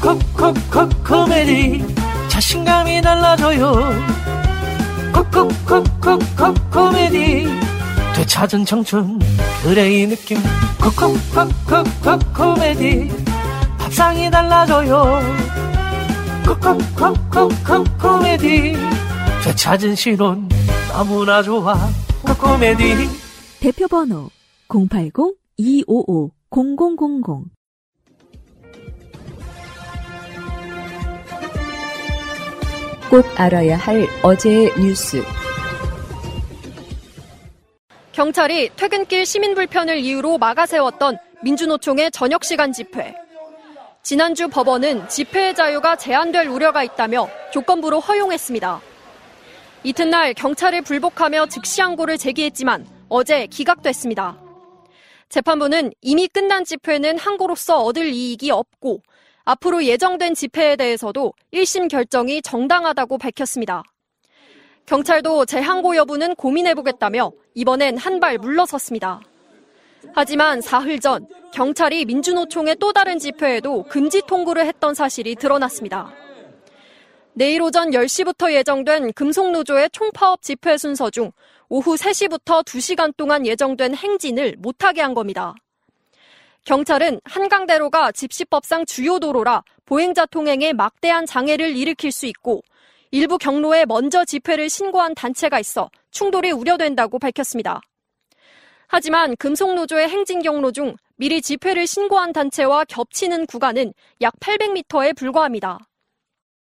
콕콕콕콕 코메디 자신감이 날라져요 콕콕콕콕콕 코메디 되찾은 청춘 그레이 느낌 콕콕콕콕콕 코메디 밥상이 달라져요 콕콕콕콕콕 코메디 되찾은 신혼 너무나 좋아 코코메디 대표 번호 080-255-0000 꼭 알아야 할 어제의 뉴스 경찰이 퇴근길 시민 불편을 이유로 막아세웠던 민주노총의 저녁 시간 집회. 지난주 법원은 집회의 자유가 제한될 우려가 있다며 조건부로 허용했습니다. 이튿날 경찰에 불복하며 즉시 항고를 제기했지만 어제 기각됐습니다. 재판부는 이미 끝난 집회는 항고로서 얻을 이익이 없고 앞으로 예정된 집회에 대해서도 1심 결정이 정당하다고 밝혔습니다. 경찰도 재항고 여부는 고민해보겠다며 이번엔 한 발 물러섰습니다. 하지만 사흘 전 경찰이 민주노총의 또 다른 집회에도 금지 통보를 했던 사실이 드러났습니다. 내일 오전 10시부터 예정된 금속노조의 총파업 집회 순서 중 오후 3시부터 2시간 동안 예정된 행진을 못하게 한 겁니다. 경찰은 한강대로가 집시법상 주요 도로라 보행자 통행에 막대한 장애를 일으킬 수 있고 일부 경로에 먼저 집회를 신고한 단체가 있어 충돌이 우려된다고 밝혔습니다. 하지만 금속노조의 행진 경로 중 미리 집회를 신고한 단체와 겹치는 구간은 약 800m에 불과합니다.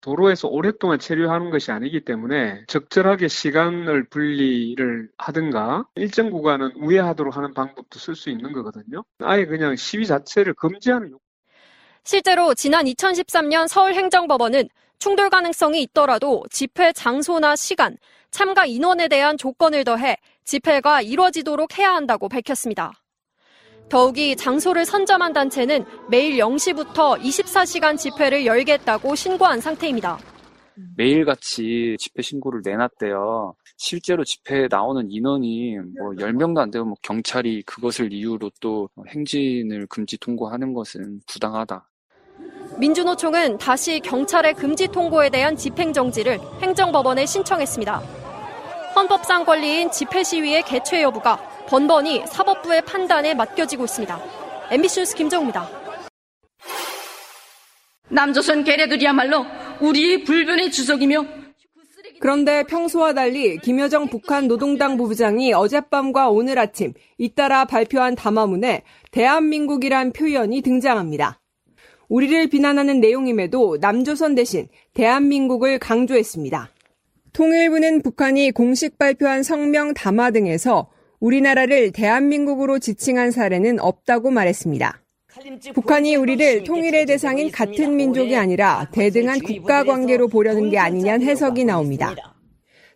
도로에서 오랫동안 체류하는 것이 아니기 때문에 적절하게 시간을 분리를 하든가 일정 구간은 우회하도록 하는 방법도 쓸 수 있는 거거든요. 아예 그냥 시위 자체를 금지하는 실제로 지난 2013년 서울행정법원은 충돌 가능성이 있더라도 집회 장소나 시간, 참가 인원에 대한 조건을 더해 집회가 이뤄지도록 해야 한다고 밝혔습니다. 더욱이 장소를 선점한 단체는 매일 0시부터 24시간 집회를 열겠다고 신고한 상태입니다. 매일같이 집회 신고를 내놨대요. 실제로 집회에 나오는 인원이 뭐 10명도 안 되고 뭐 경찰이 그것을 이유로 또 행진을 금지 통고하는 것은 부당하다. 민주노총은 다시 경찰의 금지 통고에 대한 집행정지를 행정법원에 신청했습니다. 헌법상 권리인 집회 시위의 개최 여부가 번번이 사법부의 판단에 맡겨지고 있습니다. MBC 뉴스 김정우입니다. 남조선 개래들이야말로 우리의 불변의 주석이며 그런데 평소와 달리 김여정 북한 노동당 부부장이 어젯밤과 오늘 아침 잇따라 발표한 담화문에 대한민국이란 표현이 등장합니다. 우리를 비난하는 내용임에도 남조선 대신 대한민국을 강조했습니다. 통일부는 북한이 공식 발표한 성명 담화 등에서 우리나라를 대한민국으로 지칭한 사례는 없다고 말했습니다. 북한이 우리를 통일의 대상인 같은 민족이 아니라 대등한 국가 관계로 보려는 게 아니냐는 해석이 나옵니다.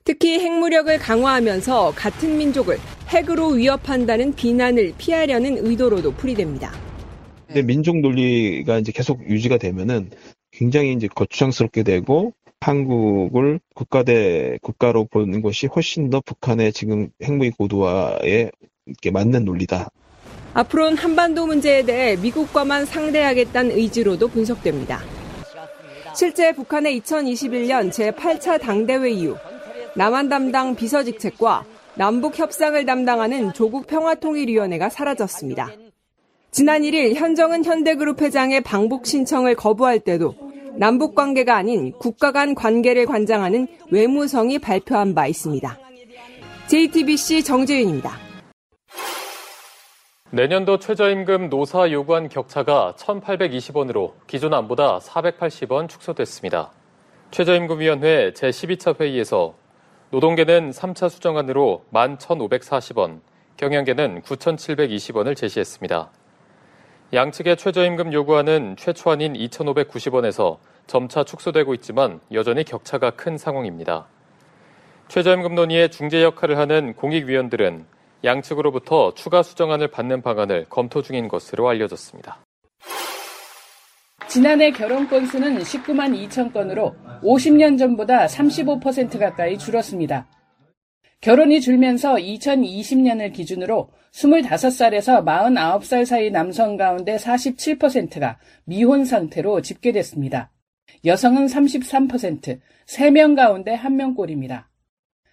특히 핵무력을 강화하면서 같은 민족을 핵으로 위협한다는 비난을 피하려는 의도로도 풀이됩니다. 근데 민족 논리가 이제 계속 유지가 되면은 굉장히 이제 거추장스럽게 되고 한국을 국가 대 국가로 보는 것이 훨씬 더 북한의 지금 핵무기 고도화에 맞는 논리다. 앞으로는 한반도 문제에 대해 미국과만 상대하겠다는 의지로도 분석됩니다. 실제 북한의 2021년 제8차 당대회 이후 남한 담당 비서직책과 남북 협상을 담당하는 조국 평화통일위원회가 사라졌습니다. 지난 1일 현정은 현대그룹 회장의 방북 신청을 거부할 때도 남북 관계가 아닌 국가 간 관계를 관장하는 외무성이 발표한 바 있습니다. JTBC 정재윤입니다. 내년도 최저임금 노사 요구안 격차가 1,820원으로 기존 안보다 480원 축소됐습니다. 최저임금위원회 제12차 회의에서 노동계는 3차 수정안으로 11,540원, 경영계는 9,720원을 제시했습니다. 양측의 최저임금 요구안은 최초안인 2,590원에서 점차 축소되고 있지만 여전히 격차가 큰 상황입니다. 최저임금 논의의 중재 역할을 하는 공익위원들은 양측으로부터 추가 수정안을 받는 방안을 검토 중인 것으로 알려졌습니다. 지난해 결혼 건수는 19만 2천 건으로 50년 전보다 35% 가까이 줄었습니다. 결혼이 줄면서 2020년을 기준으로 25살에서 49살 사이 남성 가운데 47%가 미혼 상태로 집계됐습니다. 여성은 33%, 3명 가운데 1명꼴입니다.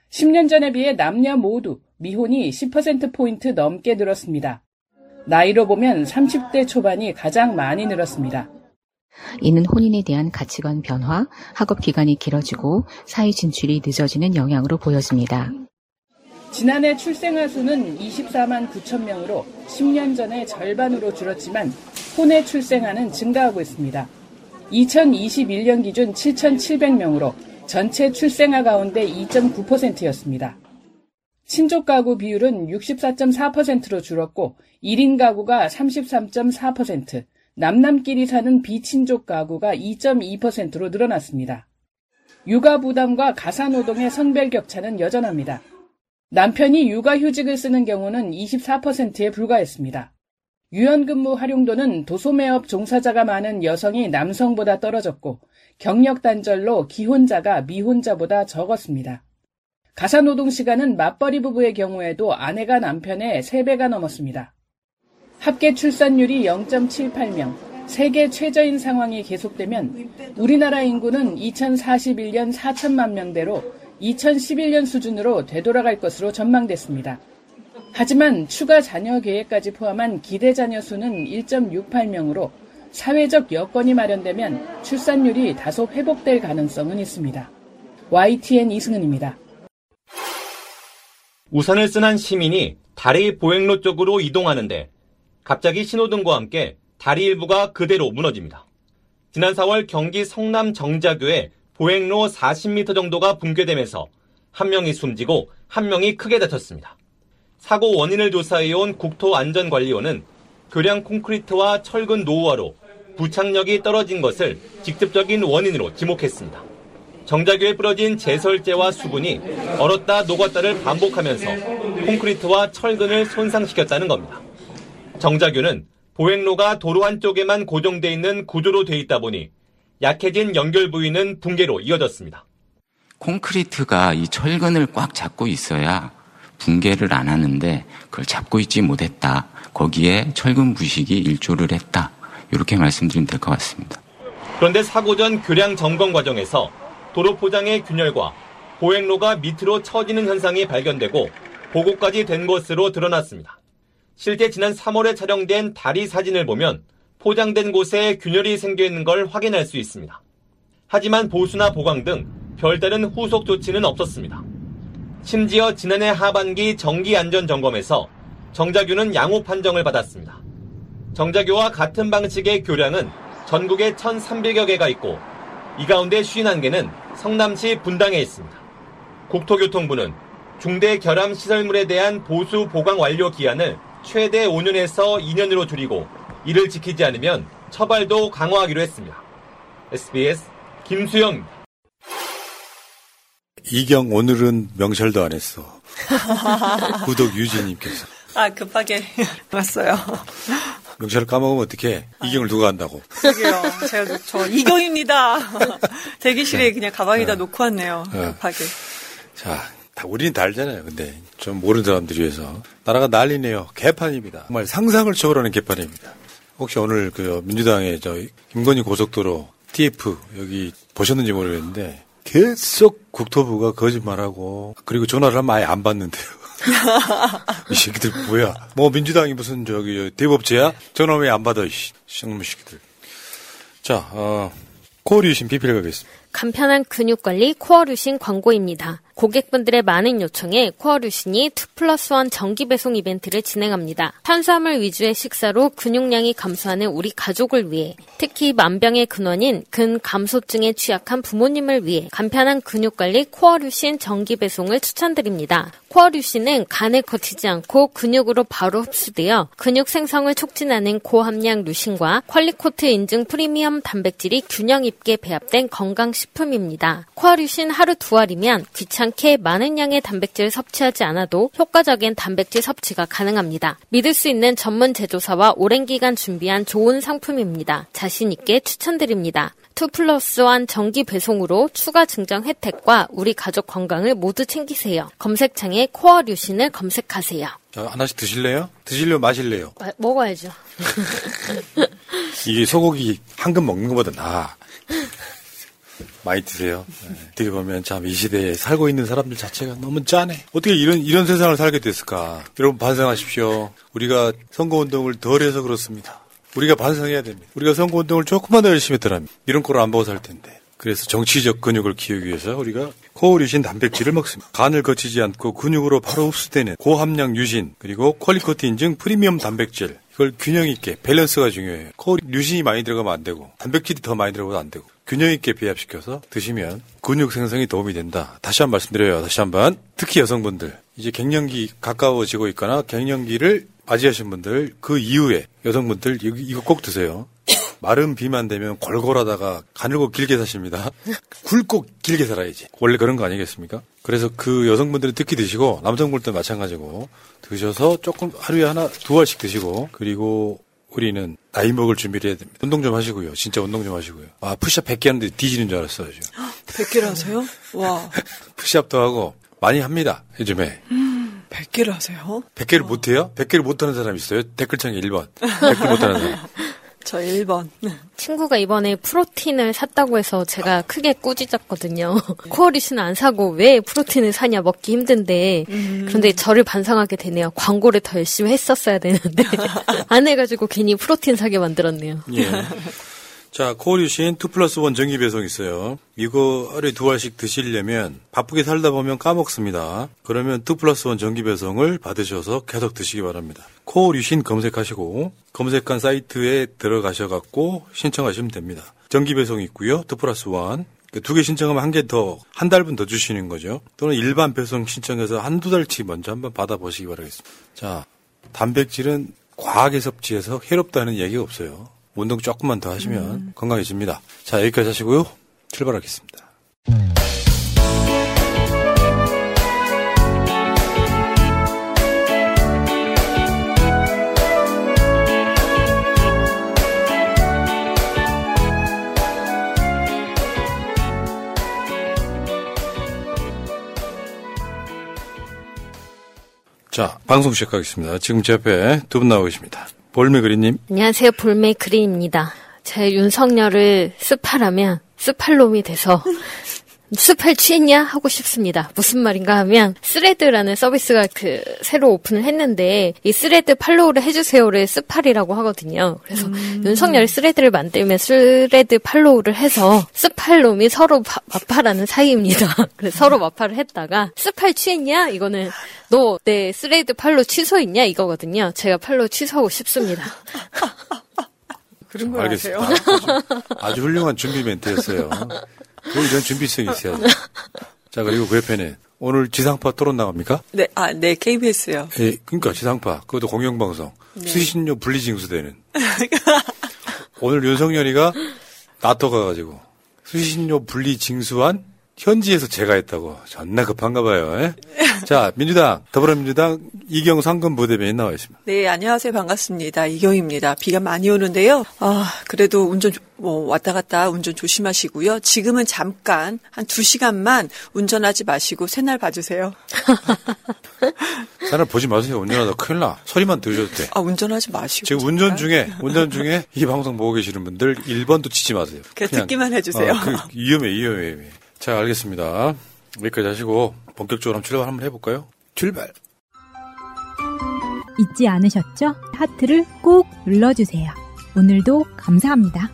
10년 전에 비해 남녀 모두 미혼이 10%포인트 넘게 늘었습니다. 나이로 보면 30대 초반이 가장 많이 늘었습니다. 이는 혼인에 대한 가치관 변화, 학업 기간이 길어지고 사회 진출이 늦어지는 영향으로 보여집니다. 지난해 출생아 수는 24만 9천 명으로 10년 전의 절반으로 줄었지만 혼외 출생아는 증가하고 있습니다. 2021년 기준 7,700명으로 전체 출생아 가운데 2.9%였습니다. 친족 가구 비율은 64.4%로 줄었고 1인 가구가 33.4%, 남남끼리 사는 비친족 가구가 2.2%로 늘어났습니다. 육아 부담과 가사 노동의 성별 격차는 여전합니다. 남편이 육아휴직을 쓰는 경우는 24%에 불과했습니다. 유연근무 활용도는 도소매업 종사자가 많은 여성이 남성보다 떨어졌고 경력 단절로 기혼자가 미혼자보다 적었습니다. 가사 노동 시간은 맞벌이 부부의 경우에도 아내가 남편의 3배가 넘었습니다. 합계 출산율이 0.78명, 세계 최저인 상황이 계속되면 우리나라 인구는 2041년 4천만 명대로 2011년 수준으로 되돌아갈 것으로 전망됐습니다. 하지만 추가 자녀 계획까지 포함한 기대 자녀 수는 1.68명으로 사회적 여건이 마련되면 출산율이 다소 회복될 가능성은 있습니다. YTN 이승은입니다. 우산을 쓴 한 시민이 다리 보행로 쪽으로 이동하는데 갑자기 신호등과 함께 다리 일부가 그대로 무너집니다. 지난 4월 경기 성남 정자교에 보행로 40m 정도가 붕괴되면서 한 명이 숨지고 한 명이 크게 다쳤습니다. 사고 원인을 조사해온 국토안전관리원은 교량 콘크리트와 철근 노후화로 부착력이 떨어진 것을 직접적인 원인으로 지목했습니다. 정자교에 뿌려진 제설제와 수분이 얼었다 녹았다를 반복하면서 콘크리트와 철근을 손상시켰다는 겁니다. 정자교는 보행로가 도로 한쪽에만 고정돼 있는 구조로 돼 있다 보니 약해진 연결 부위는 붕괴로 이어졌습니다. 콘크리트가 이 철근을 꽉 잡고 있어야 붕괴를 안 하는데 그걸 잡고 있지 못했다. 거기에 철근 부식이 일조를 했다. 이렇게 말씀드리면 될 것 같습니다. 그런데 사고 전 교량 점검 과정에서 도로 포장의 균열과 보행로가 밑으로 처지는 현상이 발견되고 보고까지 된 것으로 드러났습니다. 실제 지난 3월에 촬영된 다리 사진을 보면 포장된 곳에 균열이 생겨 있는 걸 확인할 수 있습니다. 하지만 보수나 보강 등 별다른 후속 조치는 없었습니다. 심지어 지난해 하반기 정기 안전 점검에서 정자교는 양호 판정을 받았습니다. 정자교와 같은 방식의 교량은 전국에 1,300여 개가 있고 이 가운데 51개는 성남시 분당에 있습니다. 국토교통부는 중대 결함 시설물에 대한 보수 보강 완료 기한을 최대 5년에서 2년으로 줄이고 이를 지키지 않으면 처벌도 강화하기로 했습니다. SBS 김수영입니다. 이경 오늘은 명찰도 안 했어. 구독 유진님께서. 아 급하게 왔어요. 명찰을 까먹으면 어떡해. 이경을 누가 한다고. 그러게요. 제가 저 이경입니다. 대기실에 네. 그냥 가방에다 네. 놓고 왔네요. 네. 급하게. 자, 다 우리는 다 알잖아요. 근데 좀 모르는 사람들이 위해서 나라가 난리네요. 개판입니다. 정말 상상을 초월하는 개판입니다. 혹시 오늘 그 민주당의 저 김건희 고속도로 TF 여기 보셨는지 모르겠는데 계속 국토부가 거짓말하고 그리고 전화를 하면 아예 안 받는데요. 이 새끼들 뭐야? 뭐 민주당이 무슨 저기 대부업체야? 전화 왜 안 받아? 이씨, 놈의 새끼들. 자, 어, 코어 류신 PPL 가겠습니다. 간편한 근육 관리 코어 류신 광고입니다. 고객분들의 많은 요청에 코어류신이 2 플러스 1 정기 배송 이벤트를 진행합니다. 탄수화물 위주의 식사로 근육량이 감소하는 우리 가족을 위해 특히 만병의 근원인 근감소증에 취약한 부모님을 위해 간편한 근육관리 코어류신 정기 배송을 추천드립니다. 코어류신은 간에 거치지 않고 근육으로 바로 흡수되어 근육 생성을 촉진하는 고함량 류신과 퀄리코트 인증 프리미엄 단백질이 균형 있게 배합된 건강 식품입니다. 코어류신 하루 두 알이면 귀찮 게 많은 양의 단백질 섭취하지 않아도 효과적인 단백질 섭취가 가능합니다. 믿을 수 있는 전문 제조사와 오랜 기간 준비한 좋은 상품입니다. 자신있게 추천드립니다. 2 플러스 1 정기 배송으로 추가 증정 혜택과 우리 가족 건강을 모두 챙기세요. 검색창에 코어 류신을 검색하세요. 자, 하나씩 드실래요? 드실래요? 마실래요? 아, 먹어야죠. 이게 소고기 한 근 먹는 것보다 나아. 많이 드세요. 네. 어떻게 보면 참 이 시대에 살고 있는 사람들 자체가 너무 짠해. 어떻게 이런 이런 세상을 살게 됐을까? 여러분 반성하십시오. 우리가 선거 운동을 덜 해서 그렇습니다. 우리가 반성해야 됩니다. 우리가 선거 운동을 조금만 더 열심히 했더라면 이런 꼴을 안 보고 살 텐데. 그래서 정치적 근육을 키우기 위해서 우리가 코어류신 단백질을 먹습니다. 간을 거치지 않고 근육으로 바로 흡수되는 고함량 류신 그리고 퀄리코티 인증 프리미엄 단백질 이걸 균형 있게 밸런스가 중요해요. 코어류신이 많이 들어가면 안 되고 단백질이 더 많이 들어가도 안 되고 균형 있게 배합시켜서 드시면 근육 생성이 도움이 된다. 다시 한 번 말씀드려요. 다시 한번 특히 여성분들 이제 갱년기 가까워지고 있거나 갱년기를 맞이하신 분들 그 이후에 여성분들 이거 꼭 드세요. 마른 비만 되면 골골하다가 가늘고 길게 사십니다. 굵고 길게 살아야지. 원래 그런 거 아니겠습니까? 그래서 그 여성분들은 특히 드시고 남성분들도 마찬가지고 드셔서 조금 하루에 하나 두 알씩 드시고 그리고 우리는 나이 먹을 준비를 해야 됩니다. 운동 좀 하시고요. 진짜 운동 좀 하시고요. 아, 푸시업 100개 하는데 뒤지는 줄 알았어요. 지금. 100개를 하세요? 와. 푸시업도 하고 많이 합니다. 요즘에. 음, 100개를 하세요? 100개를 못해요? 100개를 못하는 사람 있어요? 댓글창에 1번. 100개 못하는 사람. 저 1번. 친구가 이번에 프로틴을 샀다고 해서 제가 크게 꾸짖었거든요. 코어리스는 안 사고 왜 프로틴을 사냐 먹기 힘든데. 음. 그런데 저를 반성하게 되네요. 광고를 더 열심히 했었어야 되는데 안 해가지고 괜히 프로틴 사게 만들었네요. 예. 자, 코어류신 2 플러스 1 정기 배송 있어요. 이거 하루에 두 알씩 드시려면 바쁘게 살다 보면 까먹습니다. 그러면 2 플러스 1 정기 배송을 받으셔서 계속 드시기 바랍니다. 코어류신 검색하시고 검색한 사이트에 들어가셔갖고 신청하시면 됩니다. 정기 배송이 있고요. 2 플러스 1. 두개 신청하면 한 개 더, 한 달분 더 주시는 거죠. 또는 일반 배송 신청해서 한두 달치 먼저 한번 받아보시기 바라겠습니다. 자, 단백질은 과하게 섭취해서 해롭다는 얘기가 없어요. 운동 조금만 더 하시면 음. 건강해집니다. 자, 여기까지 하시고요. 출발하겠습니다. 자, 방송 시작하겠습니다. 지금 제 앞에 두 분 나오고 계십니다. 볼메그리님. 안녕하세요. 볼메그리입니다. 제 윤석열을 스팔하면 스팔놈이 돼서 스팔 취했냐 하고 싶습니다. 무슨 말인가 하면 스레드라는 서비스가 그 새로 오픈을 했는데 이 스레드 팔로우를 해주세요를 스팔이라고 하거든요. 그래서 음. 윤석열 스레드를 만들면 스레드 팔로우를 해서 스팔놈이 서로 바, 맞팔하는 사이입니다. 그래서 서로 맞팔을 했다가 스팔 취했냐 이거는 너 내 스레드 follow 취소했냐 이거거든요. 제가 follow 취소하고 싶습니다. 그런 걸 알겠습니다. 아주, 아주 훌륭한 준비 멘트였어요. 뭐 이런 준비성이 있어야죠. 자, 그리고 그 옆에는 오늘 지상파 토론 나갑니까? 네, 아, 네, KBS요. 예, 그러니까 지상파. 그것도 공영방송. 네. 수신료 분리징수되는. 오늘 윤석열이가 나토 가가지고 수신료 분리징수한 현지에서 제가 했다고. 존나 급한가 봐요. 예? 자, 민주당, 더불어민주당 이경 상근 부대변인 나와 있습니다. 네, 안녕하세요. 반갑습니다. 이경입니다. 비가 많이 오는데요. 아, 그래도 운전 뭐 왔다 갔다 운전 조심하시고요. 지금은 잠깐 한 두시간만 운전하지 마시고 새날 봐주세요. 새날 보지 마세요. 운전하다 큰일 나. 소리만 들으셔도 돼. 아, 운전하지 마시고. 지금 잠깐. 운전 중에, 운전 중에 이 방송 보고 계시는 분들 1번도 치지 마세요. 그냥, 그냥 듣기만 해주세요. 어, 그 위험해, 위험해, 위험해. 자, 알겠습니다. 여기까지 하시고 본격적으로 한번 출발 한번 해볼까요? 출발! 잊지 않으셨죠? 하트를 꼭 눌러주세요. 오늘도 감사합니다.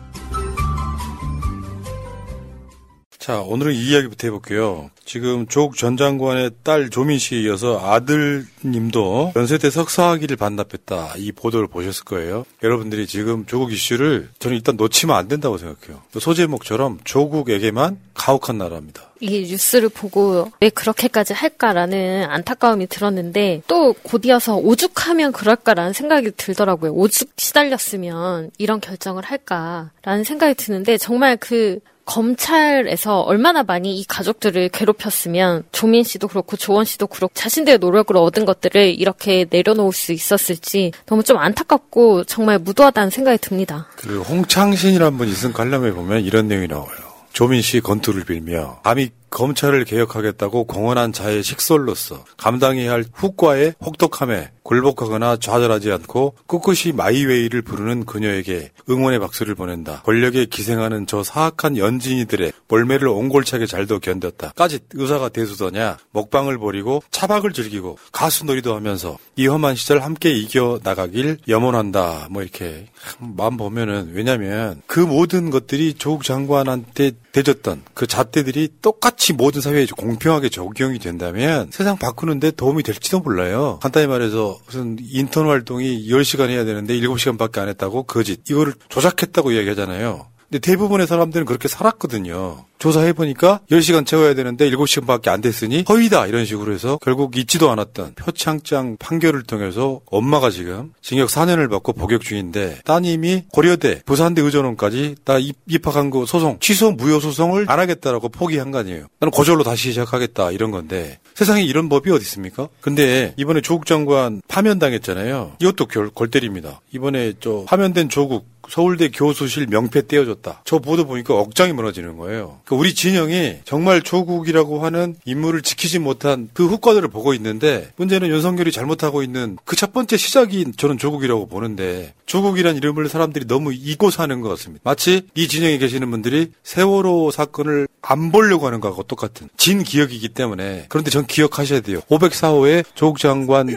자, 오늘은 이 이야기부터 해볼게요. 지금 조국 전 장관의 딸 조민 씨에 이어서 아들 님도 연세대 석사학위를 반납했다. 이 보도를 보셨을 거예요. 여러분들이 지금 조국 이슈를 저는 일단 놓치면 안 된다고 생각해요. 소제목처럼 조국에게만 가혹한 나라입니다. 이 뉴스를 보고 왜 그렇게까지 할까라는 안타까움이 들었는데 또 곧이어서 오죽하면 그럴까라는 생각이 들더라고요. 오죽 시달렸으면 이런 결정을 할까라는 생각이 드는데 정말 그 검찰에서 얼마나 많이 이 가족들을 괴롭혔으면 조민 씨도 그렇고 조원 씨도 그렇고 자신들의 노력으로 얻은 것들을 이렇게 내려놓을 수 있었을지 너무 좀 안타깝고 정말 무도하다는 생각이 듭니다. 그 홍창신이라는 분이 쓴 관람에 보면 이런 내용이 나와요. 조민 씨 건투를 빌며 감히 검찰을 개혁하겠다고 공언한 자의 식솔로서 감당해야 할 후과의 혹독함에 굴복하거나 좌절하지 않고 꿋꿋이 마이웨이를 부르는 그녀에게 응원의 박수를 보낸다. 권력에 기생하는 저 사악한 연진이들의 몰매를 옹골차게 잘도 견뎠다. 까짓 의사가 대수더냐 먹방을 버리고 차박을 즐기고 가수놀이도 하면서 이 험한 시절 함께 이겨나가길 염원한다. 뭐 이렇게 마음 보면은 왜냐면 그 모든 것들이 조국 장관한테 대졌던 그 잣대들이 똑같 이 모든 사회에 공평하게 적용이 된다면 세상 바꾸는데 도움이 될지도 몰라요. 간단히 말해서 무슨 인턴 활동이 10시간 해야 되는데 7시간밖에 안 했다고 거짓. 이거를 조작했다고 이야기하잖아요. 근데 대부분의 사람들은 그렇게 살았거든요. 조사해보니까 10시간 채워야 되는데 7시간밖에 안 됐으니 허위다 이런 식으로 해서 결국 잊지도 않았던 표창장 판결을 통해서 엄마가 지금 징역 4년을 받고 복역 중인데 따님이 고려대 부산대 의전원까지 다 입학한 거 소송 취소 무효 소송을 안 하겠다라고 포기한 거 아니에요. 나는 고절로 다시 시작하겠다 이런 건데 세상에 이런 법이 어디 있습니까? 근데 이번에 조국 장관 파면당했잖아요. 이것도 골, 골 때립니다. 이번에 저 파면된 조국 서울대 교수실 명패 떼어줬다. 저 보도 보니까 억장이 무너지는 거예요. 그러니까 우리 진영이 정말 조국이라고 하는 인물을 지키지 못한 그 후과들을 보고 있는데 문제는 윤석열이 잘못하고 있는 그 첫 번째 시작이 저는 조국이라고 보는데 조국이란 이름을 사람들이 너무 잊고 사는 것 같습니다. 마치 이 진영에 계시는 분들이 세월호 사건을 안 보려고 하는 것하고 똑같은 진 기억이기 때문에 그런데 전 기억하셔야 돼요. 504호에 조국 장관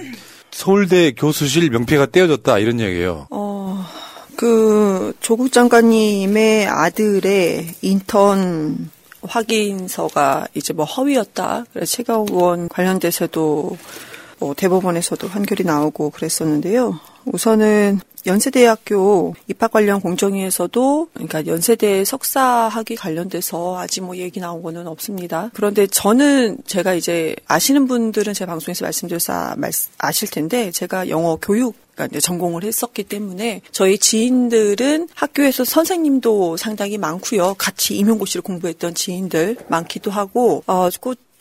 서울대 교수실 명패가 떼어졌다 이런 얘기예요. 어... 그 조국 장관님의 아들의 인턴 확인서가 이제 뭐 허위였다. 그래서 최강 의원 관련돼서도 뭐 대법원에서도 판결이 나오고 그랬었는데요. 우선은 연세대학교 입학 관련 공정위에서도 그러니까 연세대 석사학위 관련돼서 아직 뭐 얘기 나온 거는 없습니다. 그런데 저는 제가 이제 아시는 분들은 제 방송에서 말씀드려서 아실 텐데 제가 영어 교육 그러니까 전공을 했었기 때문에 저희 지인들은 학교에서 선생님도 상당히 많고요. 같이 임용고시를 공부했던 지인들 많기도 하고 어,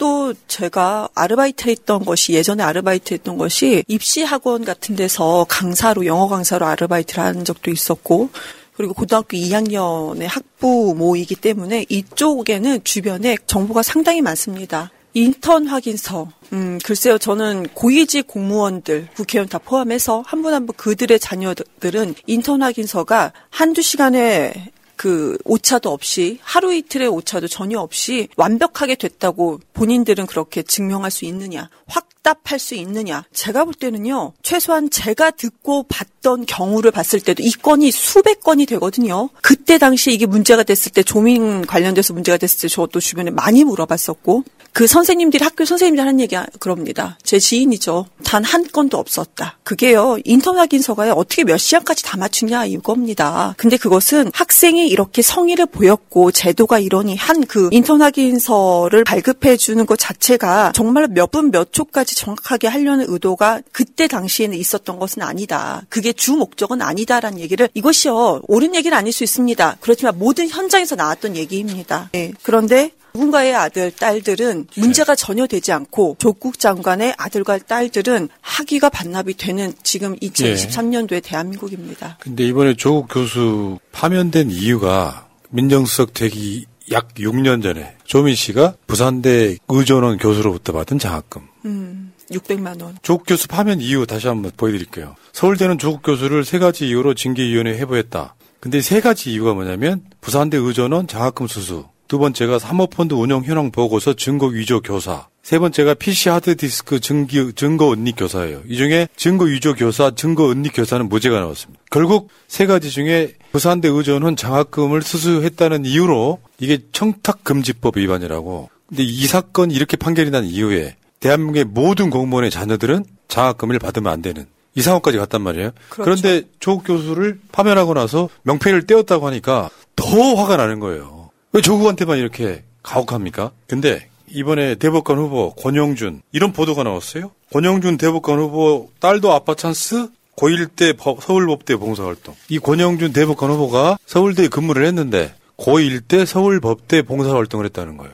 또 제가 아르바이트 했던 것이 예전에 아르바이트 했던 것이 입시 학원 같은 데서 강사로 영어 강사로 아르바이트를 한 적도 있었고 그리고 고등학교 2학년의 학부 모이기 때문에 이쪽에는 주변에 정보가 상당히 많습니다. 인턴 확인서. 음, 글쎄요, 저는 고위직 공무원들, 국회의원 다 포함해서 한 분 한 분 그들의 자녀들은 인턴 확인서가 한두 시간에 그 오차도 없이 하루 이틀의 오차도 전혀 없이 완벽하게 됐다고 본인들은 그렇게 증명할 수 있느냐 확답할 수 있느냐. 제가 볼 때는요 최소한 제가 듣고 봤던 경우를 봤을 때도 이 건이 수백 건이 되거든요. 그때 당시 이게 문제가 됐을 때 조민 관련돼서 문제가 됐을 때 저도 주변에 많이 물어봤었고 그 선생님들이 학교 선생님들 하는 얘기 그럽니다. 제 지인이죠. 단 한 건도 없었다. 그게요. 인턴 확인서가 어떻게 몇 시간까지 다 맞추냐 이겁니다. 근데 그것은 학생이 이렇게 성의를 보였고 제도가 이러니 한 그 인턴 확인서를 발급해 주는 것 자체가 정말 몇 분 몇 초까지 정확하게 하려는 의도가 그때 당시에는 있었던 것은 아니다. 그게 주 목적은 아니다라는 얘기를 이것이요. 옳은 얘기는 아닐 수 있습니다. 그렇지만 모든 현장에서 나왔던 얘기입니다. 네. 그런데 누군가의 아들, 딸들은 문제가 전혀 되지 않고 조국 장관의 아들과 딸들은 학위가 반납이 되는 지금 2023년도의 예. 대한민국입니다. 근데 이번에 조국 교수 파면된 이유가 민정수석 되기 약 6년 전에 조민 씨가 부산대 의전원 교수로부터 받은 장학금. 음, 600만 원. 조국 교수 파면 이유 다시 한번 보여드릴게요. 서울대는 조국 교수를 세 가지 이유로 징계위원회에 해부했다. 근데 세 가지 이유가 뭐냐면 부산대 의전원 장학금 수수, 두 번째가 사모펀드 운영 현황 보고서 증거 위조 교사. 세 번째가 PC 하드디스크 증기, 증거 은닉 교사예요. 이 중에 증거 위조 교사, 증거 은닉 교사는 무죄가 나왔습니다. 결국 세 가지 중에 부산대 의전은 장학금을 수수했다는 이유로 이게 청탁금지법 위반이라고 근데 이 사건이 이렇게 판결이 난 이후에 대한민국의 모든 공무원의 자녀들은 장학금을 받으면 안 되는 이 상황까지 갔단 말이에요. 그렇죠. 그런데 조국 교수를 파면하고 나서 명패를 떼었다고 하니까 더 화가 나는 거예요. 왜 조국한테만 이렇게 가혹합니까? 근데 이번에 대법관 후보 권영준 이런 보도가 나왔어요. 권영준 대법관 후보 딸도 아빠 찬스 고1 때 법- 서울법대 봉사활동. 이 권영준 대법관 후보가 서울대에 근무를 했는데 고1 때 서울법대 봉사활동을 했다는 거예요.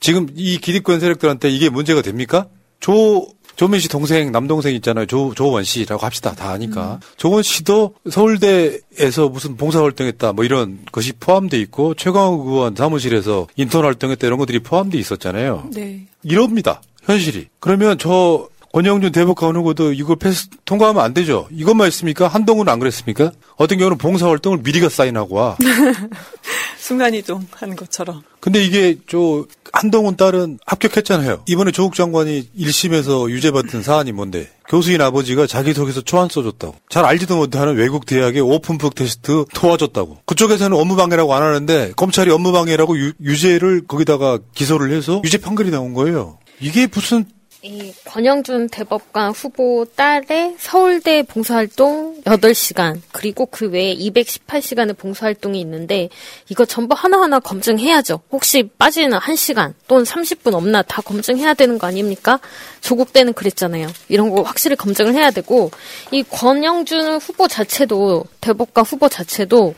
지금 이 기득권 세력들한테 이게 문제가 됩니까? 조 조민 씨 동생 남동생 있잖아요. 조 조원 씨라고 합시다. 다 아니까. 조원 씨도 서울대에서 무슨 봉사 활동했다 뭐 이런 것이 포함돼 있고 최강욱 의원 사무실에서 인턴 활동했다 이런 것들이 포함돼 있었잖아요. 네. 이럽니다. 현실이. 그러면 저 권영준 대법관 후보도 이거 패스 통과하면 안 되죠. 이것만 있습니까? 한동훈은 안 그랬습니까? 어떤 경우는 봉사 활동을 미리가 사인하고 와. 순간이동 하는 것처럼. 근데 이게 저 한동훈 딸은 합격했잖아요. 이번에 조국 장관이 1심에서 유죄받은 사안이 뭔데? 교수인 아버지가 자기소개서 초안 써줬다고. 잘 알지도 못하는 외국 대학의 오픈북 테스트 도와줬다고. 그쪽에서는 업무방해라고 안 하는데 검찰이 업무방해라고 유, 유죄를 거기다가 기소를 해서 유죄 판결이 나온 거예요. 이게 무슨 이 권영준 대법관 후보 딸의 서울대 봉사활동 8시간, 그리고 그 외에 218시간의 봉사활동이 있는데, 이거 전부 하나하나 검증해야죠. 혹시 빠지는 1시간 또는 30분 없나 다 검증해야 되는 거 아닙니까? 조국 때는 그랬잖아요. 이런 거 확실히 검증을 해야 되고, 이 권영준 후보 자체도, 대법관 후보 자체도,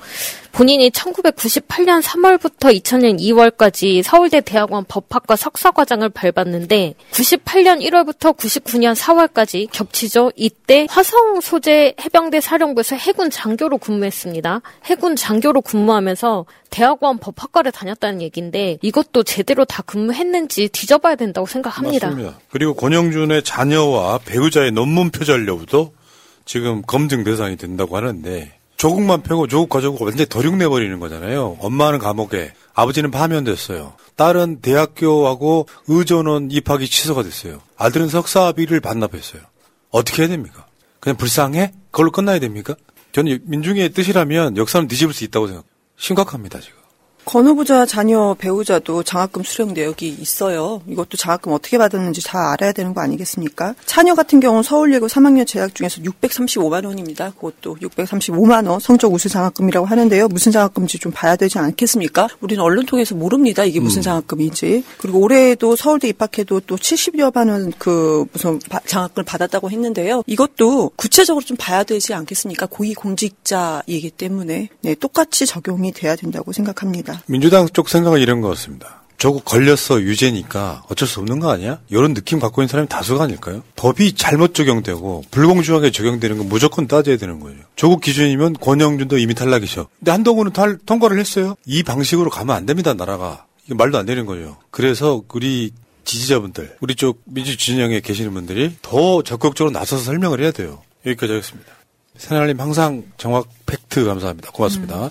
본인이 1998년 3월부터 2000년 2월까지 서울대 대학원 법학과 석사과정을 밟았는데 98년 1월부터 99년 4월까지 겹치죠. 이때 화성 소재 해병대 사령부에서 해군 장교로 근무했습니다. 해군 장교로 근무하면서 대학원 법학과를 다녔다는 얘기인데 이것도 제대로 다 근무했는지 뒤져봐야 된다고 생각합니다. 맞습니다. 그리고 권영준의 자녀와 배우자의 논문 표절 여부도 지금 검증 대상이 된다고 하는데 조국만 패고 조국 가족을 완전히 도륙내버리는 거잖아요. 엄마는 감옥에, 아버지는 파면됐어요. 딸은 대학교하고 의전원 입학이 취소가 됐어요. 아들은 석사비를 반납했어요. 어떻게 해야 됩니까? 그냥 불쌍해? 그걸로 끝나야 됩니까? 저는 민중의 뜻이라면 역사는 뒤집을 수 있다고 생각해요. 심각합니다, 지금. 권 후보자 자녀 배우자도 장학금 수령 내역이 있어요. 이것도 장학금 어떻게 받았는지 잘 알아야 되는 거 아니겠습니까? 차녀 같은 경우 서울예고 3학년 재학 중에서 635만 원입니다. 그것도 635만 원 성적 우수 장학금이라고 하는데요. 무슨 장학금인지 좀 봐야 되지 않겠습니까? 우리는 언론 통해서 모릅니다. 이게 무슨 장학금인지. 그리고 올해에도 서울대 입학해도 또 70여만 원 그 무슨 바- 장학금을 받았다고 했는데요. 이것도 구체적으로 좀 봐야 되지 않겠습니까? 고위공직자이기 때문에 네, 똑같이 적용이 돼야 된다고 생각합니다. 민주당 쪽 생각은 이런 것 같습니다. 조국 걸렸어 유죄니까 어쩔 수 없는 거 아니야? 이런 느낌 갖고 있는 사람이 다수가 아닐까요? 법이 잘못 적용되고 불공정하게 적용되는 건 무조건 따져야 되는 거예요. 조국 기준이면 권영준도 이미 탈락이죠. 근데 한동훈은 탈, 통과를 했어요. 이 방식으로 가면 안 됩니다, 나라가. 이게 말도 안 되는 거예요. 그래서 우리 지지자분들, 우리 쪽 민주 진영에 계시는 분들이 더 적극적으로 나서서 설명을 해야 돼요. 여기까지 하겠습니다. 새날님 항상 정확 팩트 감사합니다. 고맙습니다.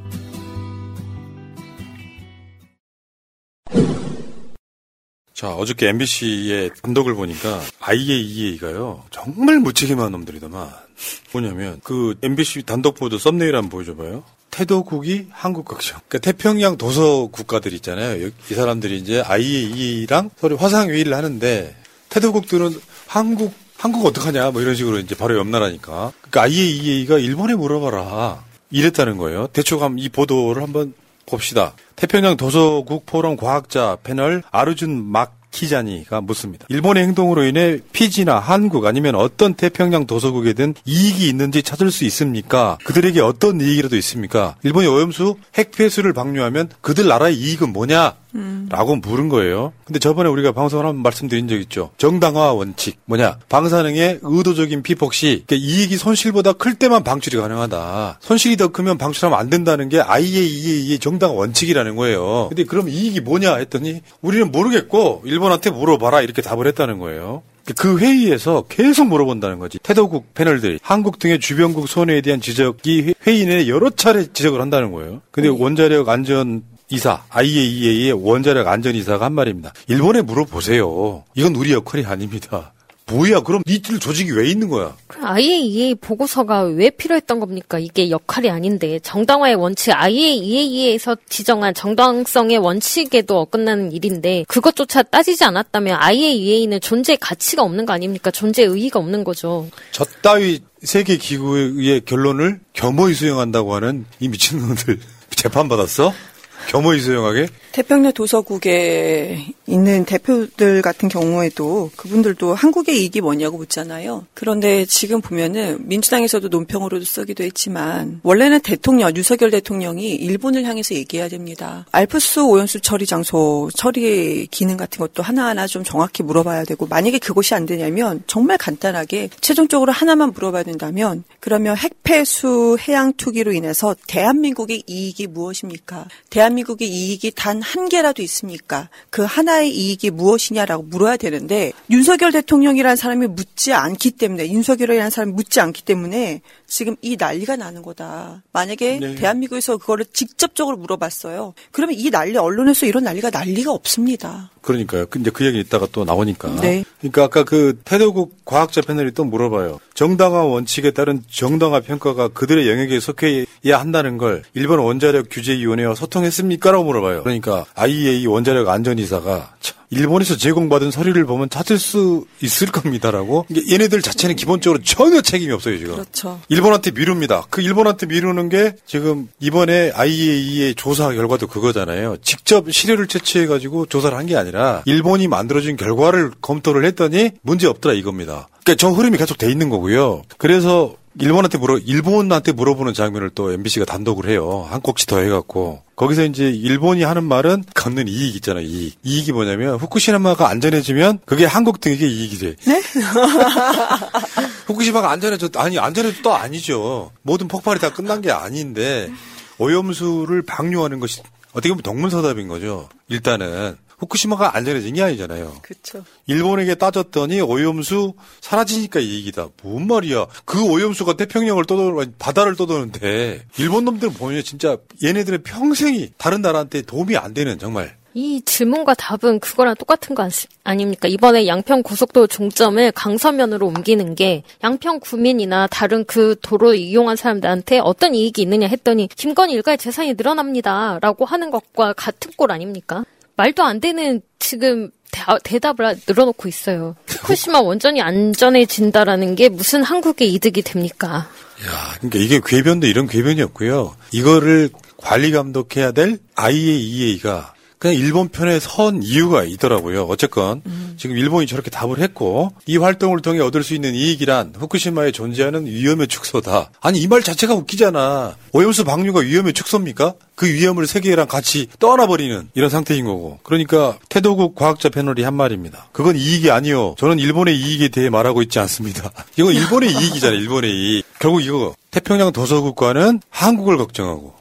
자, 어저께 MBC의 단독을 보니까 IAEA가요. 정말 무책임한 놈들이더만. 뭐냐면 그 MBC 단독 보도 썸네일 한번 보여줘봐요. 태도국이 한국 극장. 그러니까 태평양 도서 국가들 있잖아요. 이- 이 사람들이 이제 IAEA랑 서로 화상 회의를 하는데 태도국들은 한국 한국 어떡하냐 뭐 이런 식으로 이제 바로 옆 나라니까. 그러니까 IAEA가 일본에 물어봐라. 이랬다는 거예요. 대충 한번 이 보도를 한번 봅시다. 태평양 도서국 포럼 과학자 패널 아르준 막 기자니가 묻습니다. 일본의 행동으로 인해 피지나 한국 아니면 어떤 태평양 도서국에든 이익이 있는지 찾을 수 있습니까? 그들에게 어떤 이익이라도 있습니까? 일본이 오염수 핵폐수를 방류하면 그들 나라의 이익은 뭐냐? 라고 물은 거예요. 근데 저번에 우리가 방송을 한번 말씀드린 적 있죠. 정당화 원칙. 뭐냐? 방사능의 의도적인 피폭 시 그러니까 이익이 손실보다 클 때만 방출이 가능하다. 손실이 더 크면 방출하면 안 된다는 게 IAEA의 정당화 원칙이라는 거예요. 근데 그럼 이익이 뭐냐 했더니 우리는 모르겠고 일본한테 물어봐라 이렇게 답을 했다는 거예요. 그 회의에서 계속 물어본다는 거지. 태도국 패널들이 한국 등의 주변국 손해에 대한 지적이 회의 내에 여러 차례 지적을 한다는 거예요. 근데 원자력 안전 이사, IAEA의 원자력 안전이사가 한 말입니다. 일본에 물어보세요. 이건 우리 역할이 아닙니다. 뭐야, 그럼 니들 조직이 왜 있는 거야? IAEA 보고서가 왜 필요했던 겁니까? 이게 역할이 아닌데 정당화의 원칙 IAEA에서 지정한 정당성의 원칙에도 어긋나는 일인데 그것조차 따지지 않았다면 IAEA는 존재 가치가 없는 거 아닙니까? 존재 의의가 없는 거죠. 저 따위 세계 기구의 결론을 겸허히 수용한다고 하는 이 미친놈들 재판 받았어? 겸허히 수용하게? 태평양 도서국에 있는 대표들 같은 경우에도 그분들도 한국의 이익이 뭐냐고 묻잖아요. 그런데 지금 보면은 민주당에서도 논평으로도 쓰기도 했지만 원래는 대통령 윤석열 대통령이 일본을 향해서 얘기해야 됩니다. 알프스 오염수 처리 장소 처리 기능 같은 것도 하나하나 좀 정확히 물어봐야 되고 만약에 그것이 안 되냐면 정말 간단하게 최종적으로 하나만 물어봐야 된다면 그러면 핵폐수 해양 투기로 인해서 대한민국의 이익이 무엇입니까? 대한민국의 이익이 단한 개라도 있습니까? 그 하나의 이익이 무엇이냐라고 물어야 되는데 윤석열 대통령이라는 사람이 묻지 않기 때문에 윤석열이라는 사람이 묻지 않기 때문에 지금 이 난리가 나는 거다. 만약에 네. 대한민국에서 그거를 직접적으로 물어봤어요. 그러면 이 난리 언론에서 이런 난리가 난리가 없습니다. 그러니까요. 그- 이제 그 얘기 이따가 또 나오니까. 네. 그러니까 아까 그 태도국 과학자 패널이 또 물어봐요. 정당화 원칙에 따른 정당화 평가가 그들의 영역에 속해야 한다는 걸 일본 원자력 규제위원회와 소통했습니까? 라고 물어봐요. 그러니까 IAEA 원자력 안전이사가 참, 일본에서 제공받은 서류를 보면 찾을 수 있을 겁니다라고. 얘네들 자체는 기본적으로 전혀 책임이 없어요, 지금. 그렇죠. 일본한테 미룹니다. 그 일본한테 미루는 게 지금 이번에 IAEA의 조사 결과도 그거잖아요. 직접 시료를 채취해가지고 조사를 한 게 아니라 일본이 만들어준 결과를 검토를 했더니 문제 없더라 이겁니다. 그러니까 저 흐름이 계속 돼 있는 거고요. 그래서 일본한테 물어 일본한테 물어보는 장면을 또 MBC가 단독을 해요. 한 꼭지 더 해갖고 거기서 이제 일본이 하는 말은 걷는 이익 있잖아요. 이익. 이익이 뭐냐면 후쿠시마가 안전해지면 그게 한국 등에게 이익이 돼. 네? 후쿠시마가 안전해져 아니 안전해도 또 아니죠. 모든 폭발이 다 끝난 게 아닌데 오염수를 방류하는 것이 어떻게 보면 동문서답인 거죠. 일단은 후쿠시마가 안전해진 게 아니잖아요. 그렇죠. 일본에게 따졌더니 오염수 사라지니까 이익이다. 뭔 말이야? 그 오염수가 태평양을 떠도 바다를 떠도는데 일본 놈들 보면 진짜 얘네들의 평생이 다른 나라한테 도움이 안 되는 정말 이 질문과 답은 그거랑 똑같은 거 아니, 닙니까 이번에 양평 고속도로 종점을 강서면으로 옮기는 게 양평 구민이나 다른 그 도로 이용한 사람들한테 어떤 이익이 있느냐 했더니 김건희 일가의 재산이 늘어납니다. 라고 하는 것과 같은 꼴 아닙니까? 말도 안 되는 지금 대, 답을 늘어놓고 있어요. 후쿠시마 원전이 안전해진다라는 게 무슨 한국의 이득이 됩니까? 그러니까 이게 궤변도 이런 궤변이 없고요. 이거를 관리 감독해야 될 IAEA가 그냥 일본 편에 선 이유가 있더라고요. 어쨌건 지금 일본이 저렇게 답을 했고 이 활동을 통해 얻을 수 있는 이익이란 후쿠시마에 존재하는 위험의 축소다. 아니 이 말 자체가 웃기잖아. 오염수 방류가 위험의 축소입니까? 그 위험을 세계랑 같이 떠나버리는 이런 상태인 거고. 그러니까 태도국 과학자 패널이 한 말입니다. 그건 이익이 아니요. 저는 일본의 이익에 대해 말하고 있지 않습니다. 이건 일본의 이익이잖아요. 일본의 이익. 결국 이거 태평양 도서국가는 한국을 걱정하고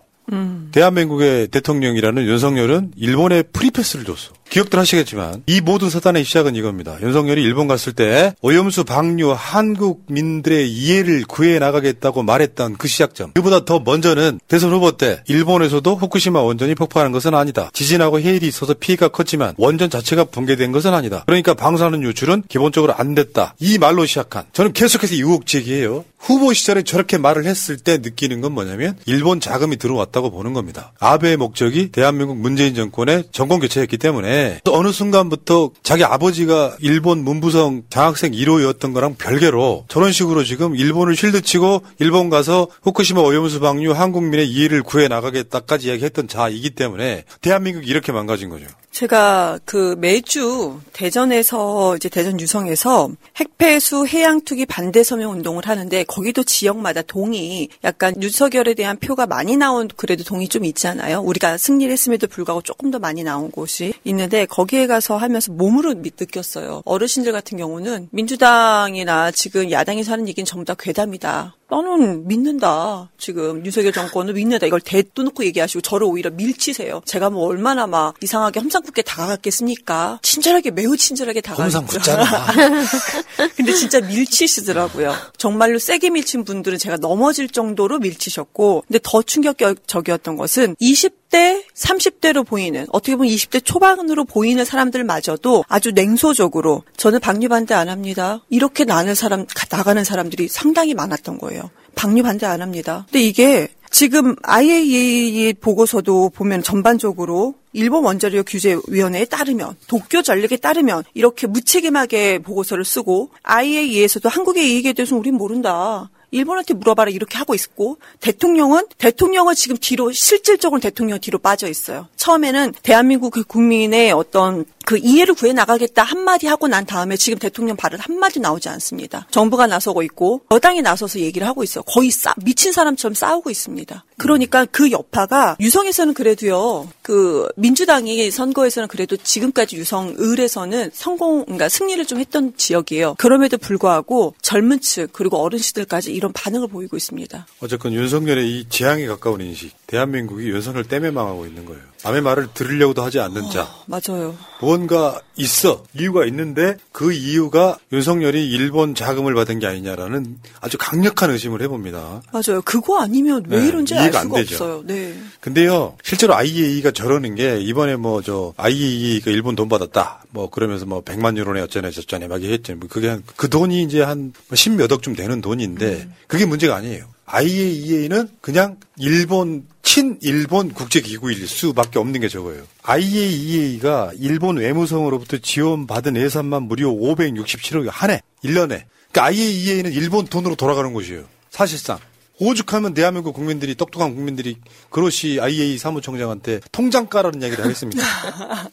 대한민국의 대통령이라는 윤석열은 일본에 프리패스를 줬어. 기억들 하시겠지만 이 모든 사단의 시작은 이겁니다. 윤석열이 일본 갔을 때 오염수 방류 한국민들의 이해를 구해 나가겠다고 말했던 그 시작점. 그보다 더 먼저는 대선 후보 때 일본에서도 후쿠시마 원전이 폭발한 것은 아니다. 지진하고 해일이 있어서 피해가 컸지만 원전 자체가 붕괴된 것은 아니다. 그러니까 방사능 유출은 기본적으로 안 됐다. 이 말로 시작한 저는 계속해서 의혹 제기해요. 후보 시절에 저렇게 말을 했을 때 느끼는 건 뭐냐면 일본 자금이 들어왔다고 보는 겁니다. 아베의 목적이 대한민국 문재인 정권의 정권 교체였기 때문에 또 어느 순간부터 자기 아버지가 일본 문부성 장학생 1호였던 거랑 별개로 저런 식으로 지금 일본을 쉴드치고 일본 가서 후쿠시마 오염수 방류 한국민의 이해를 구해 나가겠다까지 이야기했던 자이기 때문에 대한민국이 이렇게 망가진 거죠. 제가 그 매주 대전에서 이제 대전 유성에서 핵폐수 해양 투기 반대 서명 운동을 하는데 거기도 지역마다 동이 약간 윤석열에 대한 표가 많이 나온 그래도 동이 좀 있잖아요. 우리가 승리를 했음에도 불구하고 조금 더 많이 나온 곳이 있는데 거기에 가서 하면서 몸으로 느꼈어요. 어르신들 같은 경우는 민주당이나 지금 야당에서 하는 얘기는 전부 다 괴담이다. 나는 믿는다. 지금 윤석열 정권을 믿는다. 이걸 대놓고 얘기하시고 저를 오히려 밀치세요. 제가 뭐 얼마나 막 이상하게 험상 궂게 다가갔겠습니까? 친절하게 매우 친절하게 다가갔죠. 험상궂잖아. 근데 진짜 밀치시더라고요. 정말로 세게 밀친 분들은 제가 넘어질 정도로 밀치셨고 근데 더 충격적이었던 것은 20대, 30대로 보이는 어떻게 보면 20대 초반으로 보이는 사람들마저도 아주 냉소적으로 저는 방류 반대 안 합니다. 이렇게 나는 사람 나가는 사람들이 상당히 많았던 거예요. 방류 반대 안 합니다. 근데 이게 지금 IAEA 보고서도 보면 전반적으로 일본 원자력 규제 위원회에 따르면 도쿄 전력에 따르면 이렇게 무책임하게 보고서를 쓰고 IAEA에서도 한국의 이익에 대해서 우린 모른다. 일본한테 물어봐라 이렇게 하고 있고 대통령은 대통령은 지금 뒤로 실질적으로 대통령 뒤로 빠져 있어요. 처음에는 대한민국 그 국민의 어떤 그 이해를 구해 나가겠다 한마디 하고 난 다음에 지금 대통령 발언 한마디 나오지 않습니다. 정부가 나서고 있고 여당이 나서서 얘기를 하고 있어요. 거의 싸, 미친 사람처럼 싸우고 있습니다. 그러니까 그 여파가 유성에서는 그래도요. 그 민주당이 선거에서는 그래도 지금까지 유성 을에서는 성공 그러니까 승리를 좀 했던 지역이에요. 그럼에도 불구하고 젊은 층 그리고 어르신들까지 이런 반응을 보이고 있습니다. 어쨌건 윤석열의 이 재앙에 가까운 인식, 대한민국이 윤석열 때문에 망하고 있는 거예요. 남의 말을 들으려고도 하지 않는 자. 맞아요. 뭔가 있어 이유가 있는데 그 이유가 윤석열이 일본 자금을 받은 게 아니냐라는 아주 강력한 의심을 해봅니다. 맞아요. 그거 아니면 왜 네, 이런지 알 이해가 안 수가 되죠. 없어요. 네. 근데요, 실제로 IAEA가 저러는 게 이번에 뭐 저 IAEA가 일본 돈 받았다. 뭐 그러면서 뭐 100만 유로네 어쩌네 저쩌네 막 했죠. 뭐 그게 한 그 돈이 이제 한 10몇억쯤 되는 돈인데 그게 문제가 아니에요. IAEA는 그냥 일본 친일본 국제기구일 수밖에 없는 게 저거예요. IAEA가 일본 외무성으로부터 지원받은 예산만 무려 567억 한 해, 1년에. 그러니까 IAEA는 일본 돈으로 돌아가는 곳이에요. 사실상. 오죽하면 대한민국 국민들이 똑똑한 국민들이 그로시 IAEA 사무총장한테 통장 까라는 이야기를 하겠습니까?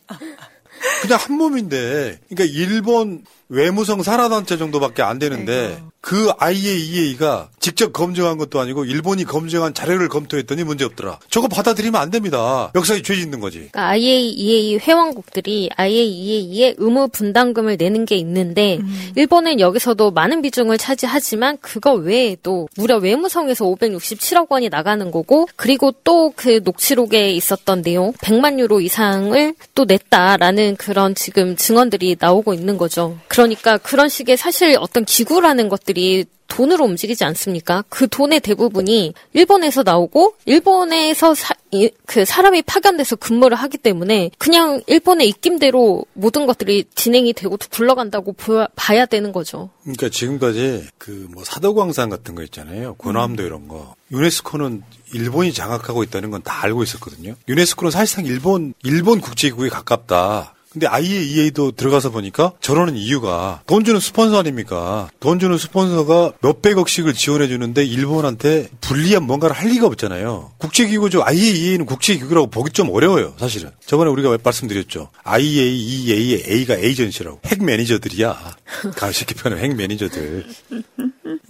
그냥 한 몸인데, 그러니까 일본 외무성 산하단체 정도밖에 안 되는데 그 IAEA가 직접 검증한 것도 아니고 일본이 검증한 자료를 검토했더니 문제 없더라. 저거 받아들이면 안 됩니다. 역사에 죄 짓는 거지. 그러니까 IAEA 회원국들이 IAEA에 의무 분담금을 내는 게 있는데 일본은 여기서도 많은 비중을 차지하지만 그거 외에도 무려 외무성에서 567억 원이 나가는 거고 그리고 또 그 녹취록에 있었던 내용 100만 유로 이상을 또 냈다라는 그런 지금 증언들이 나오고 있는 거죠. 그러니까 그런 식의 사실 어떤 기구라는 것들이 돈으로 움직이지 않습니까? 그 돈의 대부분이 일본에서 나오고 일본에서 사, 이, 그 사람이 파견돼서 근무를 하기 때문에 그냥 일본의 입김대로 모든 것들이 진행이 되고 굴러간다고 보야, 봐야 되는 거죠. 그러니까 지금까지 그 뭐 사도광산 같은 거 있잖아요. 군함도 이런 거. 유네스코는 일본이 장악하고 있다는 건 다 알고 있었거든요. 유네스코는 사실상 일본 일본 국제기구에 가깝다. 근데 IAEA도 들어가서 보니까 저러는 이유가 돈 주는 스폰서 아닙니까? 돈 주는 스폰서가 몇백억씩을 지원해 주는데 일본한테 불리한 뭔가를 할 리가 없잖아요. 국제기구죠. IAEA는 국제기구라고 보기 좀 어려워요. 사실은. 저번에 우리가 말씀드렸죠. IAEA의 A가 agency라고. 핵 매니저들이야. 가 쉽게 표현하면 핵 매니저들.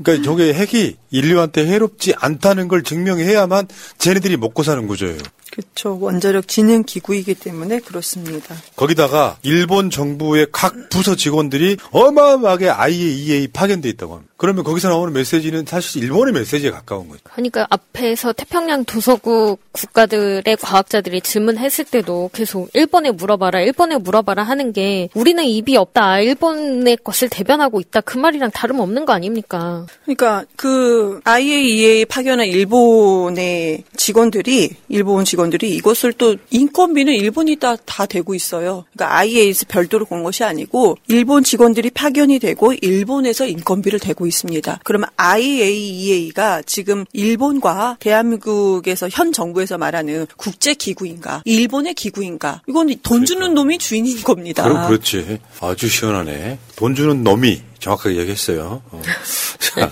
그러니까 저게 핵이 인류한테 해롭지 않다는 걸 증명해야만 쟤네들이 먹고 사는 구조예요. 그렇죠. 원자력 진흥 기구이기 때문에 그렇습니다. 거기다가 일본 정부의 각 부서 직원들이 어마어마하게 IAEA 파견돼 있다고 합니다. 그러면 거기서 나오는 메시지는 사실 일본의 메시지에 가까운 거죠. 그러니까 앞에서 태평양 도서국 국가들의 과학자들이 질문했을 때도 계속 일본에 물어봐라, 일본에 물어봐라 하는 게 우리는 입이 없다, 일본의 것을 대변하고 있다 그 말이랑 다름없는 거 아닙니까? 그러니까 그 IAEA 파견한 일본의 직원들이 일본 직원 들이 이것을 또 인건비는 일본이 다, 다 되고 있어요. 그러니까 IAEA에서 별도로 건 것이 아니고 일본 직원들이 파견이 되고 일본에서 인건비를 대고 있습니다. 그러면 IAEA가 지금 일본과 대한민국에서 현 정부에서 말하는 국제 기구인가, 일본의 기구인가? 이건 돈 주는 놈이 주인인 겁니다. 그럼 그렇지. 아주 시원하네. 돈 주는 놈이 정확하게 얘기했어요. 어. 자,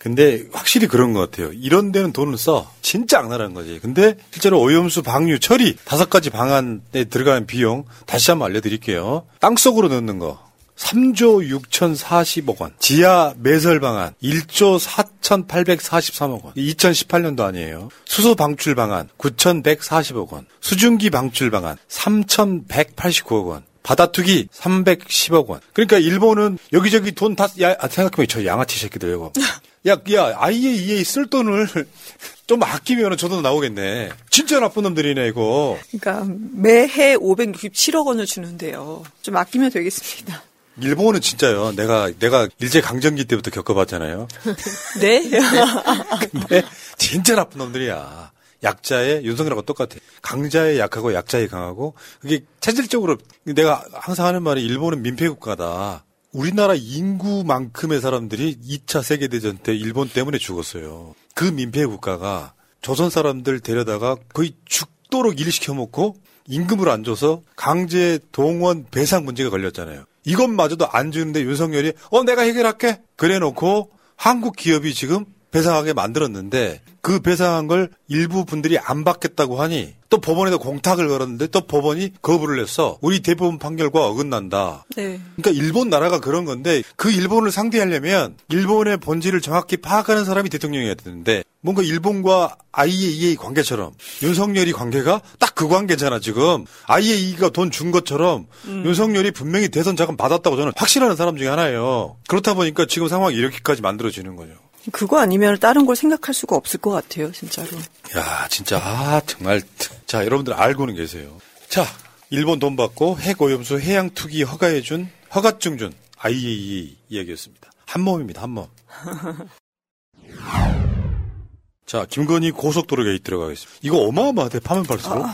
근데 확실히 그런 것 같아요. 이런 데는 돈을 써. 진짜 악랄한 거지. 근데 실제로 오염수, 방류, 처리 다섯 가지 방안에 들어가는 비용 다시 한번 알려드릴게요. 땅속으로 넣는 거. 3조 6,040억 원. 지하 매설 방안 1조 4,843억 원. 2018년도 아니에요. 수소 방출 방안 9,140억 원. 수증기 방출 방안 3,189억 원. 바다 투기 310억 원. 그러니까 일본은 여기저기 돈 다, 생각해보면 저 양아치 새끼들 이거. 야, 야, IAEA 쓸 돈을 좀 아끼면 저도 나오겠네. 진짜 나쁜 놈들이네, 이거. 그러니까 매해 567억 원을 주는데요. 좀 아끼면 되겠습니다. 일본은 진짜요. 내가, 내가 일제 강점기 때부터 겪어봤잖아요. 네? 근데 진짜 나쁜 놈들이야. 약자의 윤석열하고 똑같아. 강자의 약하고 약자의 강하고 그게 체질적으로 내가 항상 하는 말이 일본은 민폐 국가다. 우리나라 인구만큼의 사람들이 2차 세계대전 때 일본 때문에 죽었어요. 그 민폐 국가가 조선 사람들 데려다가 거의 죽도록 일시켜 먹고 임금을 안 줘서 강제 동원 배상 문제가 걸렸잖아요. 이것마저도 안 주는데 윤석열이 어 내가 해결할게 그래 놓고 한국 기업이 지금 배상하게 만들었는데 그 배상한 걸 일부 분들이 안 받겠다고 하니 또 법원에다 공탁을 걸었는데 또 법원이 거부를 했어. 우리 대법원 판결과 어긋난다. 네. 그러니까 일본 나라가 그런 건데 그 일본을 상대하려면 일본의 본질을 정확히 파악하는 사람이 대통령이어야 되는데 뭔가 일본과 IAEA 관계처럼 윤석열이 관계가 딱 그 관계잖아 지금 IAEA가 돈 준 것처럼 음. 윤석열이 분명히 대선 자금 받았다고 저는 확신하는 사람 중에 하나예요. 그렇다 보니까 지금 상황이 이렇게까지 만들어지는 거죠. 그거 아니면 다른 걸 생각할 수가 없을 것 같아요, 진짜로. 야, 진짜, 아, 정말. 자, 여러분들 알고는 계세요. 자, 일본 돈 받고 핵 오염수 해양 투기 허가해 준, 허가증 준 IAEA 이야기였습니다. 한 몸입니다, 한 몸. 자, 김건희 고속도로 게이트 들어가겠습니다. 이거 어마어마하대, 파면 팔수록.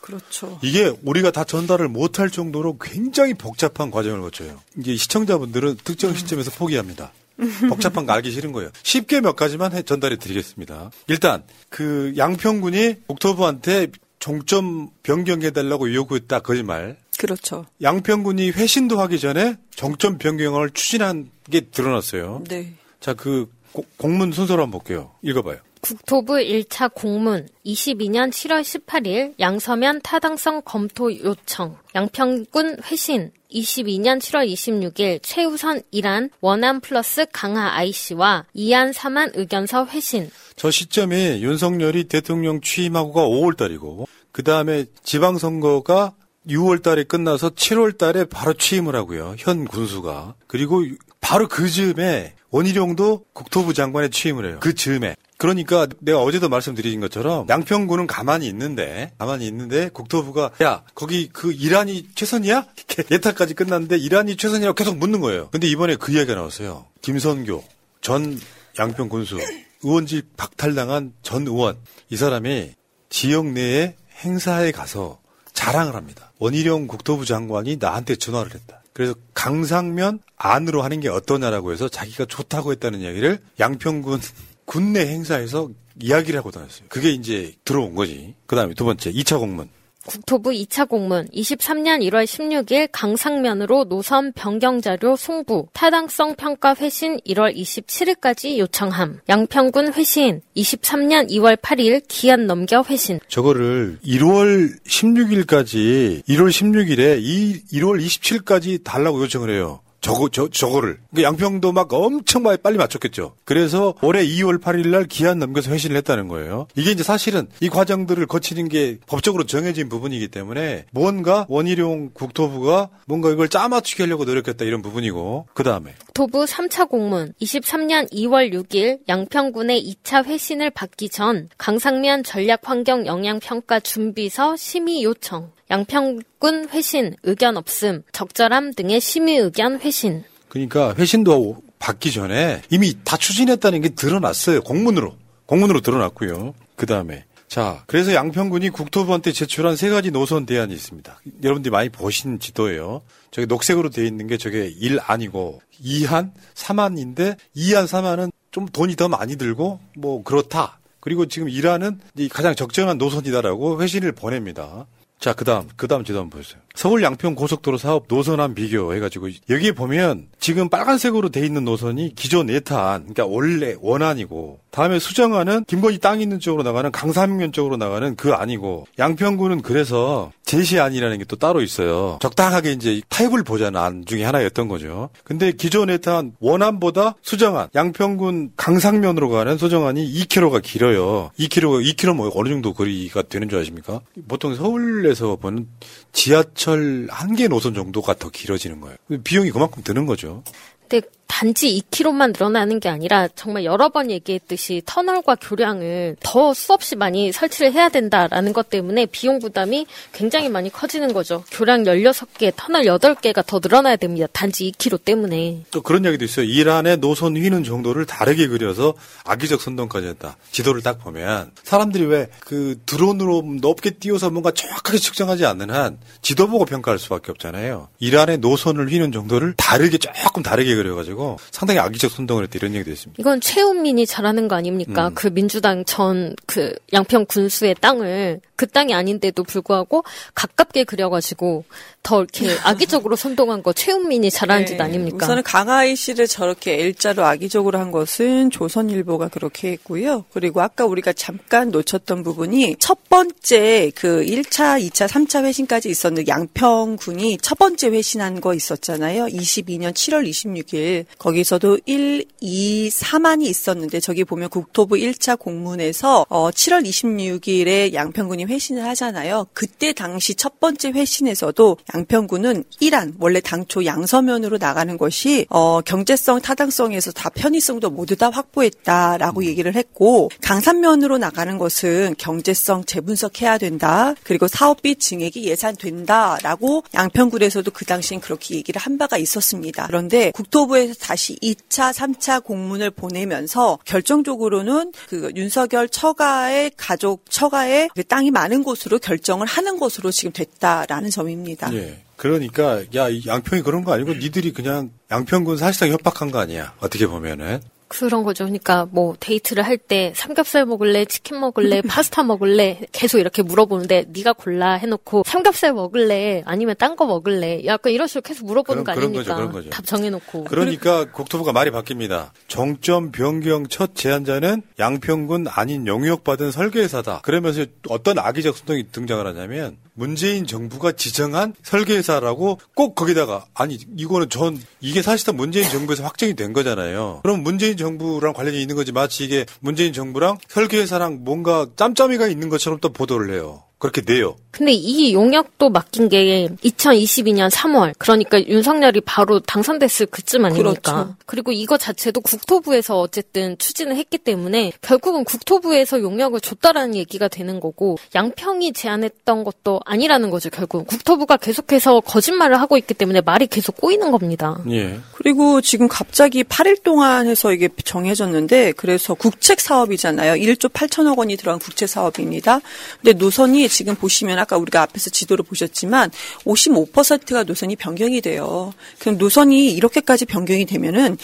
그렇죠. 이게 우리가 다 전달을 못할 정도로 굉장히 복잡한 과정을 거쳐요. 이제 시청자분들은 특정 시점에서 포기합니다. 복잡한 거 알기 싫은 거예요. 쉽게 몇 가지만 해 전달해 드리겠습니다. 일단 그 양평군이 국토부한테 종점 변경해 달라고 요구했다 거짓말. 그렇죠. 양평군이 회신도 하기 전에 종점 변경을 추진한 게 드러났어요. 네. 자, 그 고- 공문 순서로 한번 볼게요. 읽어봐요. 국토부 1차 공문 22년 7월 18일 양서면 타당성 검토 요청 양평군 회신 22년 7월 26일 최우선 일안 원안 플러스 강하 IC와 이안 삼안 의견서 회신 저 시점이 윤석열이 대통령 취임하고가 5월 달이고, 그 다음에 지방선거가 6월 달에 끝나서 7월 달에 바로 취임을 하고요. 현 군수가. 그리고 바로 그 즈음에 원희룡도 국토부 장관에 취임을 해요. 그 즈음에. 그러니까 내가 어제도 말씀드린 것처럼 양평군은 가만히 있는데, 가만히 있는데 국토부가 야, 거기 그 이란이 최선이야? 이렇게 예타까지 끝났는데 이란이 최선이라고 계속 묻는 거예요. 근데 이번에 그 이야기가 나왔어요. 김선교 전 양평 군수 의원직 박탈당한 전 의원 이 사람이 지역 내에 행사에 가서 자랑을 합니다. 원희룡 국토부 장관이 나한테 전화를 했다. 그래서 강상면 안으로 하는 게 어떠냐라고 해서 자기가 좋다고 했다는 이야기를 양평군 군내 행사에서 이야기를 하고 다녔어요. 그게 이제 들어온 거지. 그 다음에 두 번째 2차 공문. 국토부 2차 공문 23년 1월 16일 강상면으로 노선 변경 자료 송부 타당성 평가 회신 1월 27일까지 요청함 양평군 회신 23년 2월 8일 기한 넘겨 회신 저거를 1월 16일까지 1월 16일에 이 1월 27일까지 달라고 요청을 해요. 저거 저 저거를 그러니까 양평도 막 엄청 많이 빨리 맞췄겠죠. 그래서 올해 2월 8일 날 기한 넘겨서 회신을 했다는 거예요. 이게 이제 사실은 이 과정들을 거치는 게 법적으로 정해진 부분이기 때문에 뭔가 원희룡 국토부가 뭔가 이걸 짜맞추게 하려고 노력했다 이런 부분이고 그 다음에 국토부 3차 공문 23년 2월 6일 양평군의 2차 회신을 받기 전 강상면 전략환경 영향평가 준비서 심의 요청 양평군 회신 의견 없음 적절함 등의 심의 의견 회신 그러니까 회신도 받기 전에 이미 다 추진했다는 게 드러났어요. 공문으로. 공문으로 드러났고요. 그 다음에. 자, 그래서 양평군이 국토부한테 제출한 세 가지 노선 대안이 있습니다. 여러분들이 많이 보신 지도예요. 저기 녹색으로 되어 있는 게 저게 1안이고 2안, 3안인데 2안, 3안은 좀 돈이 더 많이 들고 뭐 그렇다. 그리고 지금 1안은 가장 적정한 노선이다라고 회신을 보냅니다. 자, 그 다음, 그 다음 지도 한번 보세요. 서울 양평 고속도로 사업 노선안 비교 해가지고, 여기에 보면 지금 빨간색으로 돼 있는 노선이 기존 예타안, 그러니까 원래 원안이고, 다음에 수정안은 김건희 땅 있는 쪽으로 나가는 강삼면 쪽으로 나가는 그 안이고, 양평구는 그래서 제시안이라는 게 또 따로 있어요. 적당하게 이제 타입을 보자는 안 중에 하나였던 거죠. 근데 기존 예타안 원안보다 수정안, 양평군 강상면으로 가는 수정안이 2km가 길어요. 2km, 2km 뭐 어느 정도 거리가 되는 줄 아십니까? 보통 서울에 서 보는 지하철 한 개 노선 정도가 더 길어지는 거예요. 비용이 그만큼 드는 거죠. 근데 단지 2km만 늘어나는 게 아니라 정말 여러 번 얘기했듯이 터널과 교량을 더 수없이 많이 설치를 해야 된다라는 것 때문에 비용 부담이 굉장히 많이 커지는 거죠. 교량 16개, 터널 8개가 더 늘어나야 됩니다. 단지 2km 때문에. 또 그런 얘기도 있어요. 이란의 노선 휘는 정도를 다르게 그려서 악의적 선동까지 했다. 지도를 딱 보면 사람들이 왜 그 드론으로 높게 띄워서 뭔가 정확하게 측정하지 않는 한 지도 보고 평가할 수밖에 없잖아요. 이란의 노선을 휘는 정도를 다르게 조금 다르게 그려가지고 상당히 악의적 선동을 했다 이런 얘기도 있습니다. 이건 최은민이 잘하는 거 아닙니까? 음. 그 민주당 전 그 양평 군수의 땅을 그 땅이 아닌데도 불구하고 가깝게 그려가지고 더 이렇게 악의적으로 선동한 거 최은민이 잘하는 짓 아닙니까? 네. 우선은 강하이 씨를 저렇게 L자로 악의적으로 한 것은 조선일보가 그렇게 했고요. 그리고 아까 우리가 잠깐 놓쳤던 부분이 첫 번째 그 1차, 2차, 3차 회신까지 있었는데 양평군이 첫 번째 회신한 거 있었잖아요. 22년 7월 26일. 거기서도 1, 2, 3안이 있었는데 저기 보면 국토부 1차 공문에서 어 7월 26일에 양평군이 회신을 하잖아요. 그때 당시 첫 번째 회신에서도 양평군은 1안 원래 당초 양서면으로 나가는 것이 어 경제성 타당성에서 다 편의성도 모두 다 확보했다라고 얘기를 했고 강산면으로 나가는 것은 경제성 재분석해야 된다. 그리고 사업비 증액이 예산된다라고 양평군에서도 그 당시엔 그렇게 얘기를 한 바가 있었습니다. 그런데 국토부에서 다시 2차, 3차 공문을 보내면서 결정적으로는 그 윤석열 처가의 가족 처가의 그 땅이 많은 곳으로 결정을 하는 것으로 지금 됐다라는 점입니다. 예. 그러니까 야, 이 양평이 그런 거 아니고 니들이 그냥 양평군 사실상 협박한 거 아니야. 어떻게 보면은. 그런 거죠. 그러니까 뭐 데이트를 할 때 삼겹살 먹을래, 치킨 먹을래, 파스타 먹을래 계속 이렇게 물어보는데 네가 골라 해놓고 삼겹살 먹을래, 아니면 딴 거 먹을래, 약간 이런 식으로 계속 물어보는 그런- 거 그런 아닙니까? 거죠, 그런 거죠. 답 정해놓고. 그러니까 국토부가 말이 바뀝니다. 정점 변경 첫 제안자는 양평군 아닌 용역받은 설계회사다. 그러면서 어떤 악의적 선동이 등장을 하냐면 문재인 정부가 지정한 설계회사라고 꼭 거기다가 아니 이거는 전 이게 사실상 문재인 정부에서 확정이 된 거잖아요. 그럼 문재인 정부랑 관련이 있는 거지 마치 이게 문재인 정부랑 설계회사랑 뭔가 짬짬이가 있는 것처럼 또 보도를 해요. 그렇게 내요. 근데 이 용역도 맡긴 게 2022년 3월. 그러니까 윤석열이 바로 당선됐을 그쯤 아닙니까? 그렇죠. 그리고 이거 자체도 국토부에서 어쨌든 추진을 했기 때문에 결국은 국토부에서 용역을 줬다라는 얘기가 되는 거고 양평이 제안했던 것도 아니라는 거죠, 결국. 국토부가 계속해서 거짓말을 하고 있기 때문에 말이 계속 꼬이는 겁니다. 예. 그리고 지금 갑자기 8일 동안 해서 이게 정해졌는데 그래서 국책 사업이잖아요. 1조 8천억 원이 들어간 국책 사업입니다. 근데 노선이 지금 보시면 아까 우리가 앞에서 지도를 보셨지만 55%가 노선이 변경이 돼요. 그럼 노선이 이렇게까지 변경이 되면은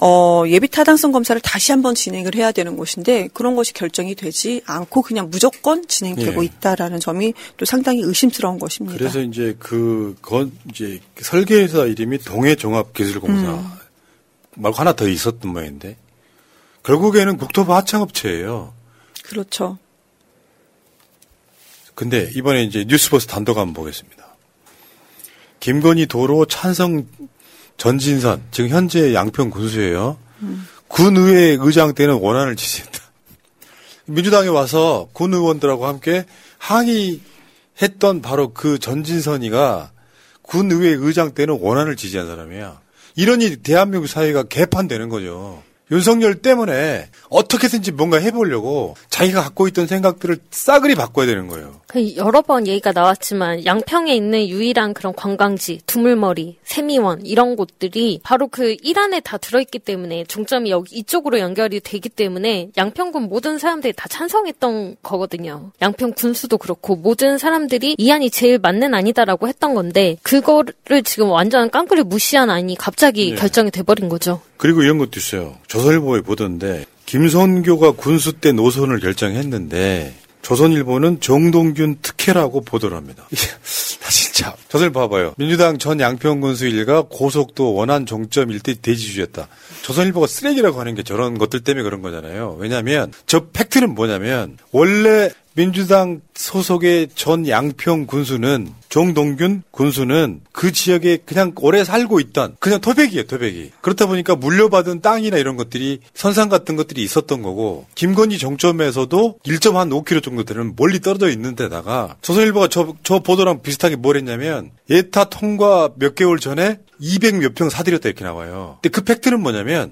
어 예비 타당성 검사를 다시 한번 진행을 해야 되는 것인데 그런 것이 결정이 되지 않고 그냥 무조건 진행되고 예. 있다라는 점이 또 상당히 의심스러운 것입니다. 그래서 이제 그, 건, 이제 설계회사 이름이 동해종합기술공사 음. 말고 하나 더 있었던 모양인데 결국에는 국토부 하청업체예요. 그렇죠. 근데 이번에 이제 뉴스버스 단독 한번 보겠습니다. 김건희 도로 찬성 전진선 지금 현재 양평 군수예요. 군의회 의장 때는 원안을 지지했다. 민주당에 와서 군 의원들하고 함께 항의했던 바로 그 전진선이가 군의회 의장 때는 원안을 지지한 사람이야. 이러니 대한민국 사회가 개판되는 거죠. 윤석열 때문에 어떻게든지 뭔가 해보려고 자기가 갖고 있던 생각들을 싸그리 바꿔야 되는 거예요. 그 여러 번 얘기가 나왔지만 양평에 있는 유일한 그런 관광지 두물머리, 세미원 이런 곳들이 바로 그 일안에 다 들어있기 때문에 중점이 여기 이쪽으로 연결이 되기 때문에 양평군 모든 사람들이 다 찬성했던 거거든요. 양평 군수도 그렇고 모든 사람들이 이 안이 제일 맞는 안이다라고 했던 건데 그거를 지금 완전 깡그리 무시한 안이 갑자기 네. 결정이 돼버린 거죠. 그리고 이런 것도 있어요. 조선일보에 보던데 김선교가 군수 때 노선을 결정했는데 조선일보는 정동균 특혜라고 보도를 합니다. 나 진짜 저들 봐봐요. 민주당 전 양평 군수 일가 고속도 원안 종점 일대 대지주였다. 조선일보가 쓰레기라고 하는 게 저런 것들 때문에 그런 거잖아요. 왜냐하면 저 팩트는 뭐냐면 원래 민주당 소속의 전 양평 군수는 정동균 군수는 그 지역에 그냥 오래 살고 있던 그냥 토백이에요, 토백이. 그렇다 보니까 물려받은 땅이나 이런 것들이 선상 같은 것들이 있었던 거고 김건희 정점에서도 1.5km 정도 되는 멀리 떨어져 있는 데다가 조선일보가 저, 저 보도랑 비슷하게 뭘 했냐면 예타 통과 몇 개월 전에 200 몇 평 사들였다 이렇게 나와요. 근데 그 팩트는 뭐냐면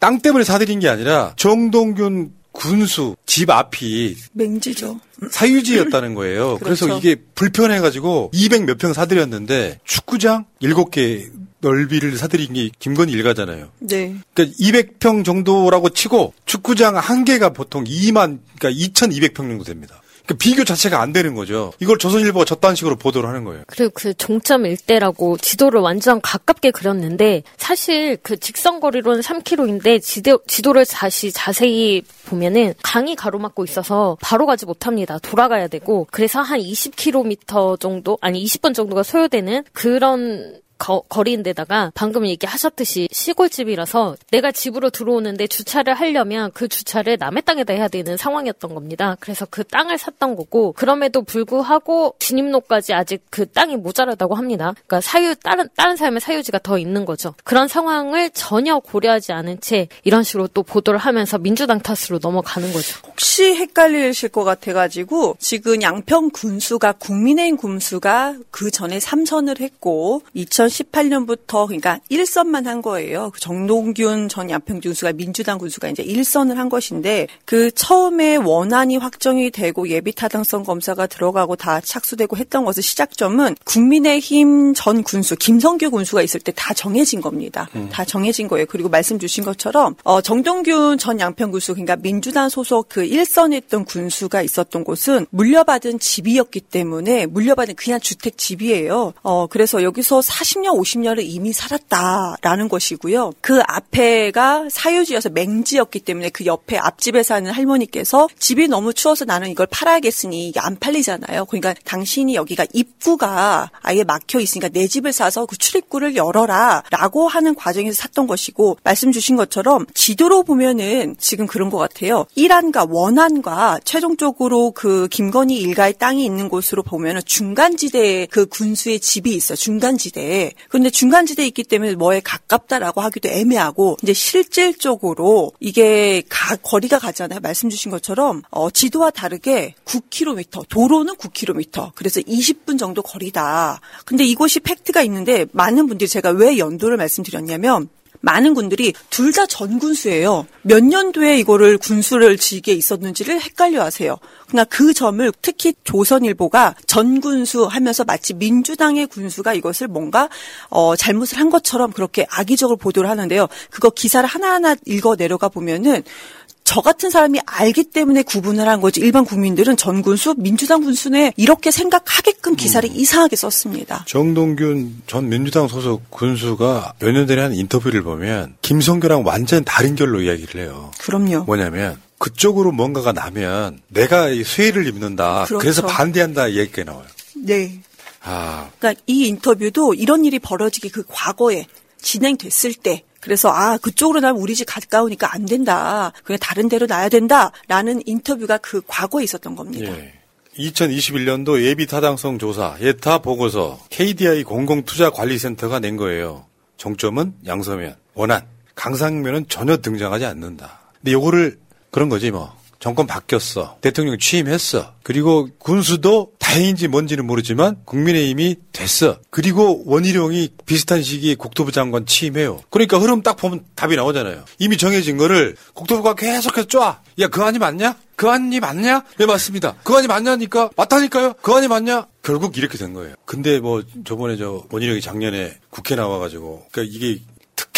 땅 때문에 사들인 게 아니라 정동균 군수 집 앞이 맹지죠. 사유지였다는 거예요. 그래서 그렇죠. 이게 불편해가지고 200 몇 평 사들였는데 축구장 7개 넓이를 사들인 게 김건희 일가잖아요. 네. 그러니까 200평 정도라고 치고 축구장 한 개가 보통 2만, 그러니까 2,200평 정도 됩니다. 그러니까 비교 자체가 안 되는 거죠. 이걸 조선일보가 저딴 식으로 보도를 하는 거예요. 그리고 그 종점 일대라고 지도를 완전 가깝게 그렸는데 사실 그 직선 거리로는 3km인데 지도, 지도를 다시 자세히 보면은 강이 가로막고 있어서 바로 가지 못합니다. 돌아가야 되고 그래서 한 20km 정도 아니 20분 정도가 소요되는 그런 거, 거리인데다가 방금 얘기하셨듯이 시골집이라서 내가 집으로 들어오는데 주차를 하려면 그 주차를 남의 땅에다 해야 되는 상황이었던 겁니다. 그래서 그 땅을 샀던 거고 그럼에도 불구하고 진입로까지 아직 그 땅이 모자라다고 합니다. 그러니까 사유 다른 다른 사람의 사유지가 더 있는 거죠. 그런 상황을 전혀 고려하지 않은 채 이런 식으로 또 보도를 하면서 민주당 탓으로 넘어가는 거죠. 혹시 헷갈리실 것 같아가지고 지금 양평 군수가 국민의힘 군수가 그 전에 3선을 했고 2018년부터 그러니까 1선만 한 거예요. 그 정동균 전 양평 군수가 민주당 군수가 이제 1선을 한 것인데 그 처음에 원안이 확정이 되고 예비 타당성 검사가 들어가고 다 착수되고 했던 것의 시작점은 국민의힘 전 군수 김성규 군수가 있을 때 다 정해진 겁니다. 다 정해진 거예요. 그리고 말씀 주신 것처럼 어, 정동균 전 양평 군수 그러니까 민주당 소속 그 1선했던 군수가 있었던 곳은 물려받은 집이었기 때문에 물려받은 그냥 주택 집이에요. 어, 그래서 여기서 40년 50년을 이미 살았다라는 것이고요. 그 앞에가 사유지여서 맹지였기 때문에 그 옆에 앞집에 사는 할머니께서 집이 너무 추워서 나는 이걸 팔아야겠으니 이게 안 팔리잖아요. 그러니까 당신이 여기가 입구가 아예 막혀 있으니까 내 집을 사서 그 출입구를 열어라 라고 하는 과정에서 샀던 것이고 말씀 주신 것처럼 지도로 보면은 지금 그런 것 같아요. 일안과 원안과 최종적으로 그 김건희 일가의 땅이 있는 곳으로 보면은 중간지대에 그 군수의 집이 있어 요 중간지대에. 그런데 중간지대에 있기 때문에 뭐에 가깝다라고 하기도 애매하고 이제 실질적으로 이게 가, 거리가 가잖아요. 말씀 주신 것처럼 어, 지도와 다르게 9km 도로는 9km 그래서 20분 정도 거리다. 근데 이곳이 팩트가 있는데 많은 분들이 제가 왜 연도를 말씀드렸냐면 많은 군들이 둘 다 전군수예요. 몇 년도에 이거를 군수를 지게 있었는지를 헷갈려 하세요. 그러나 그 점을 특히 조선일보가 전군수 하면서 마치 민주당의 군수가 이것을 뭔가 어, 잘못을 한 것처럼 그렇게 악의적으로 보도를 하는데요. 그거 기사를 하나하나 읽어 내려가 보면은 저 같은 사람이 알기 때문에 구분을 한 거지 일반 국민들은 전 군수, 민주당 군수네 이렇게 생각하게끔 기사를 이상하게 썼습니다. 정동균 전 민주당 소속 군수가 몇 년 전에 한 인터뷰를 보면 김성규랑 완전 다른 결로 이야기를 해요. 그럼요. 뭐냐면 그쪽으로 뭔가가 나면 내가 이 수혜를 입는다. 그렇죠. 그래서 반대한다 얘기가 나와요. 네. 아, 그러니까 이 인터뷰도 이런 일이 벌어지기 그 과거에 진행됐을 때 그래서 아 그쪽으로 나면 우리 집 가까우니까 안 된다. 그냥 다른 데로 놔야 된다라는 인터뷰가 그 과거에 있었던 겁니다. 예. 2021년도 예비 타당성 조사 예타 보고서 KDI 공공투자관리센터가 낸 거예요. 정점은 양서면, 원안, 강상면은 전혀 등장하지 않는다. 근데 요거를 그런 거지 뭐. 정권 바뀌었어. 대통령 취임했어. 그리고 군수도 다행인지 뭔지는 모르지만 국민의힘이 됐어. 그리고 원희룡이 비슷한 시기에 국토부 장관 취임해요. 그러니까 흐름 딱 보면 답이 나오잖아요. 이미 정해진 거를 국토부가 계속해서 쫙. 야, 그 안이 맞냐? 그 안이 맞냐? 네, 맞습니다. 그 안이 맞냐니까? 맞다니까요? 그 안이 맞냐? 결국 이렇게 된 거예요. 근데 뭐 저번에 저 원희룡이 작년에 국회 나와가지고 그러니까 이게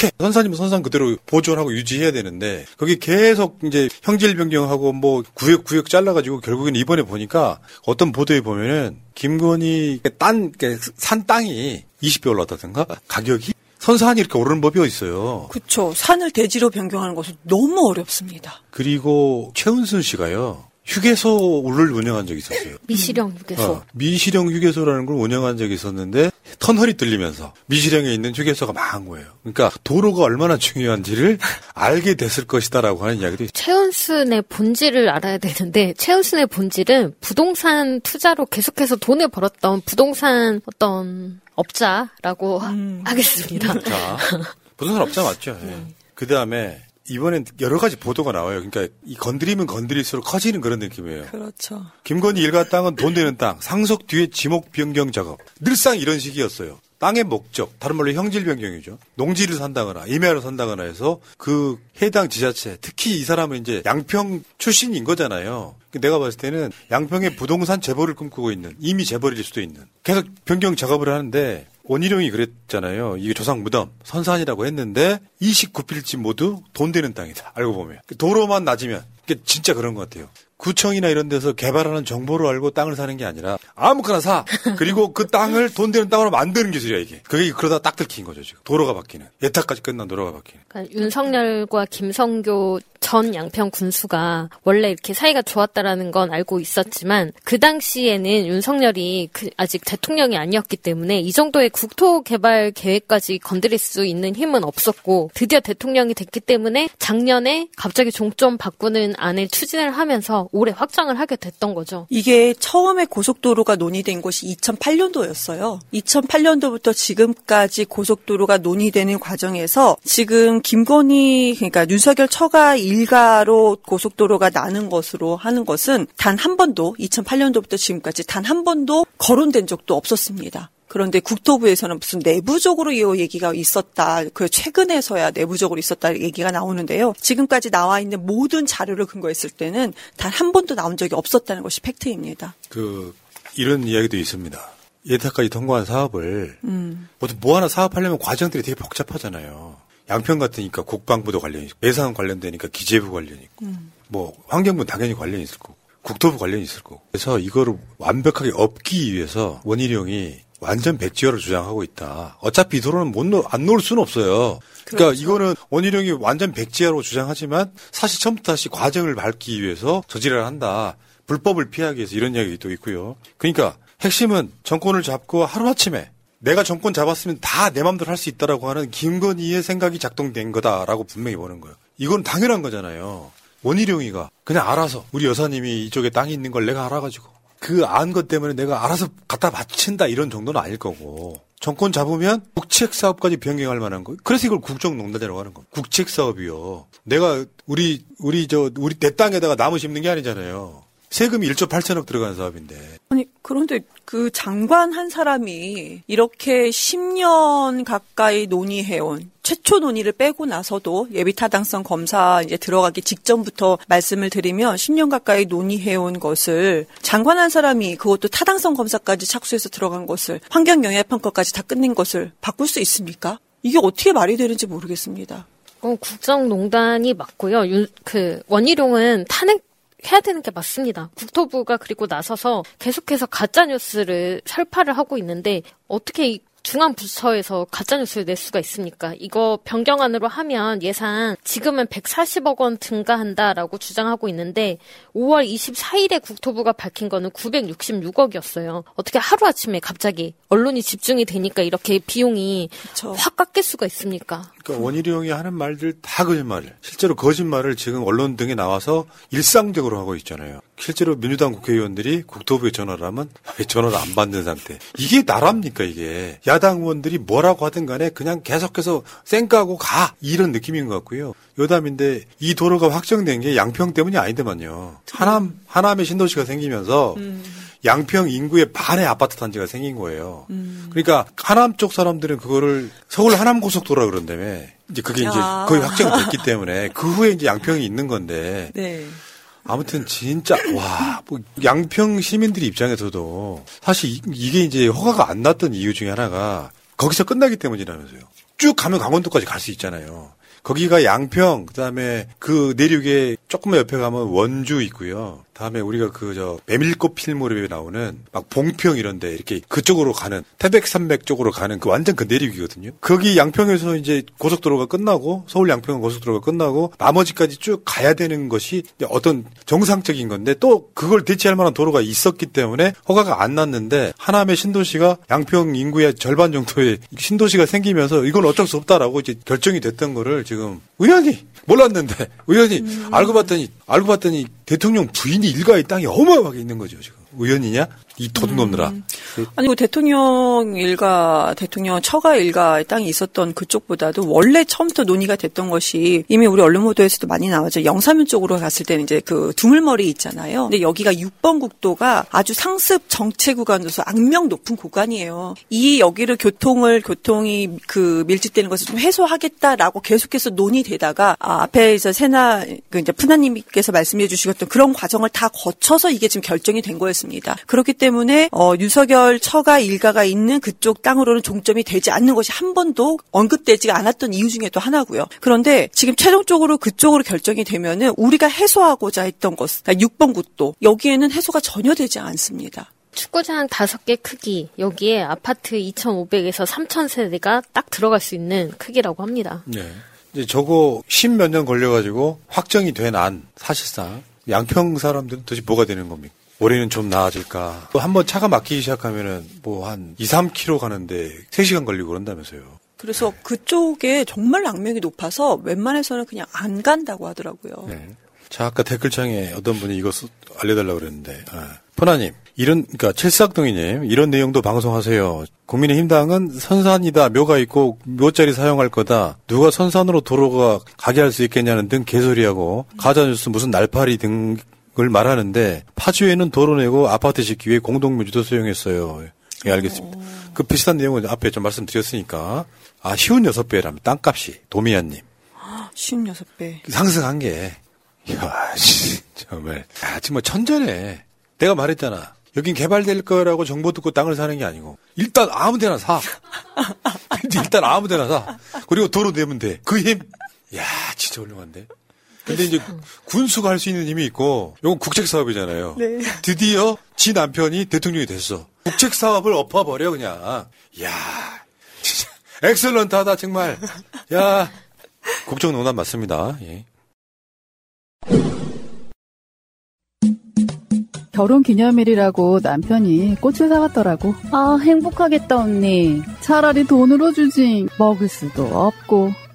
특혜 선사님은 선상 그대로 보존하고 유지해야 되는데 거기 계속 이제 형질 변경하고 뭐 구역 구역 잘라가지고 결국엔 이번에 보니까 어떤 보도에 보면은 김건희 딴산 땅이 20배 올랐다든가 가격이 선산이 이렇게 오르는 법이 있어요. 그렇죠. 산을 대지로 변경하는 것은 너무 어렵습니다. 그리고 최은순 씨가요. 휴게소를 운영한 적이 있었어요. 미시령 휴게소. 어, 미시령 휴게소라는 걸 운영한 적이 있었는데 터널이 뚫리면서 미시령에 있는 휴게소가 망한 거예요. 그러니까 도로가 얼마나 중요한지를 알게 됐을 것이다라고 하는 이야기도 있어요. 최은순의 본질을 알아야 되는데 최은순의 본질은 부동산 투자로 계속해서 돈을 벌었던 부동산 어떤 업자라고 하겠습니다. 자, 부동산 업자 맞죠? 예. 그 다음에 이번엔 여러 가지 보도가 나와요. 그러니까 이 건드리면 건드릴수록 커지는 그런 느낌이에요. 그렇죠. 김건희 일가 땅은 돈 되는 땅, 상속 뒤에 지목 변경 작업. 늘상 이런 식이었어요. 땅의 목적, 다른 말로 형질 변경이죠. 농지를 산다거나 임야를 산다거나 해서 그 해당 지자체, 특히 이 사람은 이제 양평 출신인 거잖아요. 내가 봤을 때는 양평의 부동산 재벌을 꿈꾸고 있는 이미 재벌일 수도 있는 계속 변경 작업을 하는데 원희룡이 그랬잖아요. 이게 조상 무덤 선산이라고 했는데 29필지 모두 돈 되는 땅이다. 알고 보면 도로만 낮으면 그게 진짜 그런 것 같아요. 구청이나 이런 데서 개발하는 정보를 알고 땅을 사는 게 아니라 아무거나 사. 그리고 그 땅을 돈 되는 땅으로 만드는 기술이야 이게. 그게 그러다 딱 들킨 거죠 지금. 도로가 바뀌는. 예타까지 끝난 도로가 바뀌는. 그러니까 윤석열과 김성교 전 양평 군수가 원래 이렇게 사이가 좋았다라는 건 알고 있었지만 그 당시에는 윤석열이 그 아직 대통령이 아니었기 때문에 이 정도의 국토 개발 계획까지 건드릴 수 있는 힘은 없었고 드디어 대통령이 됐기 때문에 작년에 갑자기 종점 바꾸는 안을 추진을 하면서 올해 확장을 하게 됐던 거죠. 이게 처음에 고속도로가 논의된 것이 2008년도였어요. 2008년도부터 지금까지 고속도로가 논의되는 과정에서 지금 김건희 그러니까 윤석열 처가 일 가로 고속도로가 나는 것으로 하는 것은 단 한 번도 2008년도부터 지금까지 단 한 번도 거론된 적도 없었습니다. 그런데 국토부에서는 무슨 내부적으로 이 얘기가 있었다. 그 최근에서야 내부적으로 있었다 얘기가 나오는데요. 지금까지 나와 있는 모든 자료를 근거했을 때는 단 한 번도 나온 적이 없었다는 것이 팩트입니다. 그 이런 이야기도 있습니다. 예타까지 통과한 사업을 음. 보통 뭐 하나 사업하려면 과정들이 되게 복잡하잖아요. 양평 같으니까 국방부도 관련이 있고 예산 관련되니까 기재부 관련이 있고 음. 뭐 환경부 당연히 관련이 있을 거고 국토부 관련이 있을 거고 그래서 이거를 완벽하게 엎기 위해서 원희룡이 완전 백지화를 주장하고 있다. 어차피 이 도로는 못 놓, 안 놓을 수는 없어요. 그러니까 이거는 원희룡이 완전 백지화로 주장하지만 사실 처음부터 다시 과정을 밟기 위해서 저지를 한다. 불법을 피하기 위해서 이런 이야기도 있고요. 그러니까 핵심은 정권을 잡고 하루아침에 내가 정권 잡았으면 다 내 맘대로 할 수 있다라고 하는 김건희의 생각이 작동된 거다라고 분명히 보는 거예요. 이건 당연한 거잖아요. 원희룡이가 그냥 알아서 우리 여사님이 이쪽에 땅이 있는 걸 내가 알아가지고 그 안 것 때문에 내가 알아서 갖다 바친다 이런 정도는 아닐 거고 정권 잡으면 국책 사업까지 변경할 만한 거. 그래서 이걸 국정농단이라고 하는 거. 국책 사업이요. 내가 우리 우리 저 우리 내 땅에다가 나무 심는 게 아니잖아요. 세금이 1조 8천억 들어가는 사업인데. 아니 그런데 그 장관 한 사람이 이렇게 10년 가까이 논의해온 최초 논의를 빼고 나서도 예비 타당성 검사 이제 들어가기 직전부터 말씀을 드리면 10년 가까이 논의해온 것을 장관 한 사람이 그것도 타당성 검사까지 착수해서 들어간 것을 환경 영향 평가까지 다 끝낸 것을 바꿀 수 있습니까? 이게 어떻게 말이 되는지 모르겠습니다. 어, 국정농단이 맞고요. 윤, 그 원희룡은 탄핵 해야 되는 게 맞습니다. 국토부가 그리고 나서서 계속해서 가짜 뉴스를 설파를 하고 있는데 어떻게 이 중앙 부처에서 가짜 뉴스를 낼 수가 있습니까? 이거 변경안으로 하면 예산 지금은 140억 원 증가한다라고 주장하고 있는데 5월 24일에 국토부가 밝힌 거는 966억이었어요. 어떻게 하루 아침에 갑자기 언론이 집중이 되니까 이렇게 비용이 확 깎일 수가 있습니까? 그러니까 원희룡이 하는 말들 다 거짓말. 실제로 거짓말을 지금 언론 등에 나와서 일상적으로 하고 있잖아요. 실제로 민주당 국회의원들이 국토부에 전화를 하면 왜 전화를 안 받는 상태. 이게 나랍니까 이게. 야당 의원들이 뭐라고 하든 간에 그냥 계속해서 쌩까고 가. 이런 느낌인 것 같고요. 여담인데 이 도로가 확정된 게 양평 때문이 아니더만요. 하남, 하남에 신도시가 생기면서 양평 인구의 반의 아파트 단지가 생긴 거예요. 그러니까 하남 쪽 사람들은 그거를 서울 하남 고속도로라 그런다며. 이제 그게 이제 아. 거의 확정됐기 때문에 그 후에 이제 양평이 있는 건데. 네. 아무튼 진짜 와, 뭐 양평 시민들 입장에서도 사실 이- 이게 이제 허가가 안 났던 이유 중에 하나가 거기서 끝나기 때문이라면서요. 쭉 가면 강원도까지 갈 수 있잖아요. 거기가 양평, 그다음에 그 내륙에 조금만 옆에 가면 원주 있고요. 다음에 우리가 그 저 메밀꽃 필 무렵에 나오는 막 봉평 이런데 이렇게 그쪽으로 가는 태백 산맥 쪽으로 가는 그 완전 그 내륙이거든요. 거기 양평에서 이제 고속도로가 끝나고 서울 양평 고속도로가 끝나고 나머지까지 쭉 가야 되는 것이 어떤 정상적인 건데 또 그걸 대체할 만한 도로가 있었기 때문에 허가가 안 났는데 하남의 신도시가 양평 인구의 절반 정도의 신도시가 생기면서 이건 어쩔 수 없다라고 이제 결정이 됐던 거를 지금 의원이 몰랐는데 의원이 음. 알고 봤더니 알고 봤더니 대통령 부인이 일가의 땅이 어마어마하게 있는 거죠 지금 의원이냐 이 도둑 놈들아 음. 아니 그 대통령 일가 대통령 처가 일가의 땅이 있었던 그쪽보다도 원래 처음부터 논의가 됐던 것이 이미 우리 언론 보도에서도 많이 나왔죠. 영사면 쪽으로 갔을 때는 이제 그 두물머리 있잖아요. 근데 여기가 6번 국도가 아주 상습 정체 구간으로서 악명 높은 구간이에요. 이 여기를 교통을 교통이 그 밀집되는 것을 좀 해소하겠다라고 계속해서 논의되다가 아, 앞에 이제 세나 그 이제 푸나님께서 말씀해 주시던 그런 과정을 다 거쳐서 이게 지금 결정이 된 거였 습니다. 그렇기 때문에 어, 유석열 처가 일가가 있는 그쪽 땅으로는 종점이 되지 않는 것이 한 번도 언급되지가 않았던 이유 중에 또 하나고요. 그런데 지금 최종적으로 그쪽으로 결정이 되면은 우리가 해소하고자 했던 것, 그러니까 6번 국도 여기에는 해소가 전혀 되지 않습니다. 축구장 다섯 개 크기, 여기에 아파트 2,500에서 3,000세대가 딱 들어갈 수 있는 크기라고 합니다. 네. 이제 저거 십몇 년 걸려가지고 확정이 된 안 사실상 양평 사람들은 도대체 뭐가 되는 겁니까? 올해는 좀 나아질까? 또 한번 차가 막히기 시작하면은 뭐 한 2, 3km 가는데 3시간 걸리고 그런다면서요. 그래서 그쪽에 정말 악명이 높아서 웬만해서는 그냥 안 간다고 하더라고요. 네. 자, 아까 댓글창에 어떤 분이 쓰- 알려달라고 그랬는데, 아, 포나님, 이런, 그니까, 칠삭동이님, 이런 내용도 방송하세요. 국민의힘당은 선산이다, 묘가 있고, 묘자리 사용할 거다, 누가 선산으로 도로가 가게 할 수 있겠냐는 등 개소리하고, 가짜뉴스 무슨 날파리 등 을 말하는데, 파주에는 도로 내고 아파트 짓기 위해 공동묘지도 사용했어요. 예, 알겠습니다. 그 비슷한 내용은 앞에 좀 말씀드렸으니까, 아, 쉬운 여섯 배라면 땅값이, 도미안님. 56배. 상승한 게, 이야, 씨, 정말. 야, 정말 천재네. 내가 말했잖아. 여긴 개발될 거라고 정보 듣고 땅을 사는 게 아니고, 일단 아무 데나 사. 일단 아무 데나 사. 그리고 도로 내면 돼. 그 힘. 야, 진짜 훌륭한데. 근데 이제 군수가 할 수 있는 힘이 있고, 이건 국책 사업이잖아요. 네. 드디어 지 남편이 대통령이 됐어. 국책 사업을 엎어버려, 그냥. 야 진짜. 엑셀런트하다, 정말. 야, 국정농단 맞습니다. 예. 결혼 기념일이라고 남편이 꽃을 사왔더라고. 아, 행복하겠다, 언니. 차라리 돈으로 주지. 먹을 수도 없고,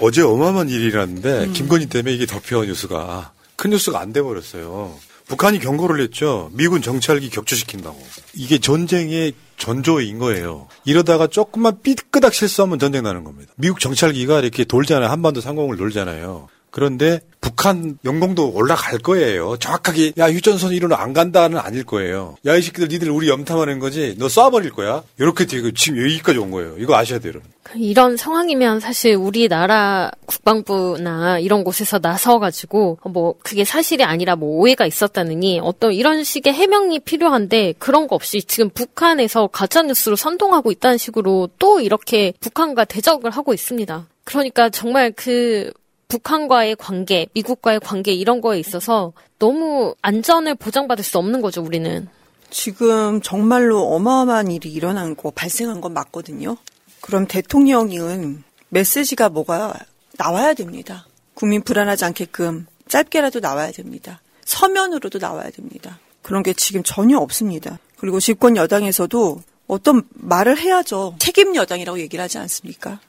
어제 어마어마한 일이 일어났는데 김건희 때문에 이게 덮여 뉴스가 큰 뉴스가 안 돼버렸어요. 북한이 경고를 했죠. 미군 정찰기 격추시킨다고. 이게 전쟁의 전조인 거예요. 이러다가 조금만 삐끄닥 실수하면 전쟁 나는 겁니다. 미국 정찰기가 이렇게 돌잖아요. 한반도 상공을 돌잖아요. 그런데 북한 영공도 올라갈 거예요. 정확하게 야 휴전선 이로는 안 간다는 아닐 거예요. 야 이 새끼들 니들 우리 염탐하는 거지. 너 쏴버릴 거야. 이렇게 되고 지금 여기까지 온 거예요. 이거 아셔야 돼요. 여러분. 이런 상황이면 사실 우리나라 국방부나 이런 곳에서 나서가지고 뭐 그게 사실이 아니라 뭐 오해가 있었다느니 어떤 이런 식의 해명이 필요한데 그런 거 없이 지금 북한에서 가짜뉴스로 선동하고 있다는 식으로 또 이렇게 북한과 대적을 하고 있습니다. 그러니까 정말 그 북한과의 관계, 미국과의 관계 이런 거에 있어서 너무 안전을 보장받을 수 없는 거죠, 우리는. 지금 정말로 어마어마한 일이 일어난 거, 발생한 건 맞거든요. 그럼 대통령은 메시지가 뭐가 나와야 됩니다. 국민 불안하지 않게끔 짧게라도 나와야 됩니다. 서면으로도 나와야 됩니다. 그런 게 지금 전혀 없습니다. 그리고 집권 여당에서도 어떤 말을 해야죠. 책임 여당이라고 얘기를 하지 않습니까?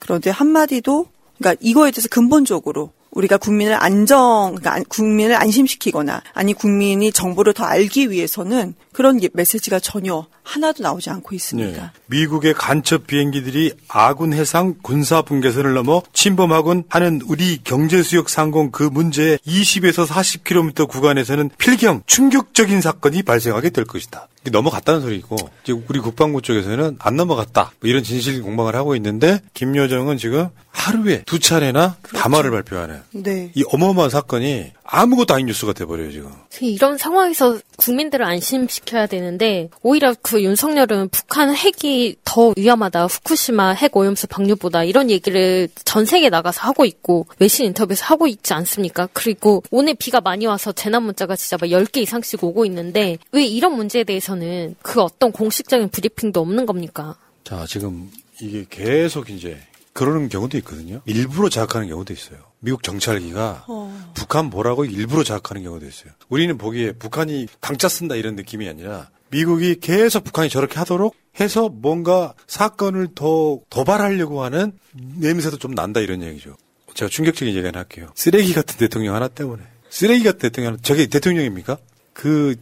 그런데 한마디도 그러니까 이거에 대해서 근본적으로 우리가 국민을 안정, 그러니까 안- 국민을 안심시키거나 아니 국민이 정보를 더 알기 위해서는 그런 예- 메시지가 전혀 하나도 나오지 않고 있습니다. 네. 미국의 간첩 비행기들이 아군 해상 군사 분계선을 넘어 침범하곤 하는 우리 경제수역 상공 그 문제에 20에서 40km 구간에서는 필경 충격적인 사건이 발생하게 될 것이다. 넘어갔다는 소리고 이제 우리 국방부 쪽에서는 안 넘어갔다. 뭐 이런 진실 공방을 하고 있는데 김여정은 지금 하루에 두 차례나 담화를 발표하는 네. 이 어마어마한 사건이 아무것도 아닌 뉴스가 돼버려요 지금. 이런 상황에서 국민들을 안심시켜야 되는데 오히려 그 윤석열은 북한 핵이 더 위험하다. 후쿠시마 핵 오염수 방류보다 이런 얘기를 전 세계 나가서 하고 있고 외신 인터뷰에서 하고 있지 않습니까? 그리고 오늘 비가 많이 와서 재난 문자가 진짜 막 10개 이상씩 오고 있는데 왜 이런 문제에 대해서는 그 어떤 공식적인 브리핑도 없는 겁니까? 자, 지금 이게 계속 이제 그러는 경우도 있거든요. 일부러 자극하는 경우도 있어요. 미국 정찰기가 어. 북한 뭐라고 일부러 자극하는 경우도 있어요. 우리는 보기에 북한이 강짜 쓴다 이런 느낌이 아니라 미국이 계속 북한이 저렇게 하도록 해서 뭔가 사건을 더 도발하려고 하는 냄새도 좀 난다 이런 얘기죠. 제가 충격적인 얘기 하나 할게요. 쓰레기 같은 대통령 하나 때문에. 쓰레기 같은 대통령 하나, 저게 대통령입니까? 그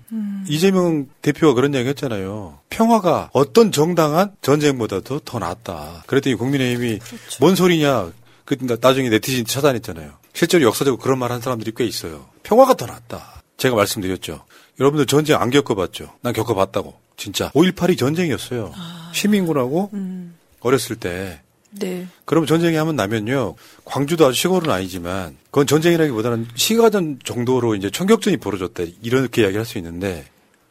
이재명 대표가 그런 얘기 했잖아요. 평화가 어떤 정당한 전쟁보다도 더 낫다. 그랬더니 국민의힘이 뭔 소리냐. 그러니까 나중에 네티즌 차단했잖아요. 실제로 역사적으로 그런 말 한 사람들이 꽤 있어요. 평화가 더 낫다. 제가 말씀드렸죠. 여러분들 전쟁 안 겪어봤죠? 난 겪어봤다고. 진짜. 5.18이 전쟁이었어요. 시민군하고 어렸을 때. 네. 그러면 전쟁이 하면 나면요. 광주도 아주 시골은 아니지만 그건 전쟁이라기보다는 시가전 정도로 이제 총격전이 벌어졌다. 이렇게 이야기할 수 있는데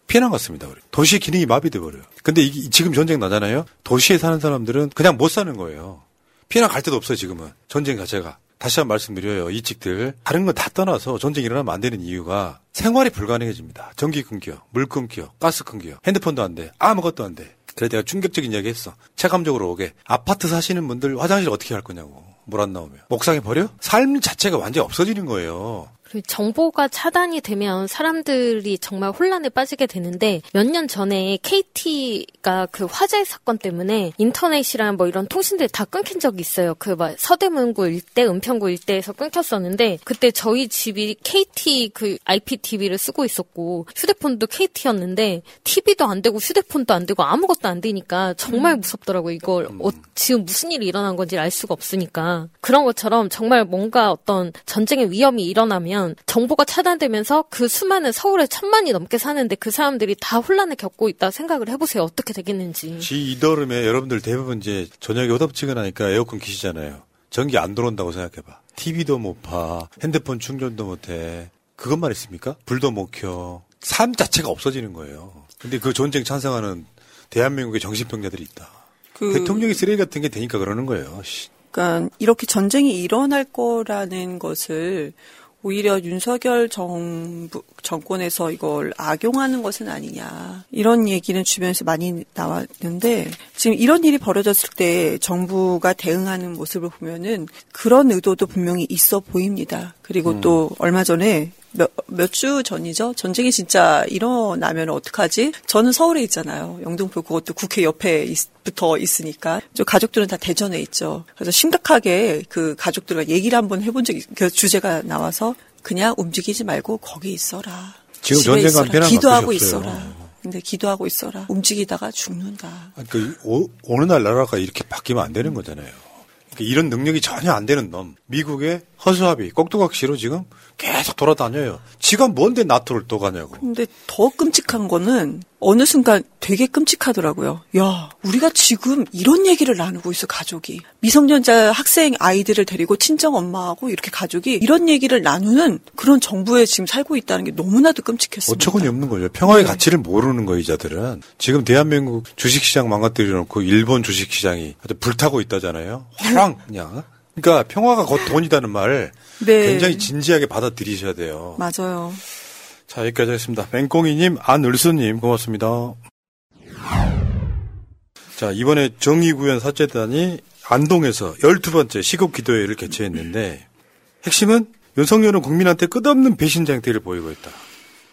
피해난 것 같습니다. 우리. 도시의 기능이 마비돼 버려요. 근데 이 지금 전쟁 나잖아요. 도시에 사는 사람들은 그냥 못 사는 거예요. 피해나 갈 데도 없어요. 지금은 전쟁 자체가. 다시 한 번 말씀드려요. 이직들 다른 건 다 떠나서 전쟁이 일어나면 안 되는 이유가 생활이 불가능해집니다. 전기 끊겨, 물 끊겨, 가스 끊겨, 핸드폰도 안 돼, 아무것도 안 돼. 그래 내가 충격적인 이야기 했어. 체감적으로 오게. 아파트 사시는 분들 화장실 어떻게 할 거냐고. 물 안 나오면. 목상에 버려? 삶 자체가 완전히 없어지는 거예요. 정보가 차단이 되면 사람들이 정말 혼란에 빠지게 되는데 몇 년 전에 KT가 그 화재 사건 때문에 인터넷이랑 뭐 이런 통신들이 다 끊긴 적이 있어요. 그 막 서대문구 일대, 은평구 일대에서 끊겼었는데 그때 저희 집이 KT 그 IPTV를 쓰고 있었고 휴대폰도 KT였는데 TV도 안 되고 휴대폰도 안 되고 아무것도 안 되니까 정말 무섭더라고요. 이걸 어, 지금 무슨 일이 일어난 건지 알 수가 없으니까 그런 것처럼 정말 뭔가 어떤 전쟁의 위험이 일어나면 정보가 차단되면서 그 수많은 서울에 천만이 넘게 사는데 그 사람들이 다 혼란을 겪고 있다 생각을 해보세요. 어떻게 되겠는지. 지 이더름에 여러분들 대부분 이제 저녁에 오답지근하니까 에어컨 키시잖아요. 전기 안 들어온다고 생각해봐. TV도 못 봐. 핸드폰 충전도 못 해. 그것만 있습니까? 불도 못 켜. 삶 자체가 없어지는 거예요. 근데 그 전쟁 찬성하는 대한민국의 정신병자들이 있다. 그- 대통령이 쓰레기 같은 게 되니까 그러는 거예요. 씨. 그러니까 이렇게 전쟁이 일어날 거라는 것을 오히려 윤석열 정부 정권에서 이걸 악용하는 것은 아니냐 이런 얘기는 주변에서 많이 나왔는데 지금 이런 일이 벌어졌을 때 정부가 대응하는 모습을 보면은 그런 의도도 분명히 있어 보입니다. 그리고 음. 또 얼마 전에 몇 주 전이죠. 전쟁이 진짜 일어나면 어떡하지? 저는 서울에 있잖아요. 영등포 그것도 국회 옆에 있- 붙어 있으니까. 저 가족들은 다 대전에 있죠. 그래서 심각하게 그 가족들과 얘기를 한번 해본 적이 그 주제가 나와서 그냥 움직이지 말고 거기 있어라. 지금 전쟁 있어라. 간편한 기도하고 없어요. 있어라. 근데 기도하고 있어라. 움직이다가 죽는다. 그러니까 오, 어느 날 나라가 이렇게 바뀌면 안 되는 거잖아요. 이런 능력이 전혀 안 되는 놈. 미국의 허수아비, 꼭두각시로 지금 계속 돌아다녀요. 지가 뭔데 나토를 또 가냐고. 근데 더 끔찍한 거는 어느 순간 되게 끔찍하더라고요. 야, 우리가 지금 이런 얘기를 나누고 있어, 가족이. 미성년자 학생 아이들을 데리고 친정 엄마하고 이렇게 가족이 이런 얘기를 나누는 그런 정부에 지금 살고 있다는 게 너무나도 끔찍했습니다. 어처구니 없는 거죠. 평화의 가치를 모르는 거, 이자들은. 지금 대한민국 주식시장 망가뜨려 놓고 일본 주식시장이 아주 불타고 있다잖아요. 화랑, 그냥. 그러니까 평화가 곧 돈이라는 말 네. 굉장히 진지하게 받아들이셔야 돼요. 맞아요. 자, 여기까지 하겠습니다. 뱅꽁이님, 안을수님, 고맙습니다. 자, 이번에 정의구현 사죄단이 안동에서 12번째 시국 기도회를 개최했는데, 핵심은 윤석열은 국민한테 끝없는 배신자 행태를 보이고 있다.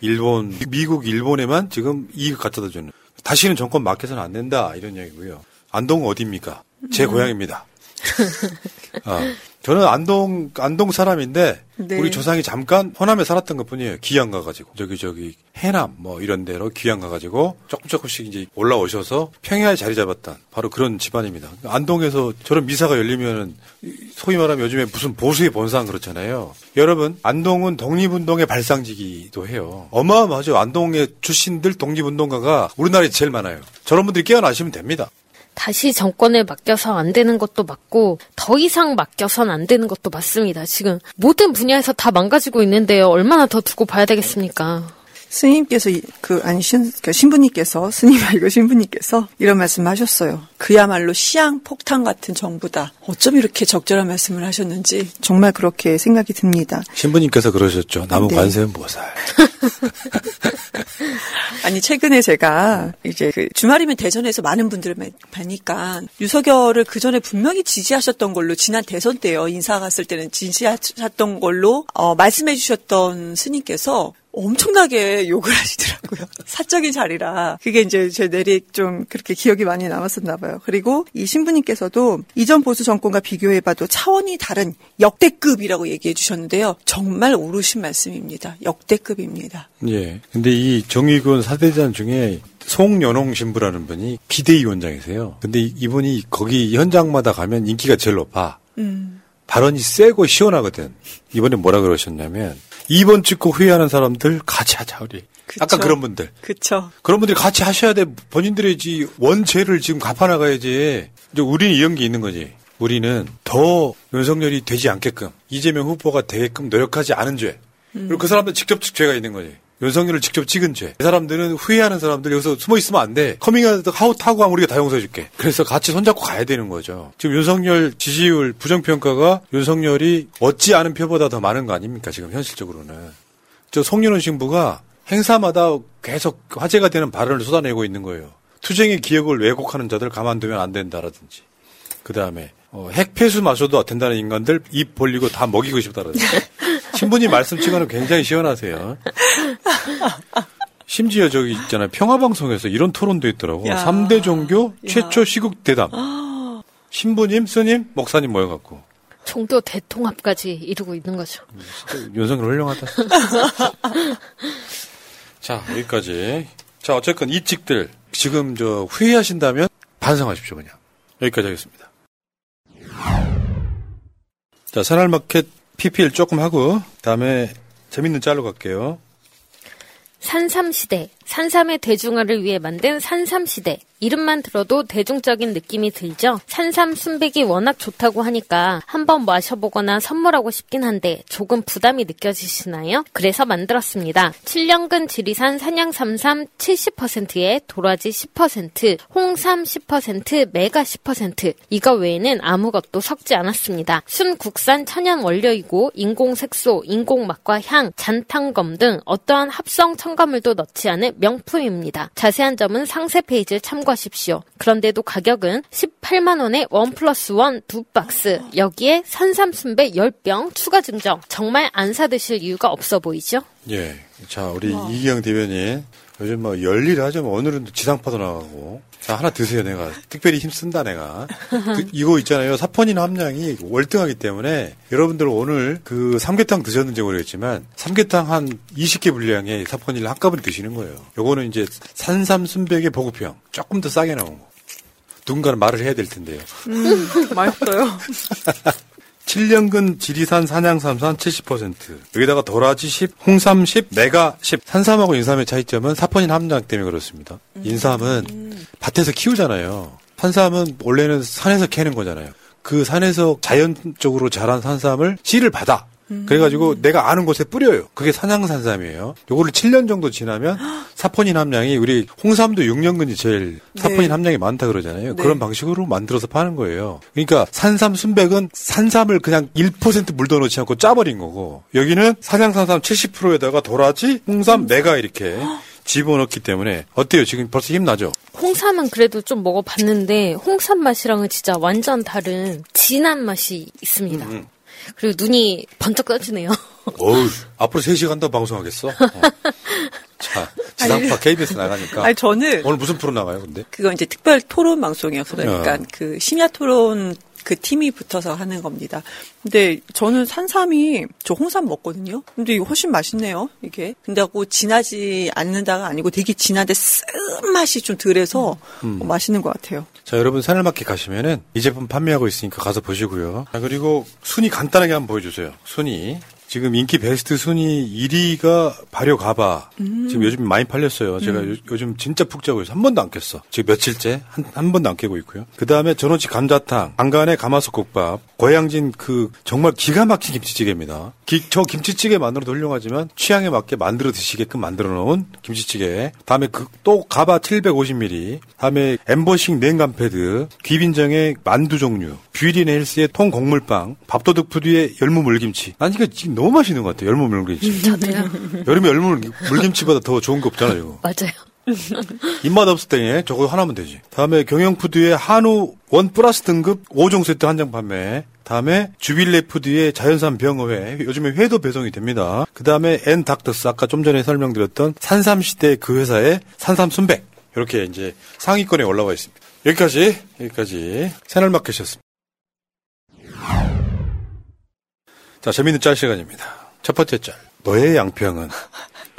일본, 미국, 일본에만 지금 이익을 갖다 주는. 다시는 정권 맡겨서는 안 된다. 이런 얘기고요. 안동은 어디입니까? 제 음. 고향입니다. 아, 저는 안동 안동 사람인데 네. 우리 조상이 잠깐 호남에 살았던 것뿐이에요. 귀양 가가지고 저기 저기 해남 뭐 이런 데로 귀양 가가지고 조금 조금씩 이제 올라오셔서 평야에 자리 잡았던 바로 그런 집안입니다. 안동에서 저런 미사가 열리면은 소위 말하면 요즘에 무슨 보수의 본상 그렇잖아요. 여러분 안동은 독립운동의 발상지기도 해요. 어마어마하죠. 안동의 출신들 독립운동가가 우리나라에 제일 많아요. 저런 분들이 깨어나시면 됩니다. 다시 정권에 맡겨서 안 되는 것도 맞고 더 이상 맡겨선 안 되는 것도 맞습니다. 지금 모든 분야에서 다 망가지고 있는데요. 얼마나 더 두고 봐야 되겠습니까? 스님께서 이- 그 아니 신, 그 신부님께서 스님 아니고 신부님께서 이런 말씀하셨어요. 그야말로 시향 폭탄 같은 정부다. 어쩜 이렇게 적절한 말씀을 하셨는지 정말 그렇게 생각이 듭니다. 신부님께서 그러셨죠. 나무 네. 관세음 보살. 아니 최근에 제가 이제 그 주말이면 대전에서 많은 분들을 뵈- 뵈니까 유석열을 그 전에 분명히 지지하셨던 걸로 지난 대선 때요 인사 갔을 때는 지지하셨던 걸로 어, 말씀해주셨던 스님께서 엄청나게 욕을 하시더라고요. 사적인 자리라 그게 이제 제 내리 좀 그렇게 기억이 많이 남았었나 봐요. 그리고 이 신부님께서도 이전 보수 정권과 비교해봐도 차원이 다른 역대급이라고 얘기해 주셨는데요. 정말 옳으신 말씀입니다. 역대급입니다. 예. 근데 이 정의군 사대장 중에 송연홍 신부라는 분이 비대위원장이세요. 근데 이- 이분이 거기 현장마다 가면 인기가 제일 높아. 음. 발언이 세고 시원하거든. 이번에 뭐라 그러셨냐면 2번 찍고 후회하는 사람들 같이 하자 우리. 아까 그런 분들. 그쵸. 그런 분들이 같이 하셔야 돼. 본인들의 지 원죄를 지금 갚아나가야지. 이제 우리는 이런 게 있는 거지. 우리는 더 윤석열이 되지 않게끔 이재명 후보가 되게끔 노력하지 않은 죄. 그리고 그 사람들 직접 죄가 있는 거지. 윤석열을 직접 찍은 죄. 그 사람들은 후회하는 사람들 여기서 숨어 있으면 안 돼. 커밍아웃 하우 타고 하면 우리가 다 용서해 줄게. 그래서 같이 손잡고 가야 되는 거죠. 지금 윤석열 지지율 부정평가가 윤석열이 얻지 않은 표보다 더 많은 거 아닙니까? 지금 현실적으로는. 저 송년홍 신부가 행사마다 계속 화제가 되는 발언을 쏟아내고 있는 거예요. 투쟁의 기억을 왜곡하는 자들 가만두면 안 된다라든지. 그 다음에 핵폐수 마셔도 된다는 인간들 입 벌리고 다 먹이고 싶다라든지. 신부님 말씀치고는 굉장히 시원하세요. 심지어 저기 있잖아요. 평화방송에서 이런 토론도 있더라고. 야. 3대 종교 최초 시국 대담. 신부님, 스님, 목사님 모여갖고. 종교 대통합까지 이루고 있는 거죠. 윤석열 훌륭하다. 자, 여기까지. 자, 어쨌건 이 찍들 지금 저 후회하신다면 반성하십시오, 그냥. 여기까지 하겠습니다. 자, 새날마켓 PPL 조금 하고 다음에 재밌는 짤로 갈게요. 산삼시대, 산삼의 대중화를 위해 만든 산삼시대. 이름만 들어도 대중적인 느낌이 들죠? 산삼 순백이 워낙 좋다고 하니까 한번 마셔보거나 선물하고 싶긴 한데 조금 부담이 느껴지시나요? 그래서 만들었습니다. 7년근 지리산 산양삼삼 70%에 도라지 10%, 홍삼 10%, 메가 10%. 이거 외에는 아무것도 섞지 않았습니다. 순국산 천연 원료이고 인공 색소, 인공 맛과 향, 잔탄검 등 어떠한 합성 첨가물도 넣지 않은 명품입니다. 자세한 점은 상세 페이지를 참고하십시오. 그런데도 가격은 18만 원에 one plus one 두 박스. 여기에 산삼순백 10병 추가 증정. 정말 안 사드실 이유가 없어 보이죠? 예. 자, 우리 이기영 대변인. 요즘 뭐 열일하죠. 뭐 오늘은 지상파도 나가고. 자, 하나 드세요, 내가. 특별히 힘쓴다, 내가. 그, 이거 있잖아요. 사포닌 함량이 월등하기 때문에 여러분들 오늘 그 삼계탕 드셨는지 모르겠지만 삼계탕 한 20개 분량의 사포닌을 한꺼번에 드시는 거예요. 요거는 이제 산삼 순백의 보급형. 조금 더 싸게 나온 거. 누군가는 말을 해야 될 텐데요. 음, 맛있어요. 7년근 지리산 산양삼산 70%, 여기다가 도라지 10, 홍삼 10, 메가 10. 산삼하고 인삼의 차이점은 사포닌 함량 때문에 그렇습니다. 인삼은 밭에서 키우잖아요. 산삼은 원래는 산에서 캐는 거잖아요. 그 산에서 자연적으로 자란 산삼을 씨를 받아. 그래가지고 내가 아는 곳에 뿌려요. 그게 산양산삼이에요. 요거를 7년 정도 지나면 사포닌 함량이 우리 홍삼도 6년근이 제일 사포닌 네. 함량이 많다 그러잖아요. 네. 그런 방식으로 만들어서 파는 거예요. 그러니까 산삼 순백은 산삼을 그냥 1% 물도 넣지 않고 짜버린 거고 여기는 산양산삼 70%에다가 도라지, 홍삼, 메가 이렇게 집어넣기 때문에 어때요? 지금 벌써 힘나죠? 홍삼은 그래도 좀 먹어봤는데 홍삼 맛이랑은 진짜 완전 다른 진한 맛이 있습니다. 음. 그리고 눈이 번쩍 떠지네요. 어우, 앞으로 3시간 더 방송하겠어? 어. 자, 지상파 KBS 나가니까. 아니, 저는. 오늘 무슨 프로 나가요, 근데? 그거 이제 특별 토론 방송이어서 그러니까 어. 그 심야 토론 그 팀이 붙어서 하는 겁니다. 근데 저는 산삼이 저 홍삼 먹거든요. 근데 이거 훨씬 맛있네요. 이게. 근데 고 진하지 않는다가 아니고 되게 진한데 쓴 맛이 좀 덜해서 음. 어, 맛있는 것 같아요. 자, 여러분 새날마켓 가시면은 이 제품 판매하고 있으니까 가서 보시고요. 자, 그리고 순위 간단하게 한번 보여주세요. 순위. 지금 인기 베스트 순위 1위가 발효 가바. 음. 지금 요즘 많이 팔렸어요. 제가 음. 요, 즘 진짜 푹 자고 있어요. 한 번도 안 깼어. 지금 며칠째 한, 한 번도 안 깨고 있고요. 그 다음에 전원치 감자탕, 안간의 가마솥 국밥, 고향진 그 정말 기가 막힌 김치찌개입니다. 기- 저 김치찌개만으로도 훌륭하지만 취향에 맞게 만들어 드시게끔 만들어 놓은 김치찌개. 다음에 그 또 가바 750ml. 다음에 엠보싱 냉감 패드, 귀빈정의 만두 종류, 뷰리인 헬스의 통 곡물빵, 밥도둑 푸드의 열무 물김치. 난 이거 지금 너무 맛있는 것 같아요. 열무 물김치. 저도요. 여름에 열무 물김치보다 더 좋은 거 없잖아요. 맞아요. 입맛 없을 때 저거 하나면 되지. 다음에 경영푸드의 한우 one plus 등급 5종 세트 한 장 판매. 다음에 주빌레 푸드의 자연산 병어회. 요즘에 회도 배송이 됩니다. 그 다음에 엔 닥터스 아까 좀 전에 설명드렸던 산삼 시대 그 회사의 산삼 순백. 이렇게 이제 상위권에 올라와 있습니다. 여기까지 여기까지 새날마켓이었습니다. 자 재밌는 짤 시간입니다. 첫 번째 짤. 너의 양평은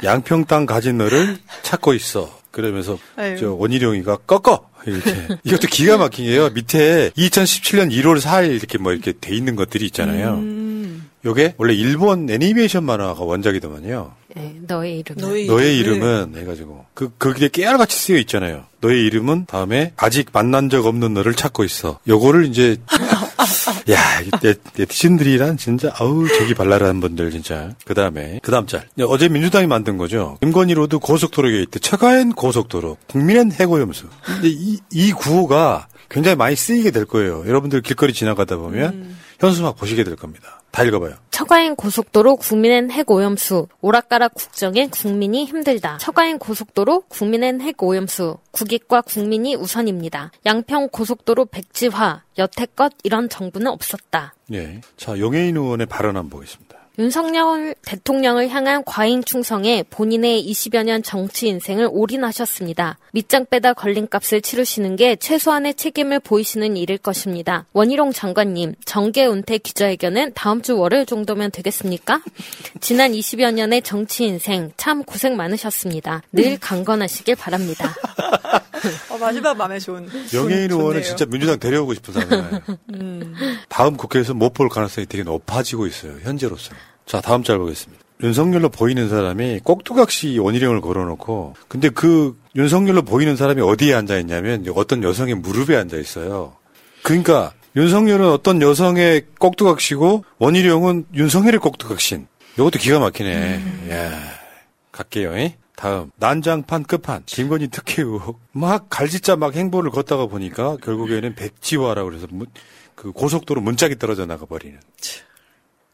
양평 땅 가진 너를 찾고 있어. 그러면서 아유. 저 원희룡이가 꺾어 이렇게 이것도 기가 막힌 게요. 밑에 2017년 1월 4일 이렇게 뭐 이렇게 돼 있는 것들이 있잖아요. 음. 요게 원래 일본 애니메이션 만화가 원작이더만요. 네, 너의 이름. 너의 이름은 해가지고 그 거기에 깨알같이 쓰여 있잖아요. 너의 이름은 다음에 아직 만난 적 없는 너를 찾고 있어. 요거를 이제 야 네, 네티즌들이란 진짜 아우 저기 발랄한 분들 진짜. 그 다음에 그 다음 짤 어제 민주당이 만든 거죠. 김건희 road 고속도로 게이트 처가엔 고속도로 국민은 핵오염수. 근데 이, 이 구호가 굉장히 많이 쓰이게 될 거예요. 여러분들 길거리 지나가다 보면 현수막 보시게 될 겁니다. 다 읽어봐요. 처가행 고속도로 국민엔 핵 오염수 오락가락 국정에 국민이 힘들다. 처가행 고속도로 국민엔 핵 오염수 국익과 국민이 우선입니다. 양평 고속도로 백지화 여태껏 이런 정부는 없었다. 예. 자 용해인 의원의 발언 한번 보겠습니다. 윤석열 대통령을 향한 과잉 충성에 본인의 20여 년 정치 인생을 올인하셨습니다. 밑장 빼다 걸린 값을 치르시는 게 최소한의 책임을 보이시는 일일 것입니다. 원희룡 장관님, 정계 은퇴 기자회견은 다음 주 월요일 정도면 되겠습니까? 지난 20여 년의 정치 인생 참 고생 많으셨습니다. 늘 강건하시길 바랍니다. 어, 마지막 마음에 좋은. 좋- 의원은. 진짜 민주당 데려오고 싶은 사람이에요. 음. 다음 국회에서 못 볼 가능성이 되게 높아지고 있어요. 현재로서. 자, 다음 짤 보겠습니다. 윤석열로 보이는 사람이 꼭두각시 원희룡을 걸어놓고, 근데 그 윤석열로 보이는 사람이 어디에 앉아 있냐면 어떤 여성의 무릎에 앉아 있어요. 그러니까 윤석열은 어떤 여성의 꼭두각시고 원희룡은 윤석열의 꼭두각신. 이것도 기가 막히네. 야, 갈게요. 잉? 다음 난장판 끝판 김건희 특혜 의혹 막 갈짓자 막 행보를 걷다가 보니까 결국에는 백지화라고 그래서 문- 그 고속도로 문짝이 떨어져 나가 버리는.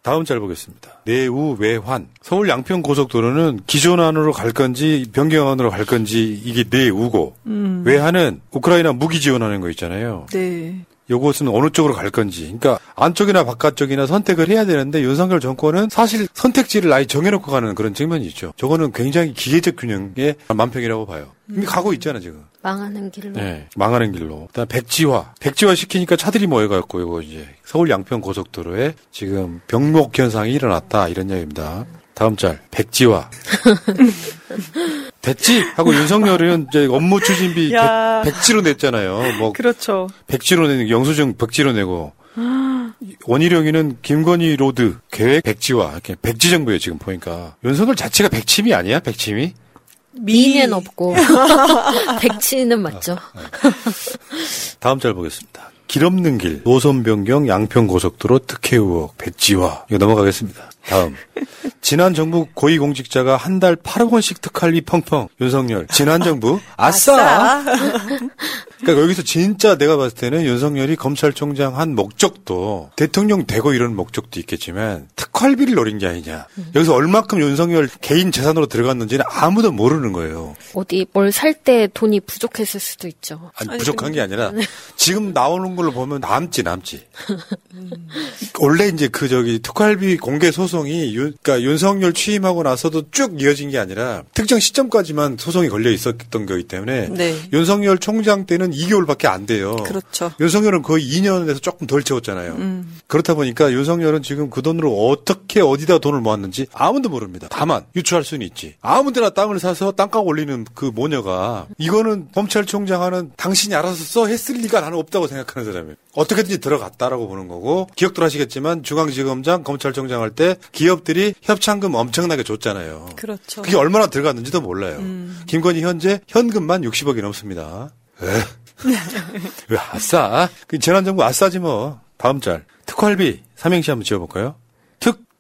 다음 짤 보겠습니다. 내우 외환 서울 양평 고속도로는 기존 안으로 갈 건지 변경 안으로 갈 건지 이게 내우고 음. 외환은 우크라이나 무기 지원하는 거 있잖아요. 네. 요것은 어느 쪽으로 갈 건지. 그러니까 안쪽이나 바깥쪽이나 선택을 해야 되는데 윤석열 정권은 사실 선택지를 아예 정해놓고 가는 그런 측면이 있죠. 저거는 굉장히 기계적 균형의 만평이라고 봐요. 이미 가고 있잖아 지금. 망하는 길로. 네, 망하는 길로. 그다음 백지화. 백지화 시키니까 차들이 모여갖고 이거 이제 서울 양평 고속도로에 지금 병목 현상이 일어났다 이런 이야기입니다. 다음 짤 백지화. 됐지 하고 윤석열은 이제 업무 추진비 야. 백, 백지로 냈잖아요. 뭐 그렇죠. 백지로 내는 영수증 백지로 내고 원희룡이는 김건희 road 계획 백지화 이렇게 백지 정부예요 지금 보니까 윤석열 자체가 백치미 아니야 백치미 미는 없고 백치는 맞죠. 다음 짤 보겠습니다. 길 없는 길. 노선 변경 양평 고속도로 특혜 의혹 백지화. 이거 넘어가겠습니다. 다음. 지난 정부 고위공직자가 한 달 8억 원씩 특할비 펑펑. 윤석열. 지난 정부? 아싸. 그러니까 여기서 진짜 내가 봤을 때는 윤석열이 검찰총장 한 목적도 대통령 되고 이런 목적도 있겠지만 특활비를 노린 게 아니냐. 여기서 얼마큼 윤석열 개인 재산으로 들어갔는지는 아무도 모르는 거예요. 어디 뭘 살 때 돈이 부족했을 수도 있죠. 아니, 부족한 게 아니라 지금 나오는 걸로 보면 남지 남지. 원래 이제 그 저기 특활비 공개 소송이 윤, 그러니까 윤석열 취임하고 나서도 쭉 이어진 게 아니라 특정 시점까지만 소송이 걸려 있었던 거기 때문에 네. 윤석열 총장 때는 2개월밖에 안 돼요. 그렇죠. 윤석열은 거의 2년에서 조금 덜 채웠잖아요. 음. 그렇다 보니까 윤석열은 지금 그 돈으로 어떻게 어디다 돈을 모았는지 아무도 모릅니다. 다만 유추할 수는 있지. 아무데나 땅을 사서 땅값 올리는 그 모녀가 이거는 검찰총장 하는 당신이 알아서 써 했을 리가 나는 없다고 생각하는 사람이에요. 어떻게든지 들어갔다라고 보는 거고 기억들 하시겠지만 중앙지검장 검찰총장 할 때 기업들이 협찬금 엄청나게 줬잖아요. 그렇죠. 그게 얼마나 들어갔는지도 몰라요. 음. 김건희 현재 현금만 60억이 넘습니다. 에. 왜 아싸? 그 지난정부 아싸지 뭐. 다음 짤. 특활비 삼행시 한번 지어볼까요?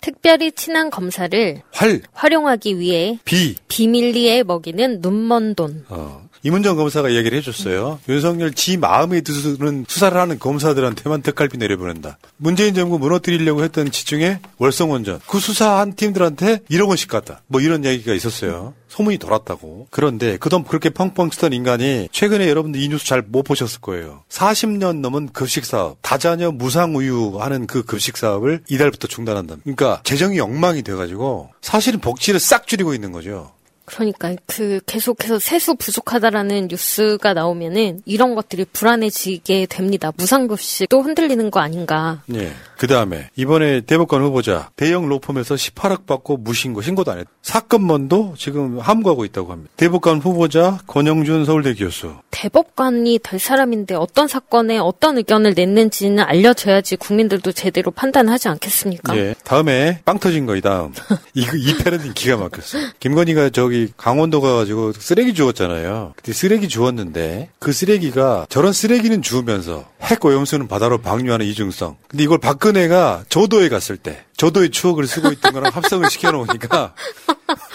특별히 친한 검사를 활, 활용하기 위해 비. 비밀리에 먹이는 눈먼 돈. 어, 이문정 검사가 얘기를 해줬어요. 윤석열 지 마음에 드는 수사를 하는 검사들한테만 특활비 내려보낸다. 문재인 정부 무너뜨리려고 했던 지중에 월성원전 그 수사한 팀들한테 1억 원씩 갔다. 뭐 이런 얘기가 있었어요. 소문이 돌았다고. 그런데 그돈 그렇게 펑펑 쓰던 인간이 최근에 여러분들 이 뉴스 잘 못 보셨을 거예요. 40년 넘은 급식 사업, 다자녀 무상우유 하는 그 급식 사업을 이달부터 중단한다. 그러니까 재정이 엉망이 돼가지고 사실은 복지를 싹 줄이고 있는 거죠. 그러니까 그 계속해서 세수 부족하다라는 뉴스가 나오면은 이런 것들이 불안해지게 됩니다. 무상급식도 흔들리는 거 아닌가. 예. 그 다음에 이번에 대법관 후보자 대형 로펌에서 18억 받고 무신고 신고도 안 했. 사건만도 지금 함구하고 있다고 합니다. 대법관 후보자 권영준 서울대 교수. 대법관이 될 사람인데 어떤 사건에 어떤 의견을 냈는지는 알려줘야지 국민들도 제대로 판단하지 않겠습니까? 예. 다음에 빵 터진 거이 다음. 이거 이 패러디 기가 막혔어. 김건희가 저기 강원도 가가지고 쓰레기 주웠잖아요. 근데 쓰레기 주웠는데 그 쓰레기가 저런 쓰레기는 주우면서 핵 오염수는 바다로 방류하는 이중성. 근데 이걸 박근 혜가 저도에 갔을 때 저도의 추억을 쓰고 있던 거랑 합성을 시켜놓으니까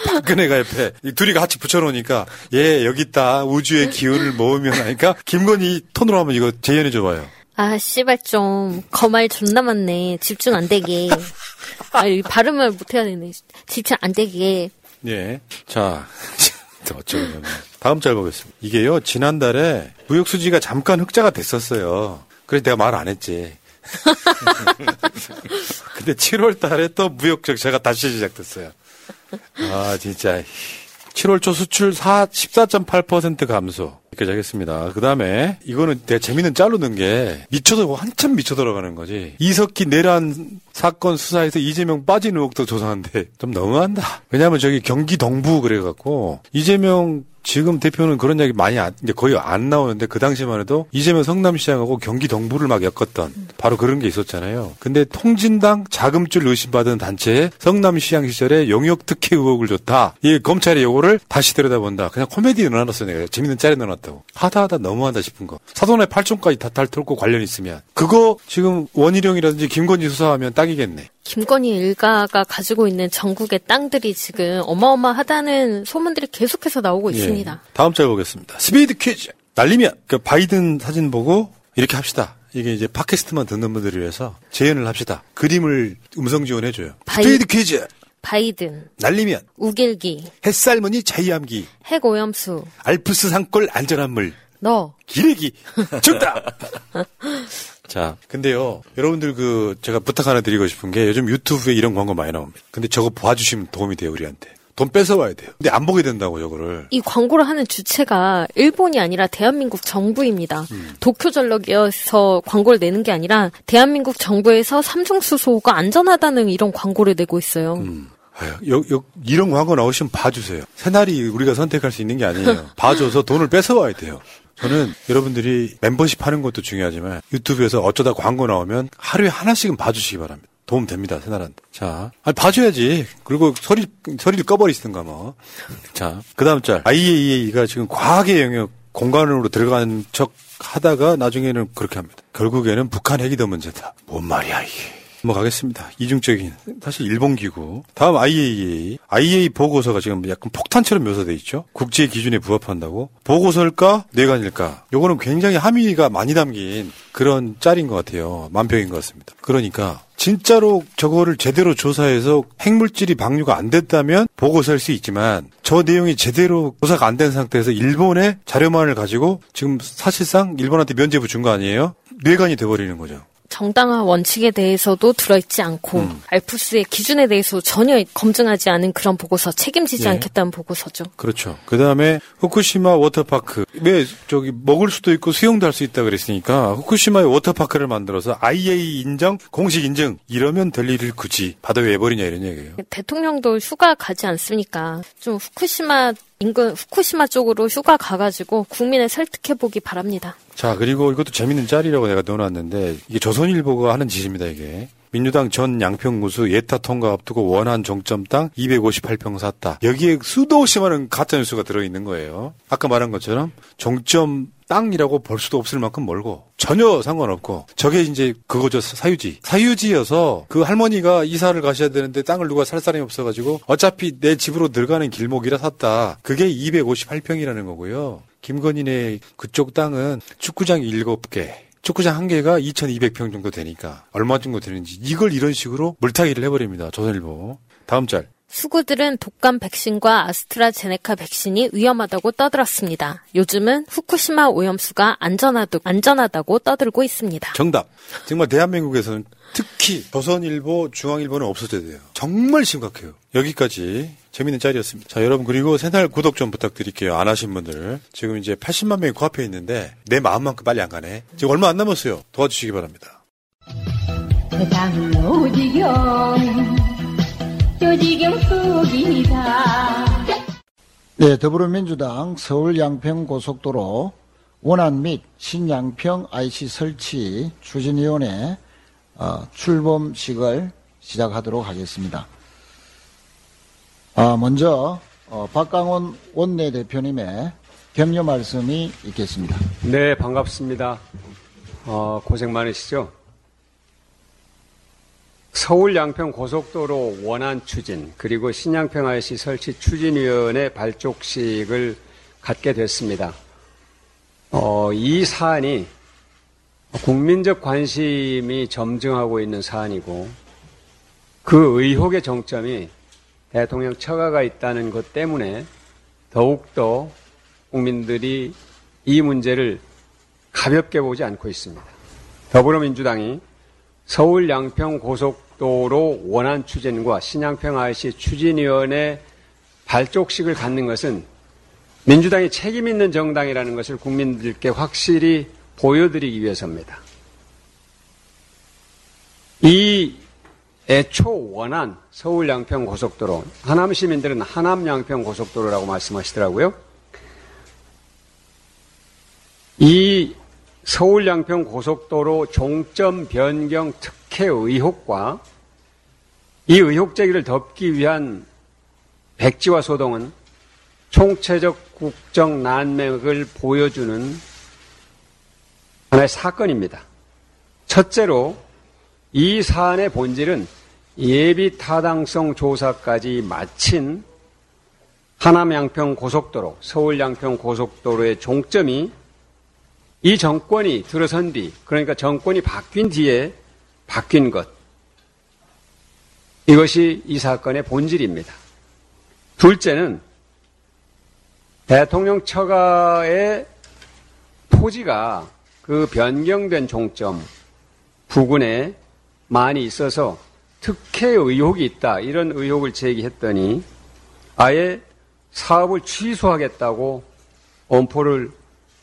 박근혜가 옆에 이 둘이 같이 붙여놓으니까 예 여기 있다 우주의 기운을 모으면 하니까 김건희 톤으로 하면 이거 재현해 줘봐요. 아, 씨발 좀 거말 존나 많네. 집중 안 되게. 아, 이 발음을 못 해야 되네. 집중 안 되게. 예. 자, 어쩌면 다음 짤 보겠습니다. 이게요 지난달에 무역 수지가 잠깐 흑자가 됐었어요. 그래서 내가 말 안 했지. 근데 7월 달에 또 무역 적자가 다시 시작됐어요. 아, 진짜. 7월 초 수출 4, 14.8% 감소. 여기까지 하겠습니다. 그 다음에, 이거는 되게 재밌는 넣은 게, 미쳐도 한참 미쳐 들어가는 거지. 이석기 내란 사건 수사에서 이재명 빠진 의혹도 조사한데, 좀 너무한다. 왜냐면 저기 경기 동부 그래갖고, 이재명 지금 대표는 그런 이야기 많이 안, 이제 거의 안 나오는데 그 당시만 해도 이재명 성남시장하고 경기 동부를 막 엮었던 바로 그런 게 있었잖아요. 근데 통진당 자금줄 의심받은 단체에 성남시장 시절에 용역 특혜 의혹을 줬다. 이 검찰이 요거를 다시 들여다본다. 그냥 코미디에 넣어놨어 내가 재밌는 짤에 넣어놨다고. 하다 하다 너무한다 싶은 거. 사돈의 팔촌까지 다탈 털고 관련 있으면 그거 지금 원희룡이라든지 김건희 수사하면 딱이겠네. 김건희 일가가 가지고 있는 전국의 땅들이 지금 어마어마하다는 소문들이 계속해서 나오고 예. 있습니다. 다음 짤 보겠습니다. 스피드 퀴즈. 날리면 그 바이든 사진 보고 이렇게 합시다. 이게 이제 팟캐스트만 듣는 분들을 위해서 재연을 합시다. 그림을 음성 지원해줘요. 바이- 스피드 퀴즈. 바이든, 날리면 욱일기, 햇살무늬 자위함기, 핵오염수, 알프스 산골 안전한 물, 너. 기레기. 정답. 자, 근데요, 여러분들 그 제가 부탁 하나 드리고 싶은 게 요즘 유튜브에 이런 광고 많이 나옵니다. 근데 저거 봐주시면 도움이 돼요 우리한테. 돈 뺏어와야 돼요. 근데 안 보게 된다고 저거를. 이 광고를 하는 주체가 일본이 아니라 대한민국 정부입니다. 도쿄 전력에서 광고를 내는 게 아니라 대한민국 정부에서 삼성수소가 안전하다는 이런 광고를 내고 있어요. 아유, 여, 여, 이런 광고 나오시면 봐주세요. 새날이 우리가 선택할 수 있는 게 아니에요. 봐줘서 돈을 뺏어와야 돼요. 저는 여러분들이 멤버십 하는 것도 중요하지만 유튜브에서 어쩌다 광고 나오면 하루에 하나씩은 봐주시기 바랍니다. 도움 됩니다, 새날한테. 자, 아니, 봐줘야지. 그리고 소리, 소리를 꺼버리시든가 뭐. 자, 그 다음 짤. IAEA가 지금 과학의 영역 공간으로 들어가는 척 하다가 나중에는 그렇게 합니다. 결국에는 북한 핵이 더 문제다. 뭔 말이야, 이게. 넘어가겠습니다. 이중적인 사실 일본 기구. 다음 IAEA. IAEA 보고서가 지금 약간 폭탄처럼 묘사돼 있죠. 국제 기준에 부합한다고. 보고서일까 뇌관일까. 요거는 굉장히 함의가 많이 담긴 그런 짤인 것 같아요. 만평인 것 같습니다. 그러니까 진짜로 저거를 제대로 조사해서 핵물질이 방류가 안 됐다면 보고서일 수 있지만 저 내용이 제대로 조사가 안 된 상태에서 일본의 자료만을 가지고 지금 사실상 일본한테 면죄부 준 거 아니에요? 뇌관이 돼버리는 거죠. 정당화 원칙에 대해서도 들어있지 않고 음. 알프스의 기준에 대해서 전혀 검증하지 않은 그런 보고서 책임지지 예. 않겠다는 보고서죠. 그렇죠. 그 다음에 후쿠시마 워터파크. 왜 저기 먹을 수도 있고 수영도 할 수 있다 그랬으니까 후쿠시마의 워터파크를 만들어서 IA 인정, 공식 인증 이러면 될 일을 굳이 받아 왜 버리냐 이런 얘기예요. 대통령도 휴가 가지 않습니까? 좀 후쿠시마 인근 후쿠시마 쪽으로 휴가 가가지고 국민을 설득해 보기 바랍니다. 자, 그리고 이것도 재밌는 짤이라고 내가 넣어놨는데, 이게 조선일보가 하는 짓입니다, 이게. 민주당 전 양평구수 예타 통과 앞두고 원한 종점 땅 258평 샀다. 여기에 수도 없이 많은 가짜뉴스가 들어있는 거예요. 아까 말한 것처럼 종점 땅이라고 볼 수도 없을 만큼 멀고 전혀 상관없고 저게 이제 그거죠 사유지 사유지여서 그 할머니가 이사를 가셔야 되는데 땅을 누가 살 사람이 없어가지고 어차피 내 집으로 들어가는 길목이라 샀다 그게 258평이라는 거고요 김건희네 그쪽 땅은 축구장 7개 축구장 한 개가 2,200평 정도 되니까 얼마 정도 되는지 이걸 이런 식으로 물타기를 해버립니다. 조선일보. 다음 짤 수구들은 독감 백신과 아스트라제네카 백신이 위험하다고 떠들었습니다. 요즘은 후쿠시마 오염수가 안전하다, 안전하다고 떠들고 있습니다. 정답. 정말 대한민국에서는 특히 조선일보, 중앙일보는 없어져야 돼요. 정말 심각해요. 여기까지 재밌는 짤이었습니다. 자, 여러분 그리고 새날 구독 좀 부탁드릴게요. 안 하신 분들. 지금 이제 80만 명이 코앞에 있는데 내 마음만큼 빨리 안 가네. 지금 얼마 안 남았어요. 도와주시기 바랍니다. 조지경 속이다 네, 더불어민주당 서울 양평 고속도로 원안 및 신양평 IC 설치 추진위원회 어, 출범식을 시작하도록 하겠습니다. 아, 먼저 어, 박강원 원내대표님의 격려 말씀이 있겠습니다. 네, 반갑습니다. 어, 고생 많으시죠? 서울 양평 고속도로 원안 추진 그리고 신양평 IC 설치 추진위원회 발족식을 갖게 됐습니다. 어, 이 사안이 국민적 관심이 점증하고 있는 사안이고 그 의혹의 정점이 대통령 처가가 있다는 것 때문에 더욱더 국민들이 이 문제를 가볍게 보지 않고 있습니다. 더불어민주당이 서울 양평 고속 도로 원안 추진과 신양평 IC 추진위원회 발족식을 갖는 것은 민주당이 책임 있는 정당이라는 것을 국민들께 확실히 보여드리기 위해서입니다. 이 애초 원안 서울 양평 고속도로 하남 시민들은 하남 양평 고속도로라고 말씀하시더라고요. 이 서울 양평 고속도로 종점 변경 특 혜 의혹과 이 의혹 제기를 덮기 위한 백지화 소동은 총체적 국정 난맥을 보여주는 하나의 사건입니다. 첫째로 이 사안의 본질은 예비 타당성 조사까지 마친 하남 양평 고속도로, 서울 양평 고속도로의 종점이 이 정권이 들어선 뒤, 그러니까 정권이 바뀐 뒤에 바뀐 것. 이것이 이 사건의 본질입니다. 둘째는 대통령 처가의 토지가 그 변경된 종점 부근에 많이 있어서 특혜 의혹이 있다. 이런 의혹을 제기했더니 아예 사업을 취소하겠다고 엄포를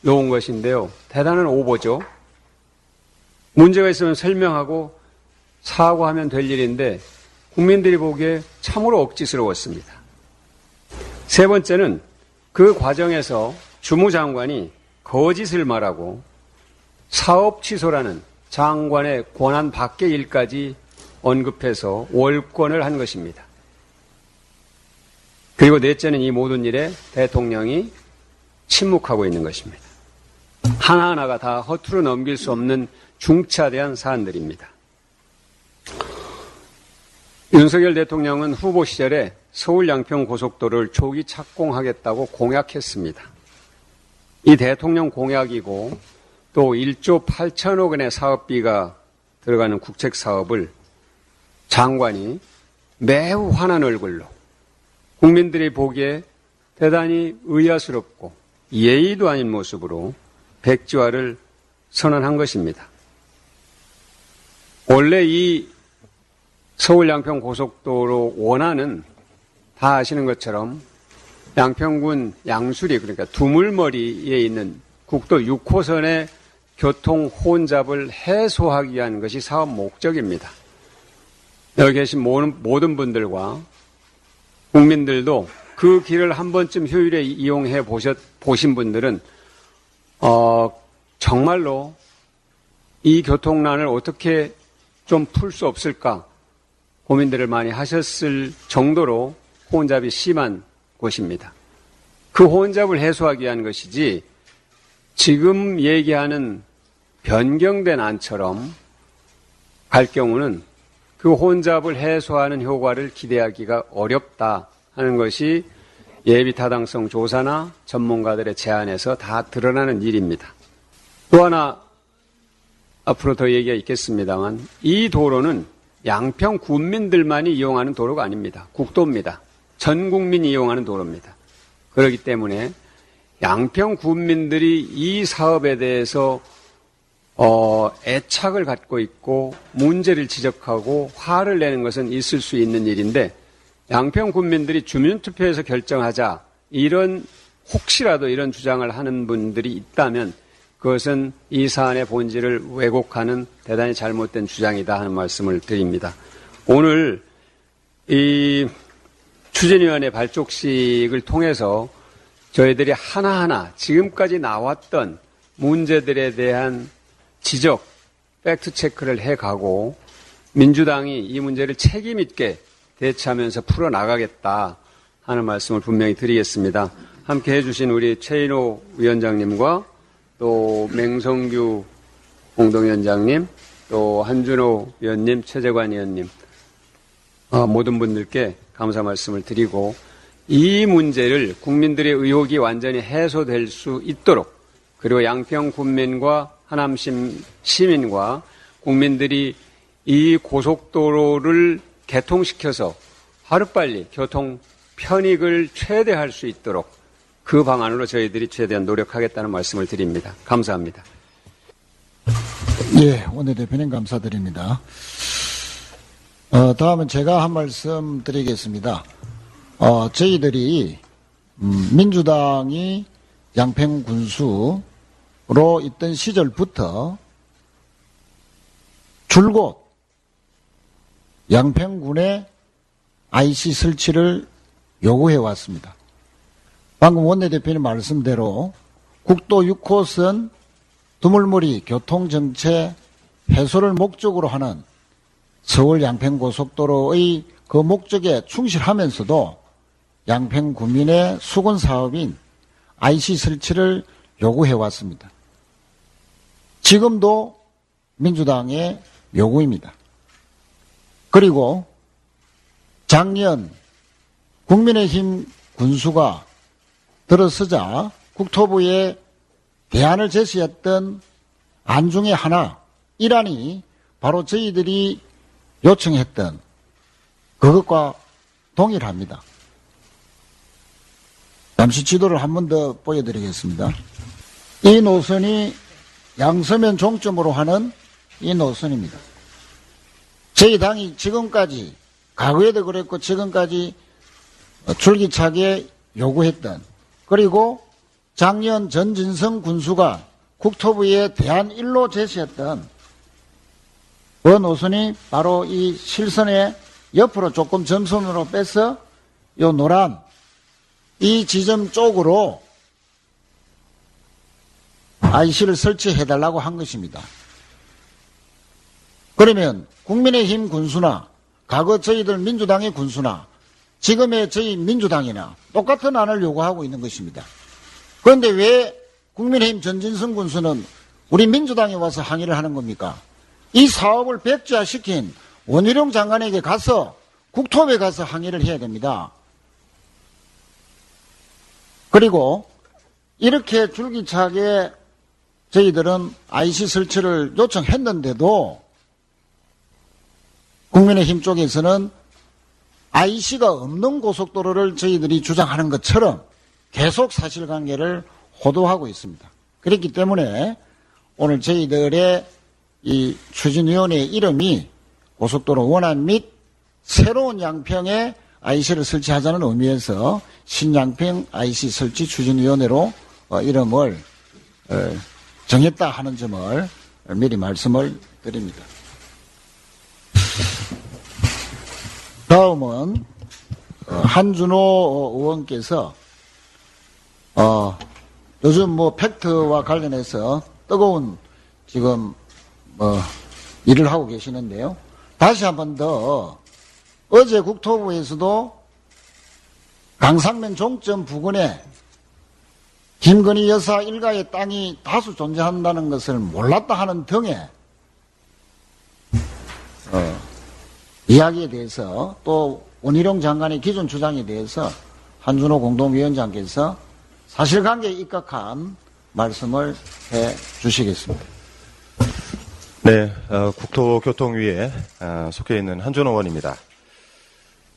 놓은 것인데요. 대단한 오보죠. 문제가 있으면 설명하고 사과하면 될 일인데 국민들이 보기에 참으로 억지스러웠습니다. 세 번째는 그 과정에서 주무장관이 거짓을 말하고 사업 취소라는 장관의 권한 밖의 일까지 언급해서 월권을 한 것입니다. 그리고 넷째는 이 모든 일에 대통령이 침묵하고 있는 것입니다. 하나하나가 다 허투루 넘길 수 없는 중차대한 사안들입니다. 윤석열 대통령은 후보 시절에 서울 양평 고속도로를 조기 착공하겠다고 공약했습니다. 이 대통령 공약이고 또 1조 8천억 원의 사업비가 들어가는 국책 사업을 장관이 매우 환한 얼굴로 국민들이 보기에 대단히 의아스럽고 예의도 아닌 모습으로 백지화를 선언한 것입니다. 원래 이 서울 양평 고속도로 원안은 다 아시는 것처럼 양평군 양수리 그러니까 두물머리에 있는 국도 6호선의 교통 혼잡을 해소하기 위한 것이 사업 목적입니다. 여기 계신 모든, 분들과 국민들도 그 길을 한 번쯤 효율에 이용해 보셨, 보신 분들은 어, 정말로 이 교통난을 어떻게 좀 풀 수 없을까 고민들을 많이 하셨을 정도로 혼잡이 심한 곳입니다. 그 혼잡을 해소하기 위한 것이지 지금 얘기하는 변경된 안처럼 갈 경우는 그 혼잡을 해소하는 효과를 기대하기가 어렵다 하는 것이 예비 타당성 조사나 전문가들의 제안에서 다 드러나는 일입니다. 또 하나 앞으로 더 얘기가 있겠습니다만 이 도로는 양평 군민들만이 이용하는 도로가 아닙니다. 국도입니다. 전 국민이 이용하는 도로입니다. 그렇기 때문에 양평 군민들이 이 사업에 대해서 어, 애착을 갖고 있고 문제를 지적하고 화를 내는 것은 있을 수 있는 일인데 양평 군민들이 주민투표에서 결정하자 이런 혹시라도 이런 주장을 하는 분들이 있다면 그것은 이 사안의 본질을 왜곡하는 대단히 잘못된 주장이다 하는 말씀을 드립니다. 오늘 이 추진위원회 발족식을 통해서 저희들이 하나하나 지금까지 나왔던 문제들에 대한 지적, 팩트 체크를 해가고 민주당이 이 문제를 책임 있게 대처하면서 풀어나가겠다 하는 말씀을 분명히 드리겠습니다. 함께 해주신 우리 최인호 위원장님과 또 맹성규 공동위원장님, 또 한준호 위원님, 최재관 위원님, 어, 모든 분들께 감사 말씀을 드리고 이 문제를 국민들의 의혹이 완전히 해소될 수 있도록 그리고 양평 군민과 하남 시민과 국민들이 이 고속도로를 개통시켜서 하루빨리 교통 편익을 최대할 수 있도록 그 방안으로 저희들이 최대한 노력하겠다는 말씀을 드립니다. 감사합니다. 예, 오늘 대표님 감사드립니다. 어, 다음은 제가 한 말씀 드리겠습니다. 어, 저희들이 음, 민주당이 양평 군수로 있던 시절부터 줄곧 양평군의 IC 설치를 요구해 왔습니다. 방금 원내대표님 말씀대로 국도 6호선 두물머리 교통정체 해소를 목적으로 하는 서울 양평고속도로의 그 목적에 충실하면서도 양평 구민의 수건 사업인 IC 설치를 요구해 왔습니다. 지금도 민주당의 요구입니다. 그리고 작년 국민의힘 군수가 들어서자 국토부에 대안을 제시했던 안 중에 하나, 일환이 바로 저희들이 요청했던 그것과 동일합니다. 잠시 지도를 한 번 더 보여드리겠습니다. 이 노선이 양서면 종점으로 하는 이 노선입니다. 저희 당이 지금까지, 과거에도 그랬고 지금까지 줄기차게 요구했던, 그리고 작년 전진성 군수가 국토부에 대한 일로 제시했던 그 노선이 바로 이 실선의 옆으로 조금 점선으로 빼서 요 노란 이 지점 쪽으로 IC를 설치해달라고 한 것입니다. 그러면 국민의힘 군수나 과거 저희들 민주당의 군수나 지금의 저희 민주당이나 똑같은 안을 요구하고 있는 것입니다. 그런데 왜 국민의힘 전진성 군수는 우리 민주당에 와서 항의를 하는 겁니까? 이 사업을 백지화시킨 원희룡 장관에게 가서 국토부에 가서 항의를 해야 됩니다. 그리고 이렇게 줄기차게 저희들은 IC 설치를 요청했는데도 국민의힘 쪽에서는 IC가 없는 고속도로를 저희들이 주장하는 것처럼 계속 사실관계를 호도하고 있습니다. 그렇기 때문에 오늘 저희들의 이 추진위원회 이름이 고속도로 원안 및 새로운 양평에 IC를 설치하자는 의미에서 신양평 IC 설치 추진위원회로 어, 이름을 어, 정했다 하는 점을 미리 말씀을 드립니다. 다음은 어, 한준호 의원께서 어, 요즘 뭐 팩트와 관련해서 뜨거운 지금 뭐 일을 하고 계시는데요. 다시 한 번 더 어제 국토부에서도 강상면 종점 부근에 김건희 여사 일가의 땅이 다수 존재한다는 것을 몰랐다 하는 등의 어, 이야기에 대해서 또 원희룡 장관의 기존 주장에 대해서 한준호 공동위원장께서 사실관계에 입각한 말씀을 해 주시겠습니다. 네, 어, 국토교통위에 어, 속해 있는 한준호 의원입니다.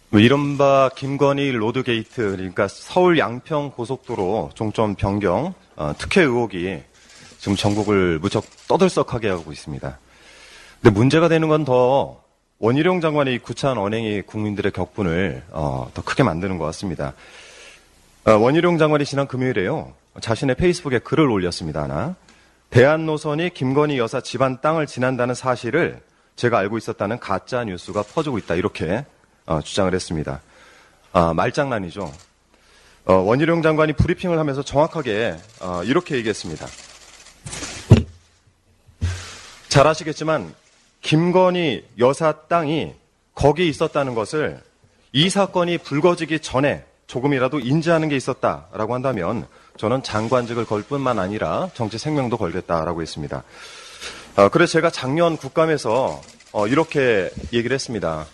뭐 이른바 김건희 로드게이트, 그러니까 서울 양평 고속도로 종점 변경 어, 특혜 의혹이 지금 전국을 무척 떠들썩하게 하고 있습니다. 근데 문제가 되는 건 더 원희룡 장관의 구차한 언행이 국민들의 격분을 어, 더 크게 만드는 것 같습니다. 어, 원희룡 장관이 지난 금요일에요. 자신의 페이스북에 글을 올렸습니다. 하나. 대한 노선이 김건희 여사 집안 땅을 지난다는 사실을 제가 알고 있었다는 가짜 뉴스가 퍼지고 있다. 이렇게 어, 주장을 했습니다. 아, 말장난이죠. 어, 원희룡 장관이 브리핑을 하면서 정확하게 어, 이렇게 얘기했습니다. 잘 아시겠지만 김건희 여사 땅이 거기 있었다는 것을 이 사건이 불거지기 전에 조금이라도 인지하는 게 있었다라고 한다면 저는 장관직을 걸 뿐만 아니라 정치 생명도 걸겠다라고 했습니다. 어, 그래서 제가 작년 국감에서 어, 이렇게 얘기를 했습니다.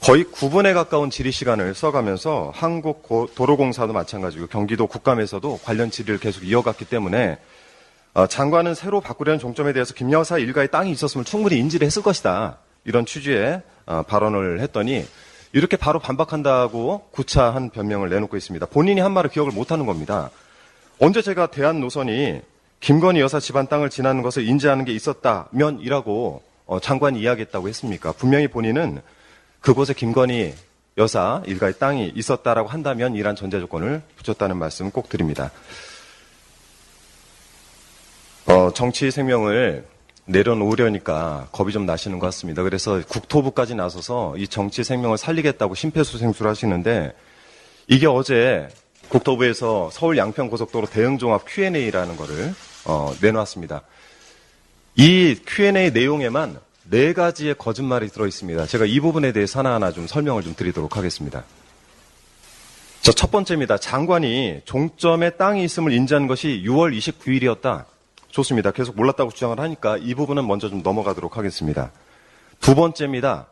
거의 9분에 가까운 질의 시간을 써가면서 한국 도로공사도 마찬가지고 경기도 국감에서도 관련 질의를 계속 이어갔기 때문에 어, 장관은 새로 바꾸려는 종점에 대해서 김 여사 일가의 땅이 있었으면 충분히 인지를 했을 것이다. 이런 취지의 어, 발언을 했더니 이렇게 바로 반박한다고 구차한 변명을 내놓고 있습니다. 본인이 한 말을 기억을 못하는 겁니다. 언제 제가 대한 노선이 김건희 여사 집안 땅을 지나는 것을 인지하는 게 있었다면이라고 어, 장관이 이야기했다고 했습니까? 분명히 본인은 그곳에 김건희 여사 일가의 땅이 있었다라고 한다면 이란 전제 조건을 붙였다는 말씀 꼭 드립니다. 어, 정치 생명을 내려놓으려니까 겁이 좀 나시는 것 같습니다. 그래서 국토부까지 나서서 이 정치 생명을 살리겠다고 심폐소생술 하시는데 이게 어제 국토부에서 서울 양평 고속도로 대응 종합 Q&A라는 거를 어, 내놓았습니다. 이 Q&A 내용에만 네 가지의 거짓말이 들어 있습니다. 제가 이 부분에 대해서 하나하나 좀 설명을 좀 드리도록 하겠습니다. 자, 첫 번째입니다. 장관이 종점에 땅이 있음을 인지한 것이 6월 29일이었다. 좋습니다. 계속 몰랐다고 주장을 하니까 이 부분은 먼저 좀 넘어가도록 하겠습니다. 두 번째입니다.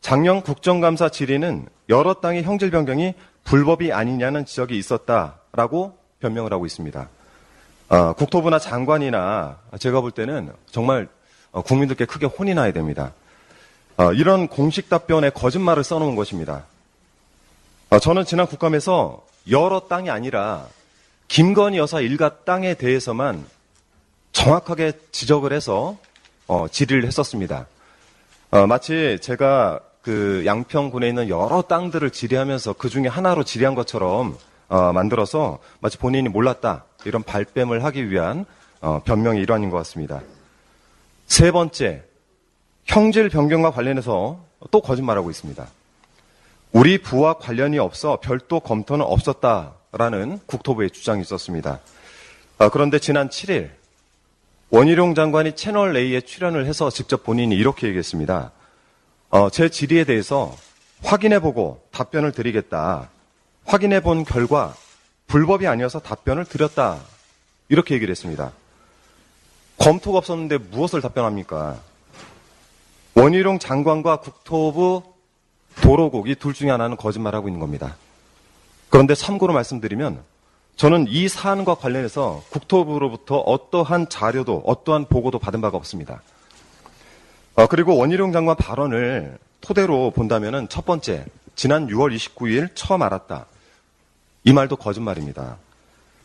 작년 국정감사 질의는 여러 땅의 형질 변경이 불법이 아니냐는 지적이 있었다라고 변명을 하고 있습니다. 어, 국토부나 장관이나 제가 볼 때는 정말 어, 국민들께 크게 혼이 나야 됩니다. 어, 이런 공식 답변에 거짓말을 써놓은 것입니다. 어, 저는 지난 국감에서 여러 땅이 아니라 김건희 여사 일가 땅에 대해서만 정확하게 지적을 해서 어, 질의를 했었습니다. 어, 마치 제가 그 양평군에 있는 여러 땅들을 질의하면서 그 중에 하나로 질의한 것처럼 어, 만들어서 마치 본인이 몰랐다 이런 발뺌을 하기 위한 어, 변명의 일환인 것 같습니다. 세 번째, 형질 변경과 관련해서 또 거짓말하고 있습니다. 우리 부와 관련이 없어 별도 검토는 없었다라는 국토부의 주장이 있었습니다. 어, 그런데 지난 7일 원희룡 장관이 채널 A에 출연을 해서 직접 본인이 이렇게 얘기했습니다. 어, 제 질의에 대해서 확인해보고 답변을 드리겠다. 확인해본 결과 불법이 아니어서 답변을 드렸다. 이렇게 얘기를 했습니다. 검토가 없었는데 무엇을 답변합니까? 원희룡 장관과 국토부 도로국 이 둘 중에 하나는 거짓말하고 있는 겁니다. 그런데 참고로 말씀드리면 저는 이 사안과 관련해서 국토부로부터 어떠한 자료도 어떠한 보고도 받은 바가 없습니다. 어, 그리고 원희룡 장관 발언을 토대로 본다면 첫 번째 지난 6월 29일 처음 알았다. 이 말도 거짓말입니다.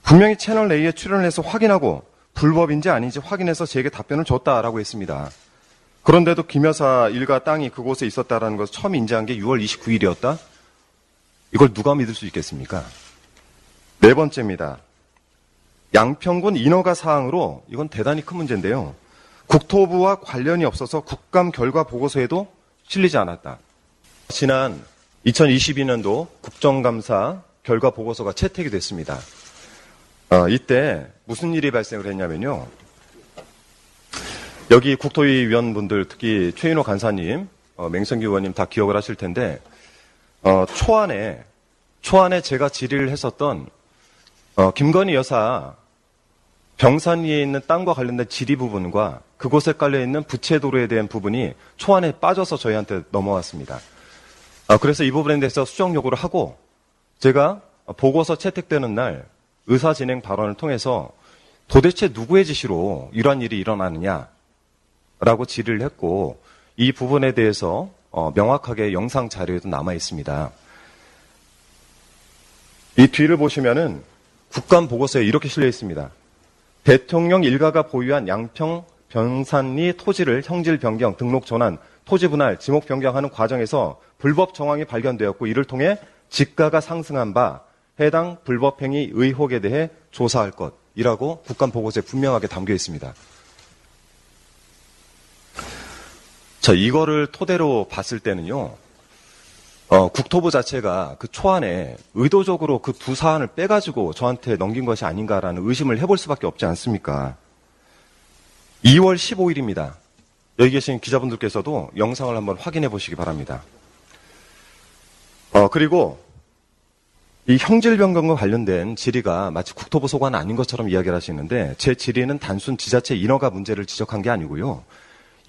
분명히 채널 A에 출연을 해서 확인하고 불법인지 아닌지 확인해서 제게 답변을 줬다라고 했습니다. 그런데도 김 여사 일가 땅이 그곳에 있었다라는 것을 처음 인지한 게 6월 29일이었다? 이걸 누가 믿을 수 있겠습니까? 네 번째입니다. 양평군 인허가 사항으로 이건 대단히 큰 문제인데요. 국토부와 관련이 없어서 국감 결과 보고서에도 실리지 않았다. 지난 2022년도 국정감사 결과 보고서가 채택이 됐습니다. 어, 이때 무슨 일이 발생을 했냐면요. 여기 국토위 위원분들 특히 최인호 간사님, 어, 맹성기 의원님 다 기억을 하실 텐데 어, 초안에 초안에 제가 질의를 했었던 어, 김건희 여사 병산 위에 있는 땅과 관련된 지리 부분과 그곳에 깔려 있는 부채 도로에 대한 부분이 초안에 빠져서 저희한테 넘어왔습니다. 아, 그래서 이 부분에 대해서 수정 요구를 하고 제가 보고서 채택되는 날 의사 진행 발언을 통해서 도대체 누구의 지시로 이러한 일이 일어나느냐라고 질의를 했고 이 부분에 대해서 어, 명확하게 영상 자료에도 남아 있습니다. 이 뒤를 보시면은 국감 보고서에 이렇게 실려 있습니다. 대통령 일가가 보유한 양평 변산리 토지를 형질 변경, 등록 전환, 토지 분할, 지목 변경하는 과정에서 불법 정황이 발견되었고 이를 통해 지가가 상승한 바 해당 불법 행위 의혹에 대해 조사할 것이라고 국감 보고서에 분명하게 담겨 있습니다. 자, 이거를 토대로 봤을 때는요. 어, 국토부 자체가 그 초안에 의도적으로 그 두 사안을 빼가지고 저한테 넘긴 것이 아닌가라는 의심을 해볼 수밖에 없지 않습니까? 2월 15일입니다. 여기 계신 기자분들께서도 영상을 한번 확인해 보시기 바랍니다. 어, 그리고 이 형질 변경과 관련된 질의가 마치 국토부 소관 아닌 것처럼 이야기를 하시는데 제 질의는 단순 지자체 인허가 문제를 지적한 게 아니고요.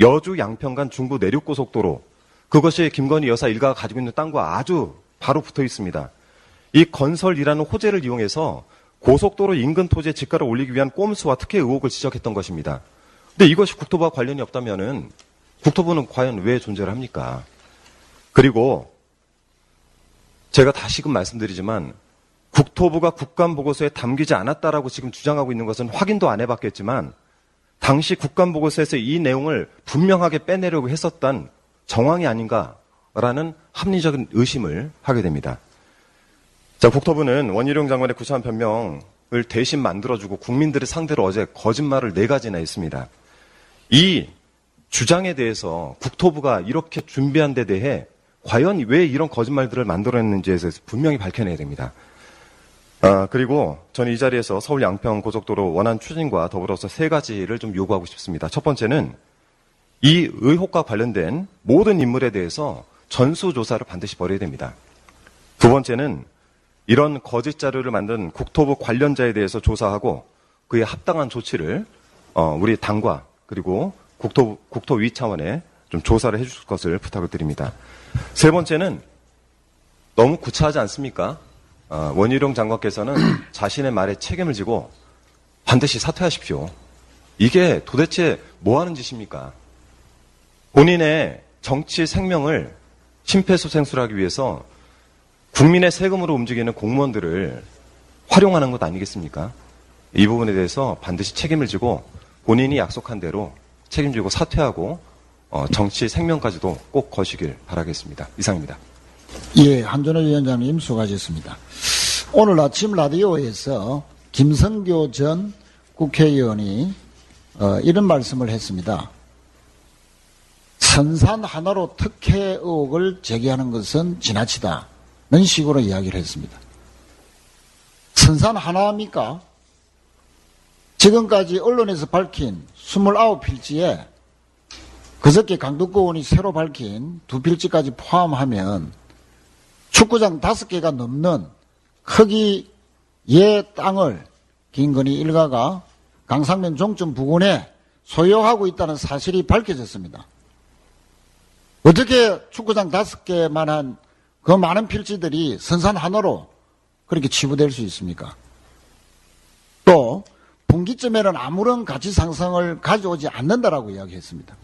여주 양평간 중부 내륙고속도로 그것이 김건희 여사 일가가 가지고 있는 땅과 아주 바로 붙어 있습니다. 이 건설이라는 호재를 이용해서 고속도로 인근 토지의 지가를 올리기 위한 꼼수와 특혜 의혹을 지적했던 것입니다. 근데 이것이 국토부와 관련이 없다면은 국토부는 과연 왜 존재를 합니까? 그리고 제가 다시금 말씀드리지만 국토부가 국감 보고서에 담기지 않았다라고 지금 주장하고 있는 것은 확인도 안 해봤겠지만 당시 국감 보고서에서 이 내용을 분명하게 빼내려고 했었던 정황이 아닌가라는 합리적인 의심을 하게 됩니다. 자, 국토부는 원희룡 장관의 구차한 변명을 대신 만들어주고 국민들의 상대로 어제 거짓말을 네 가지나 했습니다. 이 주장에 대해서 국토부가 이렇게 준비한 데 대해 과연 왜 이런 거짓말들을 만들어냈는지에 대해서 분명히 밝혀내야 됩니다. 아, 그리고 저는 이 자리에서 서울 양평 고속도로 원안 추진과 더불어서 세 가지를 좀 요구하고 싶습니다. 첫 번째는 이 의혹과 관련된 모든 인물에 대해서 전수조사를 반드시 벌여야 됩니다. 두 번째는 이런 거짓 자료를 만든 국토부 관련자에 대해서 조사하고 그에 합당한 조치를 어, 우리 당과 그리고 국토 국토위 차원에 좀 조사를 해줄 것을 부탁을 드립니다. 세 번째는 너무 구차하지 않습니까? 어, 원희룡 장관께서는 자신의 말에 책임을 지고 반드시 사퇴하십시오. 이게 도대체 뭐 하는 짓입니까? 본인의 정치 생명을 심폐소생술하기 위해서 국민의 세금으로 움직이는 공무원들을 활용하는 것 아니겠습니까? 이 부분에 대해서 반드시 책임을 지고 본인이 약속한 대로 책임지고 사퇴하고 어, 정치 생명까지도 꼭 거시길 바라겠습니다. 이상입니다. 예, 한준호 위원장님 수고하셨습니다. 오늘 아침 라디오에서 김성교 전 국회의원이 어, 이런 말씀을 했습니다. 선산 하나로 특혜 의혹을 제기하는 것은 지나치다는 식으로 이야기를 했습니다. 선산 하나입니까? 지금까지 언론에서 밝힌 29필지에 그저께 강덕구원이 새로 밝힌 두 필지까지 포함하면 축구장 다섯 개가 넘는 크기의 땅을 김건희 일가가 강상면 종점 부근에 소유하고 있다는 사실이 밝혀졌습니다. 어떻게 축구장 다섯 개만한 그 많은 필지들이 선산 하나로 그렇게 치부될 수 있습니까? 또 분기점에는 아무런 가치 상승을 가져오지 않는다라고 이야기했습니다.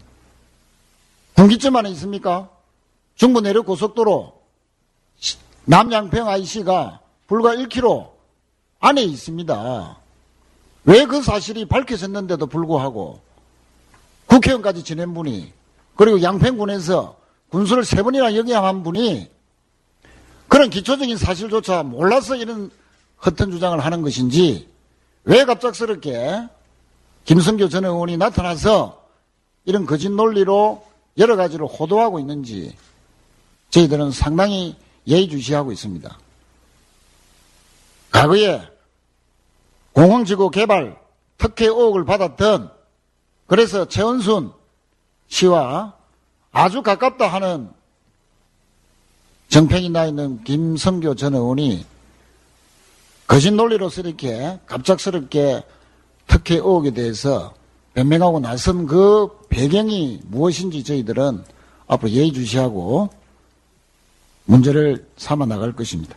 분기점 안에 있습니까? 중부 내륙 고속도로 남양평 IC가 불과 1km 안에 있습니다. 왜 그 사실이 밝혀졌는데도 불구하고 국회의원까지 지낸 분이 그리고 양평군에서 군수를 세 번이나 역임한 분이 그런 기초적인 사실조차 몰라서 이런 허튼 주장을 하는 것인지 왜 갑작스럽게 김성교 전 의원이 나타나서 이런 거짓 논리로 여러 가지로 호도하고 있는지 저희들은 상당히 예의주시하고 있습니다. 과거에 공항지구 개발 특혜 의혹을 받았던 그래서 최원순 씨와 아주 가깝다 하는 정평이 나 있는 김성교 전 의원이 거짓 논리로서 이렇게 갑작스럽게 특혜 의혹에 대해서 변명하고 나선 그 배경이 무엇인지 저희들은 앞으로 예의주시하고 문제를 삼아 나갈 것입니다.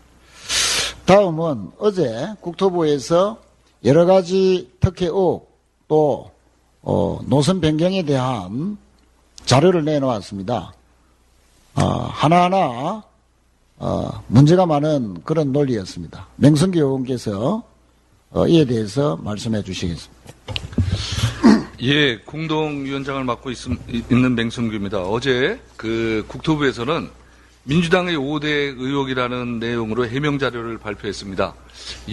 다음은 어제 국토부에서 여러 가지 특혜 의혹 또 어, 노선 변경에 대한 자료를 내놓았습니다. 어, 하나하나 어, 문제가 많은 그런 논리였습니다. 맹성기 의원께서 어, 이에 대해서 말씀해 주시겠습니다. 예, 공동위원장을 맡고 있, 는 맹성규입니다. 어제 그 국토부에서는 민주당의 5대 의혹이라는 내용으로 해명 자료를 발표했습니다.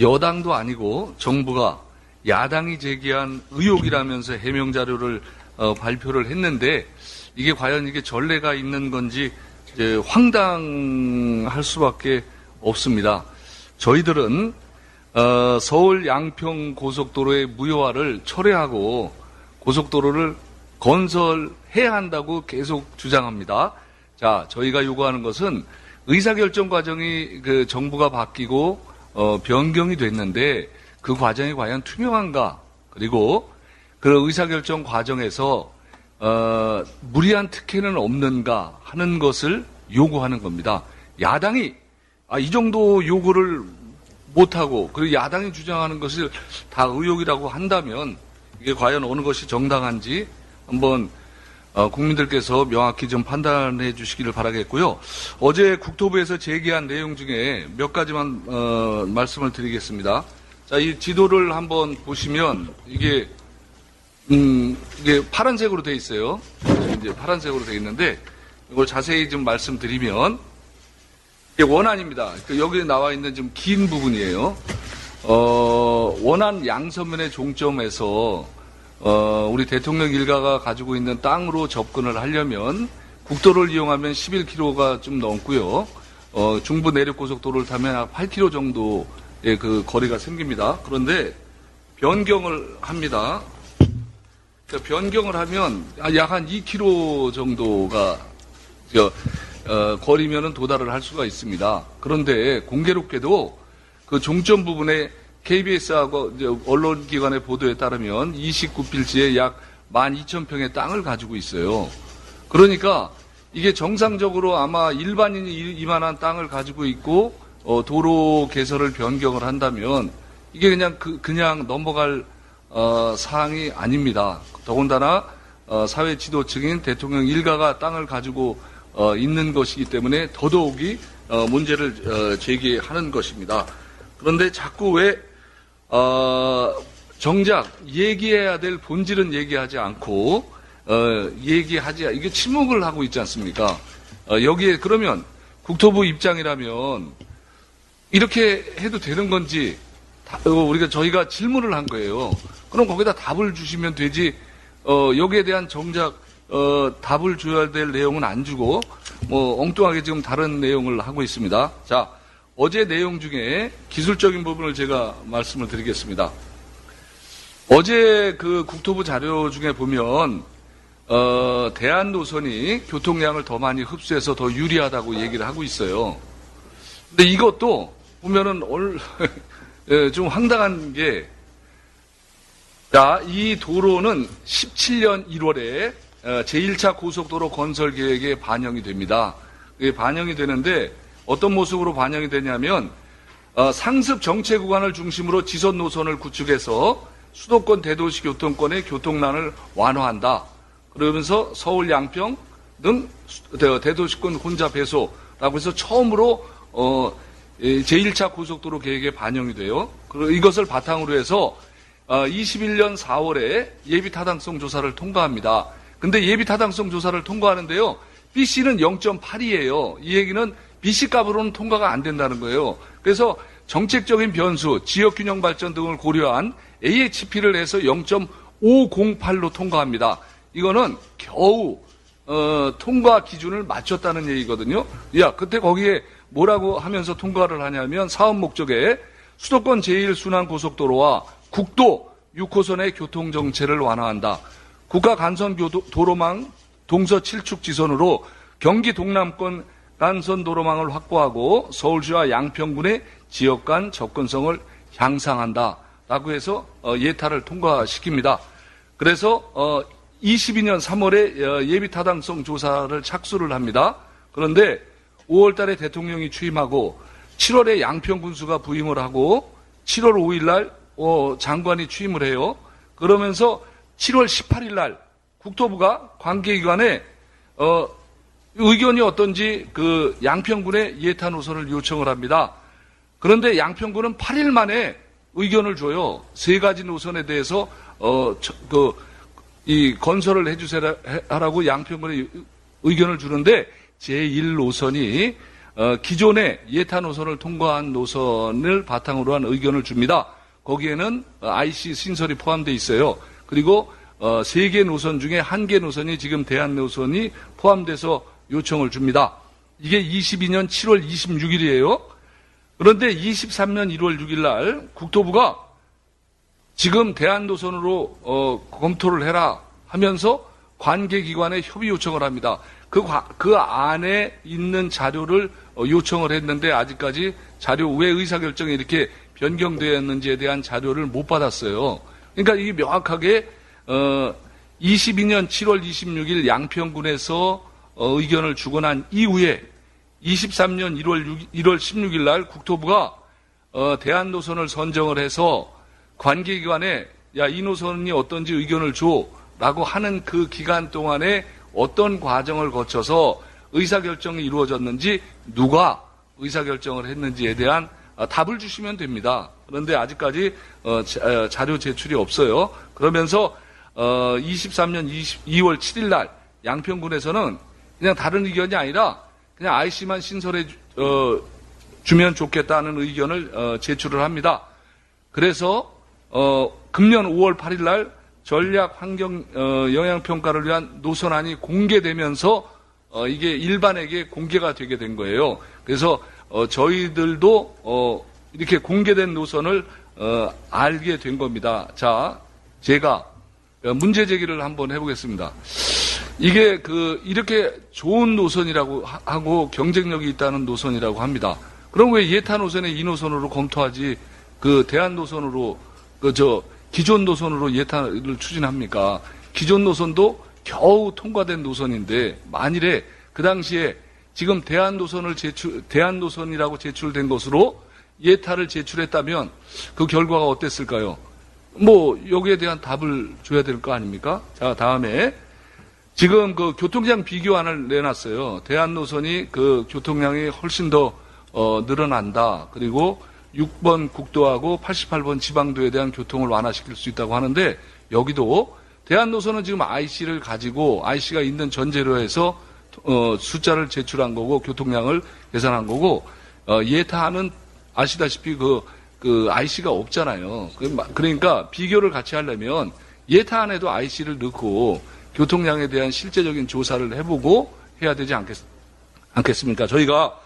여당도 아니고 정부가 야당이 제기한 의혹이라면서 해명 자료를 어, 발표를 했는데 이게 과연 이게 전례가 있는 건지 황당할 수밖에 없습니다. 저희들은 어, 서울 양평 고속도로의 무효화를 철회하고 고속도로를 건설해야 한다고 계속 주장합니다. 자, 저희가 요구하는 것은 의사결정 과정이 그 정부가 바뀌고 어, 변경이 됐는데 그 과정이 과연 투명한가? 그리고 그 의사결정 과정에서 어, 무리한 특혜는 없는가 하는 것을 요구하는 겁니다. 야당이 아, 이 정도 요구를 못하고 그리고 야당이 주장하는 것을 다 의혹이라고 한다면 이게 과연 어느 것이 정당한지 한번 어, 국민들께서 명확히 좀 판단해 주시기를 바라겠고요. 어제 국토부에서 제기한 내용 중에 몇 가지만 어, 말씀을 드리겠습니다. 자, 이 지도를 한번 보시면 이게 음, 이게 파란색으로 돼 있어요. 이제 파란색으로 돼 있는데 이걸 자세히 좀 말씀드리면 이게 원안입니다. 그 여기 나와 있는 좀 긴 부분이에요. 어, 원안 양서면의 종점에서 어, 우리 대통령 일가가 가지고 있는 땅으로 접근을 하려면 국도를 이용하면 11km가 좀 넘고요. 어, 중부 내륙 고속도로를 타면 약 8km 정도의 그 거리가 생깁니다. 그런데 변경을 합니다. 그러니까 변경을 하면 약 한 2km 정도가 저, 어, 거리면은 도달을 할 수가 있습니다. 그런데 공교롭게도 그 종점 부분에 KBS하고 언론기관의 보도에 따르면 29필지에 약 12,000평의 땅을 가지고 있어요. 그러니까 이게 정상적으로 아마 일반인이 이만한 땅을 가지고 있고 어, 도로 개설을 변경을 한다면 이게 그냥 그, 그냥 넘어갈 어, 사항이 아닙니다. 더군다나 어, 사회 지도층인 대통령 일가가 땅을 가지고 어, 있는 것이기 때문에 더더욱이 어, 문제를 어, 제기하는 것입니다. 그런데 자꾸 왜 어, 정작 얘기해야 될 본질은 얘기하지 않고 어, 얘기하지 이게 침묵을 하고 있지 않습니까? 어, 여기에 그러면 국토부 입장이라면 이렇게 해도 되는 건지 어, 우리가 저희가 질문을 한 거예요. 그럼 거기다 답을 주시면 되지. 어, 여기에 대한 정작 어, 답을 줘야 될 내용은 안 주고 뭐 엉뚱하게 지금 다른 내용을 하고 있습니다. 자, 어제 내용 중에 기술적인 부분을 제가 말씀을 드리겠습니다. 어제 그 국토부 자료 중에 보면 어, 대한 노선이 교통량을 더 많이 흡수해서 더 유리하다고 얘기를 하고 있어요. 근데 이것도 보면은 올, 예, 좀 황당한 게, 자, 이 도로는 17년 1월에 어, 제1차 고속도로 건설 계획에 반영이 됩니다. 반영이 되는데 어떤 모습으로 반영이 되냐면 어, 상습 정체 구간을 중심으로 지선 노선을 구축해서 수도권 대도시 교통권의 교통난을 완화한다. 그러면서 서울 양평 등 대도시권 혼자 배소라고 해서 처음으로 어, 제1차 고속도로 계획에 반영이 돼요. 그리고 이것을 바탕으로 해서 21년 4월에 예비 타당성 조사를 통과합니다. 근데 예비 타당성 조사를 통과하는데요. BC는 0.8이에요. 이 얘기는 BC 값으로는 통과가 안 된다는 거예요. 그래서 정책적인 변수, 지역 균형 발전 등을 고려한 AHP를 해서 0.508로 통과합니다. 이거는 겨우 어, 통과 기준을 맞췄다는 얘기거든요. 야, 그때 거기에 뭐라고 하면서 통과를 하냐면 사업 목적에 수도권 제1순환 고속도로와 국도 6호선의 교통 정체를 완화한다. 국가 간선 도로망 동서 7축 지선으로 경기 동남권 간선 도로망을 확보하고 서울시와 양평군의 지역 간 접근성을 향상한다. 라고 해서 어, 예타를 통과시킵니다. 그래서 22년 3월에 예비 타당성 조사를 착수를 합니다. 그런데 5월 달에 대통령이 취임하고 7월에 양평 군수가 부임을 하고 7월 5일 날 어, 장관이 취임을 해요. 그러면서 7월 18일 날 국토부가 관계기관에 어, 의견이 어떤지 그 양평군의 예타 노선을 요청을 합니다. 그런데 양평군은 8일 만에 의견을 줘요. 세 가지 노선에 대해서 어, 그, 이 건설을 해주세요라고 양평군에 의견을 주는데 제1노선이 어, 기존의 예타 노선을 통과한 노선을 바탕으로 한 의견을 줍니다. 거기에는 IC 신설이 포함되어 있어요. 그리고 어, 세개 노선 중에 한 개 노선이 지금 대한 노선이 포함돼서 요청을 줍니다. 이게 22년 7월 26일이에요. 그런데 23년 1월 6일 날 국토부가 지금 대한도선으로 어, 검토를 해라 하면서 관계기관에 협의 요청을 합니다. 그, 그 안에 있는 자료를 어, 요청을 했는데 아직까지 자료 왜 의사결정이 이렇게 변경되었는지에 대한 자료를 못 받았어요. 그러니까 이게 명확하게 어, 22년 7월 26일 양평군에서 어, 의견을 주고 난 이후에 23년 1월 6, 1월 16일 날 국토부가 어, 대한 노선을 선정을 해서 관계 기관에 야 이 노선이 어떤지 의견을 줘라고 하는 그 기간 동안에 어떤 과정을 거쳐서 의사결정이 이루어졌는지 누가 의사결정을 했는지에 대한 어, 답을 주시면 됩니다. 그런데 아직까지 어, 자, 자료 제출이 없어요. 그러면서 23년 20, 2월 7일 날 양평군에서는 그냥 다른 의견이 아니라 그냥 IC만 신설해 어, 주면 좋겠다는 의견을 어, 제출을 합니다. 그래서 어, 금년 5월 8일 날 전략 환경 어, 영향 평가를 위한 노선안이 공개되면서 어, 이게 일반에게 공개가 되게 된 거예요. 그래서 어, 저희들도 이렇게 공개된 노선을 알게 된 겁니다. 자, 제가 문제 제기를 한번 해보겠습니다. 이게 그 이렇게 좋은 노선이라고 하고 경쟁력이 있다는 노선이라고 합니다. 그럼 왜 예타 노선에 이 노선으로 검토하지 그 대안 노선으로 그 저 기존 노선으로 예타를 추진합니까? 기존 노선도 겨우 통과된 노선인데 만일에 그 당시에 지금 대안 노선을 제출 대안 노선이라고 제출된 것으로 예타를 제출했다면 그 결과가 어땠을까요? 뭐 여기에 대한 답을 줘야 될 거 아닙니까? 자 다음에 지금 그 교통량 비교안을 내놨어요. 대안 노선이 그 교통량이 훨씬 더 어, 늘어난다. 그리고 6번 국도하고 88번 지방도에 대한 교통을 완화시킬 수 있다고 하는데 여기도 대한 노선은 지금 IC를 가지고 IC가 있는 전제로 해서 어, 숫자를 제출한 거고 교통량을 계산한 거고 어, 예타는 아시다시피 그, 그 IC가 없잖아요. 그 그러니까 비교를 같이 하려면 예타 안에도 IC를 넣고 교통량에 대한 실제적인 조사를 해보고 해야 되지 않겠, 않겠습니까? 저희가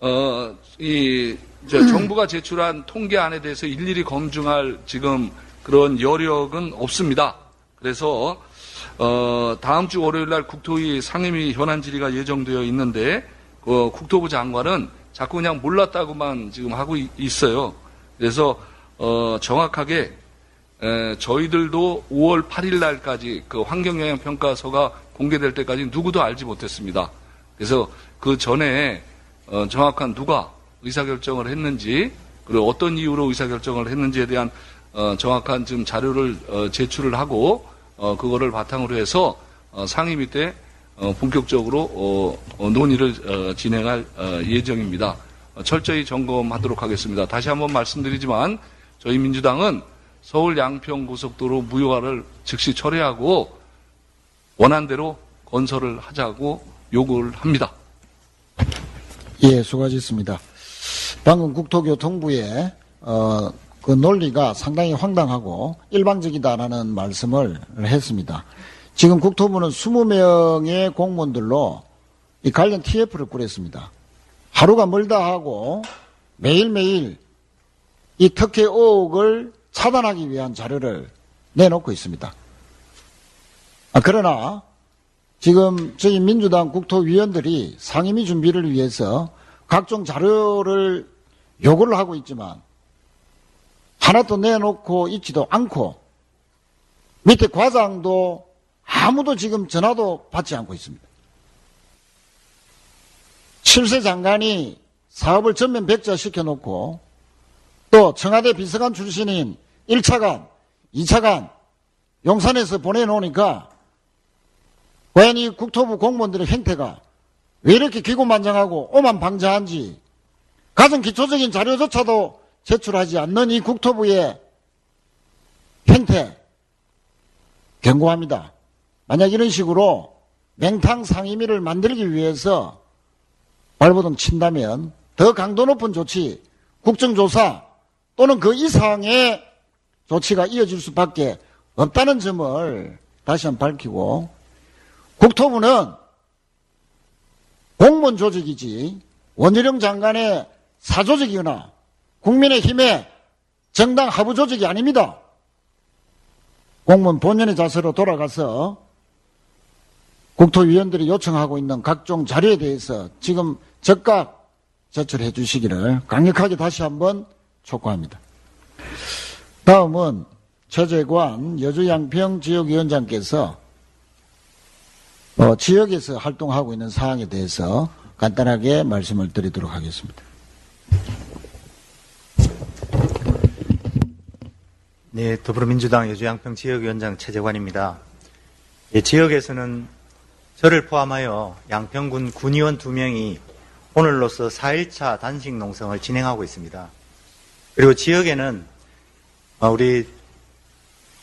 어, 이 정부가 제출한 통계안에 대해서 일일이 검증할 지금 그런 여력은 없습니다. 그래서 어, 다음 주 월요일 날 국토위 상임위 현안 질의가 예정되어 있는데 어, 국토부 장관은 자꾸 그냥 몰랐다고만 지금 하고 있어요. 그래서 어, 정확하게 에, 저희들도 5월 8일 날까지 그 환경영향 평가서가 공개될 때까지 누구도 알지 못했습니다. 그래서 그 전에 어, 정확한 누가 의사결정을 했는지 그리고 어떤 이유로 의사결정을 했는지에 대한 어, 정확한 지금 자료를 어, 제출을 하고 어, 그거를 바탕으로 해서 어, 상임위 때 어, 본격적으로 어, 어, 논의를 어, 진행할 어, 예정입니다. 어, 철저히 점검하도록 하겠습니다. 다시 한번 말씀드리지만 저희 민주당은 서울 양평 고속도로 무효화를 즉시 철회하고 원안대로 건설을 하자고 요구를 합니다. 예, 수고하셨습니다. 방금 국토교통부의 어, 그 논리가 상당히 황당하고 일방적이다라는 말씀을 했습니다. 지금 국토부는 20명의 공무원들로 이 관련 TF를 꾸렸습니다. 하루가 멀다 하고 매일매일 이 특혜 의혹을 차단하기 위한 자료를 내놓고 있습니다. 아, 그러나 지금 저희 민주당 국토위원들이 상임위 준비를 위해서 각종 자료를 요구를 하고 있지만 하나도 내놓고 있지도 않고 밑에 과장도 아무도 지금 전화도 받지 않고 있습니다. 실세 장관이 사업을 전면 백지화시켜 놓고 또 청와대 비서관 출신인 1차관, 2차관 용산에서 보내놓으니까 과연 이 국토부 공무원들의 행태가 왜 이렇게 기고만장하고 오만방자한지 가장 기초적인 자료조차도 제출하지 않는 이 국토부의 행태 경고합니다. 만약 이런 식으로 맹탕 상임위를 만들기 위해서 발버둥 친다면 더 강도 높은 조치, 국정조사 또는 그 이상의 조치가 이어질 수밖에 없다는 점을 다시 한번 밝히고 국토부는 공무원 조직이지 원희룡 장관의 사조직이거나 국민의힘의 정당 하부 조직이 아닙니다. 공무원 본연의 자세로 돌아가서 국토위원들이 요청하고 있는 각종 자료에 대해서 지금 즉각 제출해 주시기를 강력하게 다시 한번 촉구합니다. 다음은 최재관 여주양평 지역위원장께서 어, 지역에서 활동하고 있는 사항에 대해서 간단하게 말씀을 드리도록 하겠습니다. 네, 더불어민주당 여주양평 지역위원장 최재관입니다. 예, 지역에서는 저를 포함하여 양평군 군의원 두 명이 오늘로서 4일차 단식 농성을 진행하고 있습니다. 그리고 지역에는 어, 우리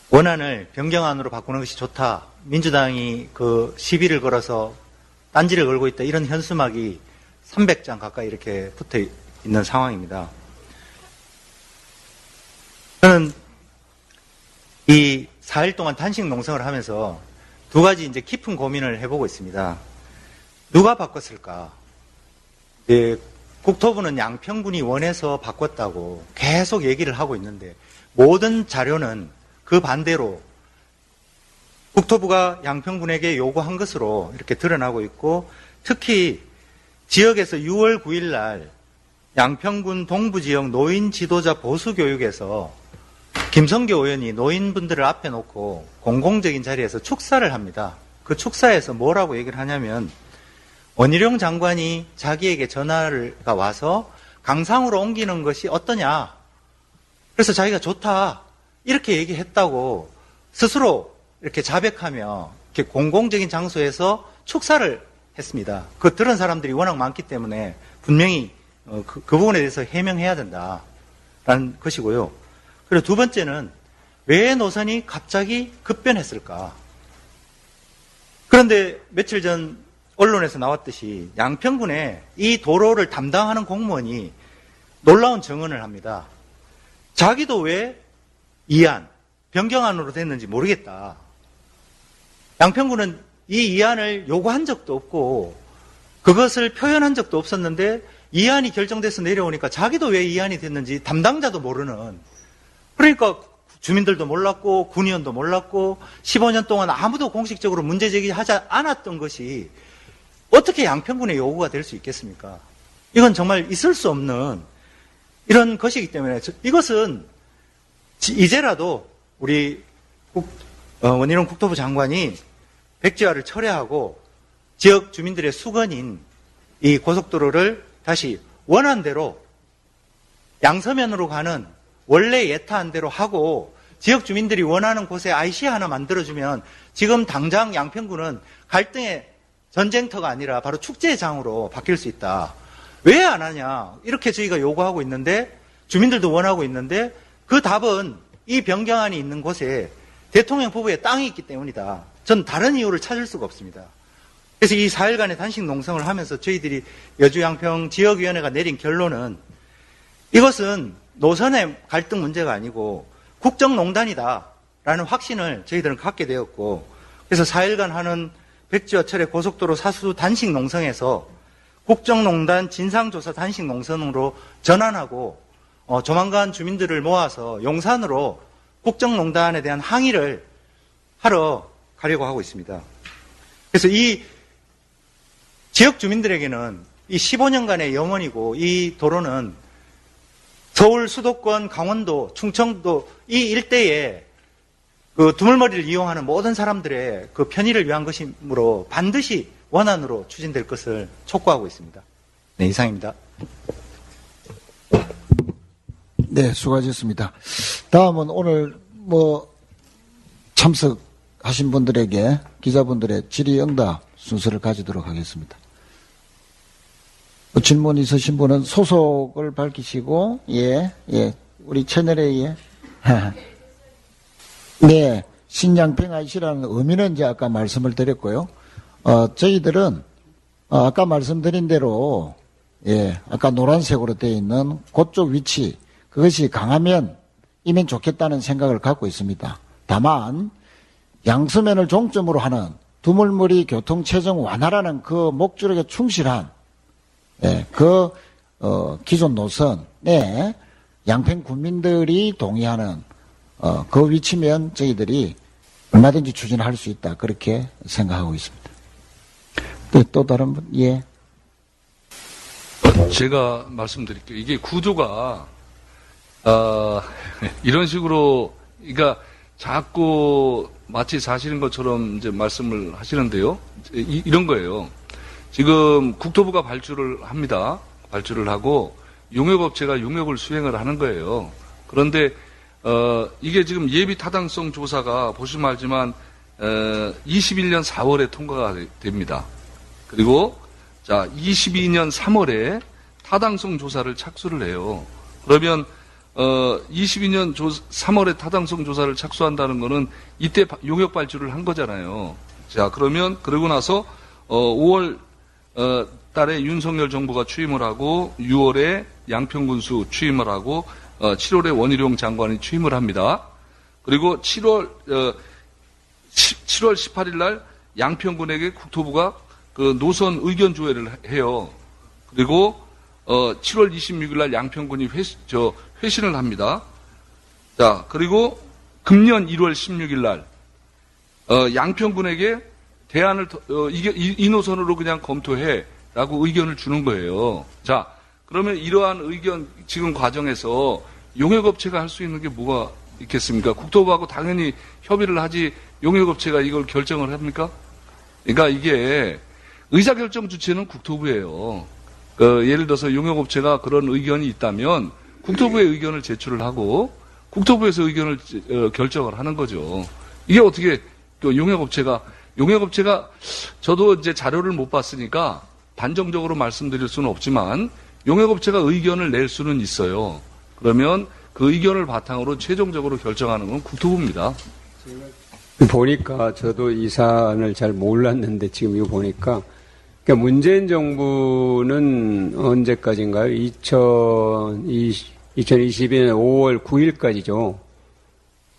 원안을 변경안으로 바꾸는 것이 좋다. 민주당이 그 시비를 걸어서 딴지를 걸고 있다. 이런 현수막이 300장 가까이 이렇게 붙어 있는 상황입니다. 저는 이 4일 동안 단식 농성을 하면서 두 가지 이제 깊은 고민을 해보고 있습니다. 누가 바꿨을까? 예, 국토부는 양평군이 원해서 바꿨다고 계속 얘기를 하고 있는데 모든 자료는 그 반대로 국토부가 양평군에게 요구한 것으로 이렇게 드러나고 있고 특히 지역에서 6월 9일 날 양평군 동부 지역 노인 지도자 보수 교육에서 김성교 의원이 노인분들을 앞에 놓고 공공적인 자리에서 축사를 합니다. 그 축사에서 뭐라고 얘기를 하냐면 원희룡 장관이 자기에게 전화가 와서 강상으로 옮기는 것이 어떠냐. 그래서 자기가 좋다. 이렇게 얘기했다고 스스로 이렇게 자백하며 이렇게 공공적인 장소에서 축사를 했습니다. 그 들은 사람들이 워낙 많기 때문에 분명히 어, 그, 그 부분에 대해서 해명해야 된다라는 것이고요. 그리고 두 번째는 왜 노선이 갑자기 급변했을까? 그런데 며칠 전 언론에서 나왔듯이 양평군에 이 도로를 담당하는 공무원이 놀라운 증언을 합니다. 자기도 왜 이안, 변경안으로 됐는지 모르겠다. 양평군은 이 이안을 요구한 적도 없고 그것을 표현한 적도 없었는데 이안이 결정돼서 내려오니까 자기도 왜 이안이 됐는지 담당자도 모르는 그러니까 주민들도 몰랐고 군의원도 몰랐고 15년 동안 아무도 공식적으로 문제 제기하지 않았던 것이 어떻게 양평군의 요구가 될 수 있겠습니까? 이건 정말 있을 수 없는 이런 것이기 때문에 이것은 이제라도 우리 국, 어, 원희룡 국토부 장관이 백지화를 철회하고 지역 주민들의 수건인 이 고속도로를 다시 원한대로 양서면으로 가는 원래 예타한 대로 하고 지역 주민들이 원하는 곳에 IC 하나 만들어주면 지금 당장 양평구는 갈등의 전쟁터가 아니라 바로 축제장으로 바뀔 수 있다. 왜 안 하냐? 이렇게 저희가 요구하고 있는데 주민들도 원하고 있는데 그 답은 이 변경안이 있는 곳에 대통령 부부의 땅이 있기 때문이다. 전 다른 이유를 찾을 수가 없습니다. 그래서 이 4일간의 단식 농성을 하면서 저희들이 여주 양평 지역위원회가 내린 결론은 이것은 노선의 갈등 문제가 아니고 국정농단이다라는 확신을 저희들은 갖게 되었고 그래서 4일간 하는 백지여철의 고속도로 사수 단식 농성에서 국정농단 진상조사 단식 농성으로 전환하고 어, 조만간 주민들을 모아서 용산으로 국정농단에 대한 항의를 하러 가려고 하고 있습니다. 그래서 이 지역 주민들에게는 이 15년간의 영원이고 이 도로는 서울 수도권, 강원도, 충청도 이 일대에 그 두물머리를 이용하는 모든 사람들의 그 편의를 위한 것이므로 반드시 원안으로 추진될 것을 촉구하고 있습니다. 네, 이상입니다. 네, 수고하셨습니다. 다음은 오늘 뭐 참석하신 분들에게 기자분들의 질의응답 순서를 가지도록 하겠습니다. 뭐 질문 있으신 분은 소속을 밝히시고 예, 예, 우리 채널에 예. 네, 신양평 IC라는 의미는 이제 아까 말씀을 드렸고요. 어, 저희들은 어, 아까 말씀드린 대로 예, 아까 노란색으로 되어 있는 그쪽 위치 그것이 강하면 이면 좋겠다는 생각을 갖고 있습니다. 다만 양수면을 종점으로 하는 두물머리 교통체증 완화라는 그 목적에 충실한 예, 그 어, 기존 노선에 양평 국민들이 동의하는 어, 그 위치면 저희들이 얼마든지 추진할 수 있다 그렇게 생각하고 있습니다. 네, 또 다른 분 예. 제가 말씀드릴게요. 이게 구조가 어, 이런 식으로 그러니까 자꾸 마치 사실인 것처럼 이제 말씀을 하시는데요. 이, 이런 거예요. 지금 국토부가 발주를 합니다. 발주를 하고 용역업체가 용역을 수행을 하는 거예요. 그런데 어, 이게 지금 예비 타당성 조사가 보시면 알지만 어, 21년 4월에 통과가 됩니다. 그리고 자 22년 3월에 타당성 조사를 착수를 해요. 그러면 어, 22년 조, 3월에 타당성 조사를 착수한다는 거는 이때 용역 발주를 한 거잖아요. 자, 그러면 그러고 나서 어, 5월 어, 달에 윤석열 정부가 취임을 하고 6월에 양평군수 취임을 하고 어, 7월에 원희룡 장관이 취임을 합니다. 그리고 7월 어, 7 월 18일 날 양평군에게 국토부가 그 노선 의견 조회를 해요. 그리고 어, 7월 26일 날 양평군이 회, 저, 회신을 합니다. 자, 그리고 금년 1월 16일 날, 어, 양평군에게 대안을, 어, 이, 이 노선으로 그냥 검토해. 라고 의견을 주는 거예요. 자, 그러면 이러한 의견, 지금 과정에서 용역업체가 할 수 있는 게 뭐가 있겠습니까? 국토부하고 당연히 협의를 하지 용역업체가 이걸 결정을 합니까? 그러니까 이게 의사결정 주체는 국토부예요. 그 예를 들어서 용역업체가 그런 의견이 있다면 국토부에 의견을 제출을 하고 국토부에서 의견을 어, 결정을 하는 거죠. 이게 어떻게 또 용역업체가 용역업체가 저도 이제 자료를 못 봤으니까 단정적으로 말씀드릴 수는 없지만 용역업체가 의견을 낼 수는 있어요. 그러면 그 의견을 바탕으로 최종적으로 결정하는 건 국토부입니다. 보니까 저도 이 사안을 잘 몰랐는데 지금 이거 보니까 그러니까 문재인 정부는 언제까지인가요? 2020, 2022년 5월 9일까지죠.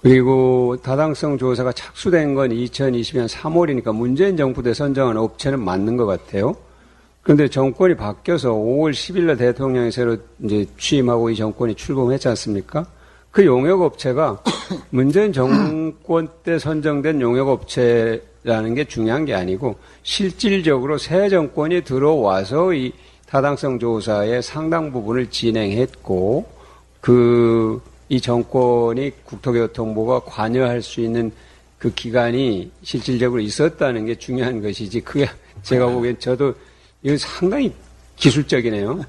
그리고 타당성 조사가 착수된 건 2020년 3월이니까 문재인 정부 때 선정한 업체는 맞는 것 같아요. 그런데 정권이 바뀌어서 5월 10일 날 대통령이 새로 이제 취임하고 이 정권이 출범했지 않습니까? 그 용역업체가 문재인 정권 때 선정된 용역업체라는 게 중요한 게 아니고 실질적으로 새 정권이 들어와서 이 타당성 조사의 상당 부분을 진행했고 그 이 정권이 국토교통부가 관여할 수 있는 그 기간이 실질적으로 있었다는 게 중요한 것이지 그게 제가 보기엔 저도 이건 상당히 기술적이네요.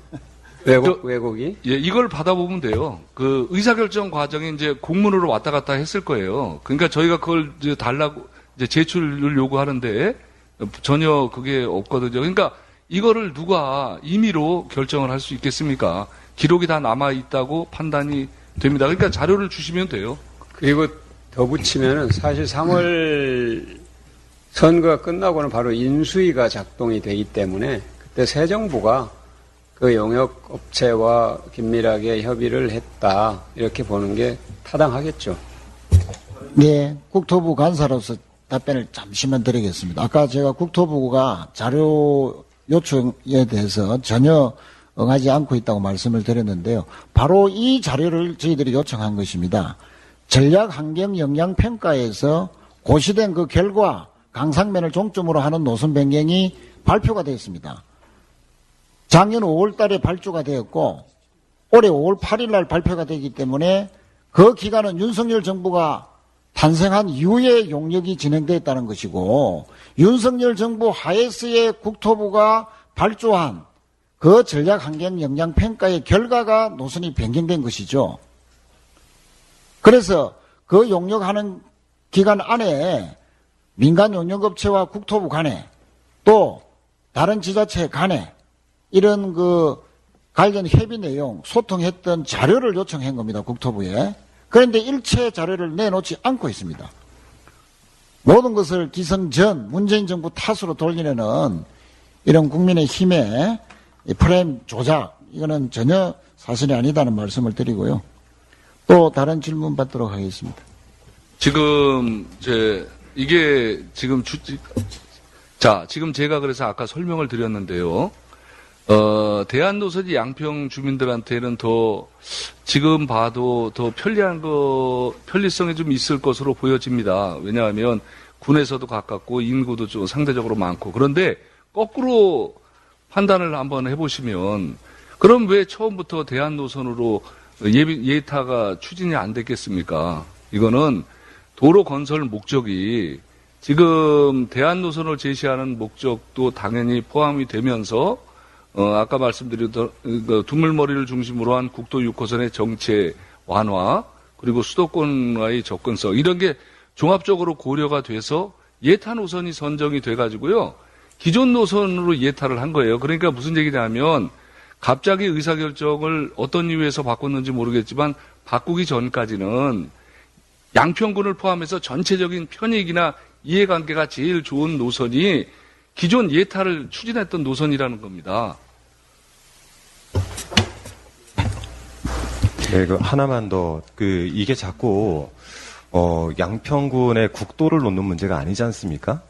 왜곡, 왜곡이? 예, 이걸 받아보면 돼요. 그 의사결정 과정에 이제 공문으로 왔다 갔다 했을 거예요. 그러니까 저희가 그걸 이제 달라고 이제 제출을 요구하는데 전혀 그게 없거든요. 그러니까 이거를 누가 임의로 결정을 할 수 있겠습니까? 기록이 다 남아 있다고 판단이 됩니다. 그러니까 자료를 주시면 돼요. 그리고 더 붙이면은 사실 3월 선거가 끝나고는 바로 인수위가 작동이 되기 때문에 그때 새 정부가 그 용역 업체와 긴밀하게 협의를 했다 이렇게 보는 게 타당하겠죠. 네, 국토부 간사로서 답변을 잠시만 드리겠습니다. 아까 제가 국토부가 자료 요청에 대해서 전혀 응하지 않고 있다고 말씀을 드렸는데요. 바로 이 자료를 저희들이 요청한 것입니다. 전략 환경 영향 평가에서 고시된 그 결과 강상면을 종점으로 하는 노선 변경이 발표가 되었습니다. 작년 5월 달에 발주가 되었고 올해 5월 8일 날 발표가 되기 때문에 그 기간은 윤석열 정부가 탄생한 이후에 용역이 진행되었다는 것이고 윤석열 정부 하에서의 국토부가 발주한 그 전략 환경 영향 평가의 결과가 노선이 변경된 것이죠. 그래서 그 용역하는 기간 안에 민간 용역업체와 국토부 간에 또 다른 지자체 간에 이런 그 관련 협의 내용 소통했던 자료를 요청한 겁니다. 국토부에. 그런데 일체 자료를 내놓지 않고 있습니다. 모든 것을 기성전 문재인 정부 탓으로 돌리려는 이런 국민의 힘 의 프레임 조작 이거는 전혀 사실이 아니다는 말씀을 드리고요. 또 다른 질문 받도록 하겠습니다. 지금 제 이게 지금 주, 자 지금 제가 그래서 아까 설명을 드렸는데요. 어, 대한노선이 양평 주민들한테는 더 지금 봐도 더 편리한 거 편리성이 좀 있을 것으로 보여집니다. 왜냐하면 군에서도 가깝고 인구도 좀 상대적으로 많고 그런데 거꾸로 판단을 한번 해보시면 그럼 왜 처음부터 대한노선으로 예비, 예타가 추진이 안 됐겠습니까? 이거는 도로 건설 목적이 지금 대한노선을 제시하는 목적도 당연히 포함이 되면서 어, 아까 말씀드렸던 그 두물머리를 중심으로 한 국도 6호선의 정체 완화 그리고 수도권과의 접근성 이런 게 종합적으로 고려가 돼서 예타 노선이 선정이 돼 가지고요 기존 노선으로 예타를 한 거예요. 그러니까 무슨 얘기냐면 갑자기 의사결정을 어떤 이유에서 바꿨는지 모르겠지만 바꾸기 전까지는 양평군을 포함해서 전체적인 편익이나 이해관계가 제일 좋은 노선이 기존 예타를 추진했던 노선이라는 겁니다. 네, 그 하나만 더, 그, 이게 자꾸, 어, 양평군의 국도를 놓는 문제가 아니지 않습니까?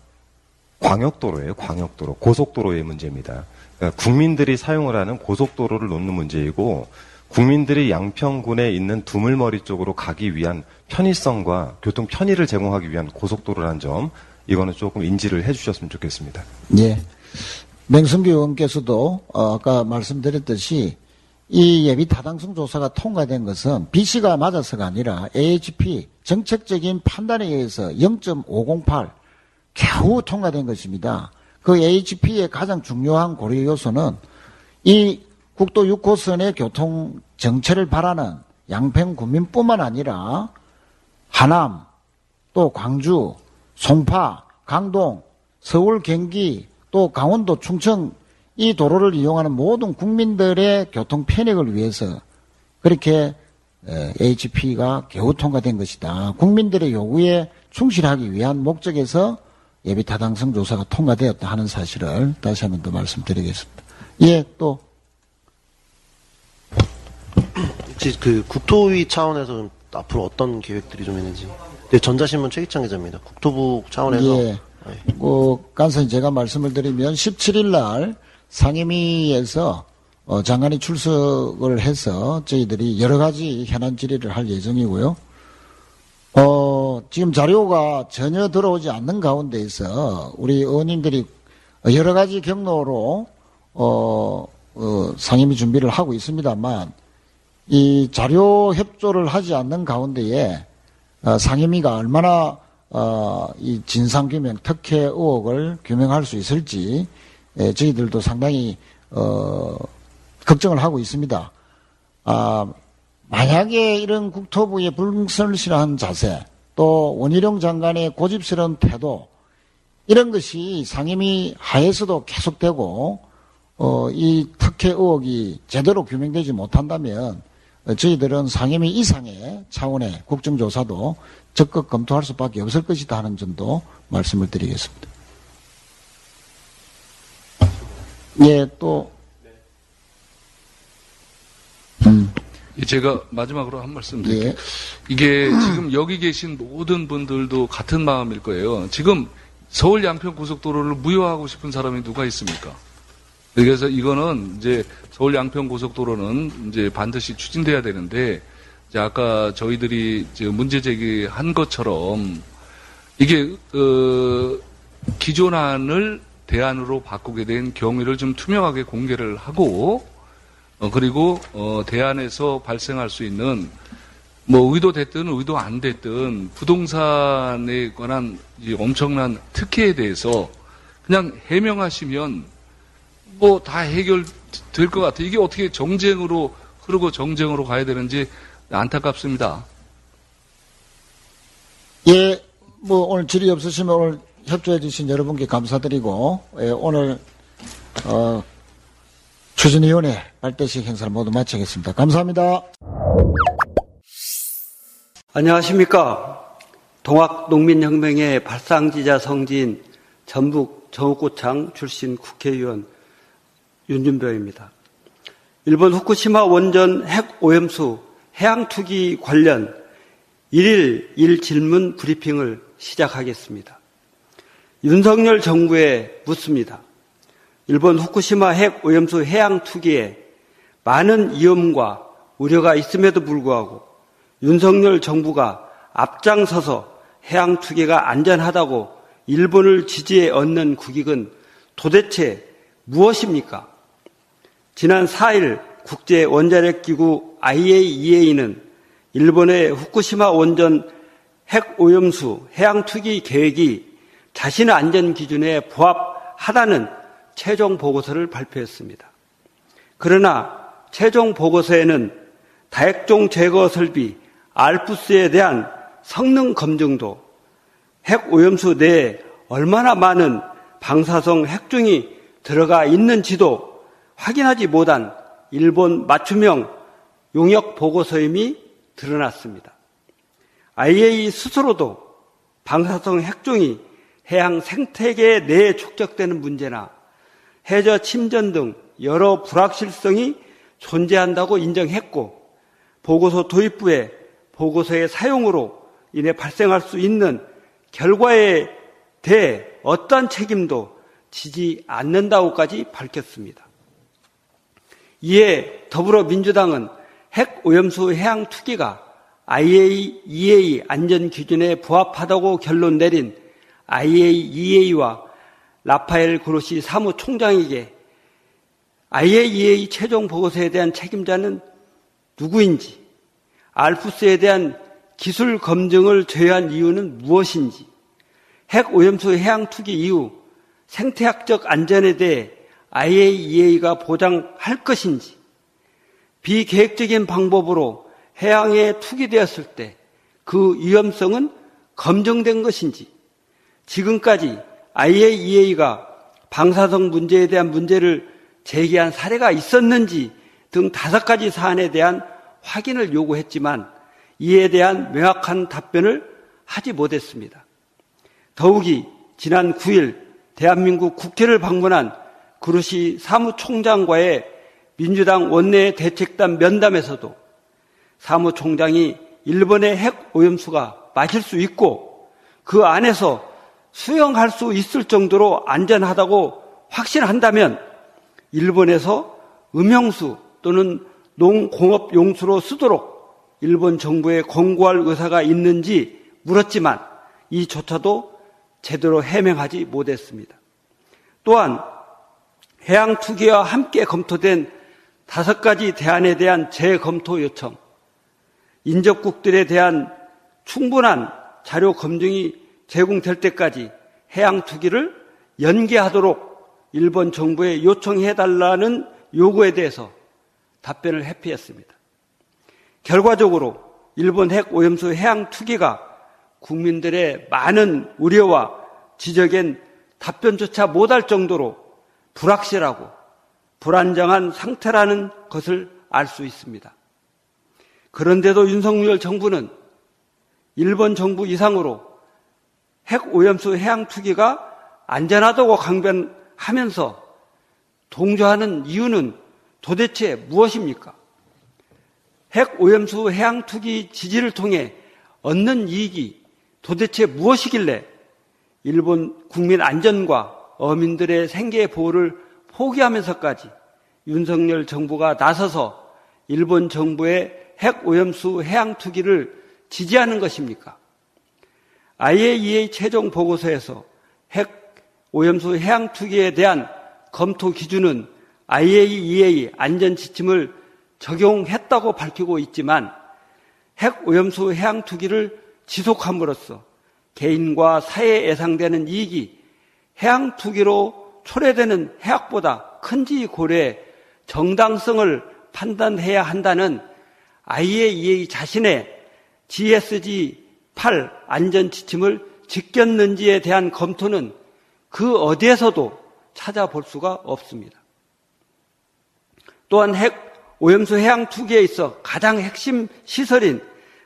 광역도로예요, 광역도로. 고속도로의 문제입니다. 그러니까 국민들이 사용을 하는 고속도로를 놓는 문제이고, 국민들이 양평군에 있는 두물머리 쪽으로 가기 위한 편의성과 교통 편의를 제공하기 위한 고속도로라는 점, 이거는 조금 인지를 해주셨으면 좋겠습니다. 예. 맹성규 의원께서도 어, 아까 말씀드렸듯이 이 예비 타당성 조사가 통과된 것은 BC가 맞아서가 아니라 AHP 정책적인 판단에 의해서 0.508 겨우 통과된 것입니다. 그 AHP의 가장 중요한 고려 요소는 이 국도 6호선의 교통 정체를 바라는 양평 구민뿐만 아니라 하남, 또 광주, 송파, 강동, 서울, 경기, 또 강원도, 충청 이 도로를 이용하는 모든 국민들의 교통 편익을 위해서 그렇게 HP가 겨우 통과된 것이다. 국민들의 요구에 충실하기 위한 목적에서 예비 타당성 조사가 통과되었다 하는 사실을 다시 한 번 더 말씀드리겠습니다. 예, 또 혹시 그 국토위 차원에서 앞으로 어떤 계획들이 좀 있는지. 네, 전자신문 최기창 기자입니다. 국토부 차원에서. 예. 그 간사님 제가 말씀을 드리면 17일 날 상임위에서 어, 장관이 출석을 해서 저희들이 여러 가지 현안 질의를 할 예정이고요. 어, 지금 자료가 전혀 들어오지 않는 가운데에서 우리 의원님들이 여러 가지 경로로 어, 어, 상임위 준비를 하고 있습니다만 이 자료 협조를 하지 않는 가운데에 어, 상임위가 얼마나 어, 이 진상규명, 특혜 의혹을 규명할 수 있을지 예, 저희들도 상당히 어, 걱정을 하고 있습니다. 아, 만약에 이런 국토부의 불성실한 자세, 또 원희룡 장관의 고집스러운 태도 이런 것이 상임위 하에서도 계속되고 어, 이 특혜 의혹이 제대로 규명되지 못한다면 어, 저희들은 상임위 이상의 차원의 국정조사도 적극 검토할 수밖에 없을 것이다 하는 점도 말씀을 드리겠습니다. 예, 또 음, 예, 제가 마지막으로 한 말씀 드릴게요. 예. 이게 지금 여기 계신 모든 분들도 같은 마음일 거예요. 지금 서울 양평 고속도로를 무효하고 싶은 사람이 누가 있습니까? 그래서 이거는 이제 서울 양평 고속도로는 이제 반드시 추진돼야 되는데 이제 아까 저희들이 문제 제기한 것처럼 이게 어, 기존안을 대안으로 바꾸게 된 경위를 좀 투명하게 공개를 하고 어, 그리고 어, 대안에서 발생할 수 있는 뭐 의도됐든 의도 안 됐든 부동산에 관한 이 엄청난 특혜에 대해서 그냥 해명하시면 뭐 다 해결될 것 같아요. 이게 어떻게 정쟁으로 흐르고 정쟁으로 가야 되는지 안타깝습니다. 예, 뭐 오늘 질의 없으시면 오늘 협조해 주신 여러분께 감사드리고 예, 오늘 어, 추진위원회 발대식 행사를 모두 마치겠습니다. 감사합니다. 안녕하십니까. 동학농민혁명의 발상지자 성지인 전북 정읍구청 출신 국회의원 윤준표입니다. 일본 후쿠시마 원전 핵 오염수 해양 투기 관련 1일 1 질문 브리핑을 시작하겠습니다. 윤석열 정부에 묻습니다. 일본 후쿠시마 핵 오염수 해양 투기에 많은 위험과 우려가 있음에도 불구하고 윤석열 정부가 앞장서서 해양 투기가 안전하다고 일본을 지지해 얻는 국익은 도대체 무엇입니까? 지난 4일 국제 원자력 기구 IAEA는 일본의 후쿠시마 원전 핵 오염수 해양 투기 계획이 자신의 안전 기준에 부합하다는 최종 보고서를 발표했습니다. 그러나 최종 보고서에는 다핵종 제거 설비 알프스에 대한 성능 검증도 핵 오염수 내에 얼마나 많은 방사성 핵중이 들어가 있는지도 확인하지 못한 일본 맞춤형 용역 보고서임이 드러났습니다. IA 스스로도 방사성 핵종이 해양 생태계 내에 축적되는 문제나 해저 침전 등 여러 불확실성이 존재한다고 인정했고 보고서 도입부에 보고서의 사용으로 인해 발생할 수 있는 결과에 대해 어떠한 책임도 지지 않는다고까지 밝혔습니다. 이에 더불어민주당은 핵 오염수 해양 투기가 IAEA 안전 기준에 부합하다고 결론 내린 IAEA와 라파엘 그로시 사무총장에게 IAEA 최종 보고서에 대한 책임자는 누구인지, 알프스에 대한 기술 검증을 제외한 이유는 무엇인지, 핵 오염수 해양 투기 이후 생태학적 안전에 대해 IAEA가 보장할 것인지, 비계획적인 방법으로 해양에 투기되었을 때 그 위험성은 검증된 것인지, 지금까지 IAEA가 방사성 문제에 대한 문제를 제기한 사례가 있었는지 등 다섯 가지 사안에 대한 확인을 요구했지만 이에 대한 명확한 답변을 하지 못했습니다. 더욱이 지난 9일 대한민국 국회를 방문한 그루시 사무총장과의 민주당 원내 대책단 면담에서도 사무총장이 일본의 핵 오염수가 마실 수 있고 그 안에서 수용할 수 있을 정도로 안전하다고 확신한다면 일본에서 음용수 또는 농공업 용수로 쓰도록 일본 정부에 권고할 의사가 있는지 물었지만 이조차도 제대로 해명하지 못했습니다. 또한 해양 투기와 함께 검토된 다섯 가지 대안에 대한 재검토 요청, 인접국들에 대한 충분한 자료 검증이 제공될 때까지 해양 투기를 연계하도록 일본 정부에 요청해 달라는 요구에 대해서 답변을 회피했습니다. 결과적으로 일본 핵 오염수 해양 투기가 국민들의 많은 우려와 지적엔 답변조차 못할 정도로 불확실하고 불안정한 상태라는 것을 알 수 있습니다. 그런데도 윤석열 정부는 일본 정부 이상으로 핵 오염수 해양 투기가 안전하다고 강변하면서 동조하는 이유는 도대체 무엇입니까? 핵 오염수 해양 투기 지지를 통해 얻는 이익이 도대체 무엇이길래 일본 국민 안전과 어민들의 생계 보호를 포기하면서까지 윤석열 정부가 나서서 일본 정부의 핵 오염수 해양 투기를 지지하는 것입니까? IAEA 최종 보고서에서 핵 오염수 해양 투기에 대한 검토 기준은 IAEA 안전 지침을 적용했다고 밝히고 있지만 핵 오염수 해양 투기를 지속함으로써 개인과 사회에 예상되는 이익이 해양 투기로 초래되는 해악보다 큰지 고려해 정당성을 판단해야 한다는 IAEA 자신의 GSG 8 안전 지침을 지켰는지에 대한 검토는 그 어디에서도 찾아볼 수가 없습니다. 또한 핵 오염수 해양 투기에 있어 가장 핵심 시설인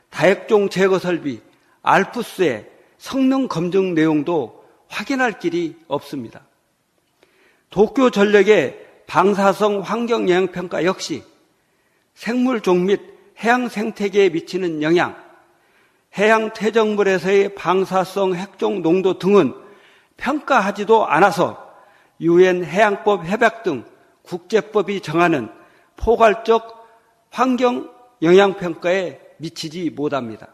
다핵종 제거 설비 알프스의 성능 검증 내용도 확인할 길이 없습니다. 도쿄 전력의 방사성 환경 영향 평가 역시 생물종 및 해양 생태계에 미치는 영향, 해양 퇴적물에서의 방사성 핵종 농도 등은 평가하지도 않아서 유엔 해양법 협약 등 국제법이 정하는 포괄적 환경 영향 평가에 미치지 못합니다.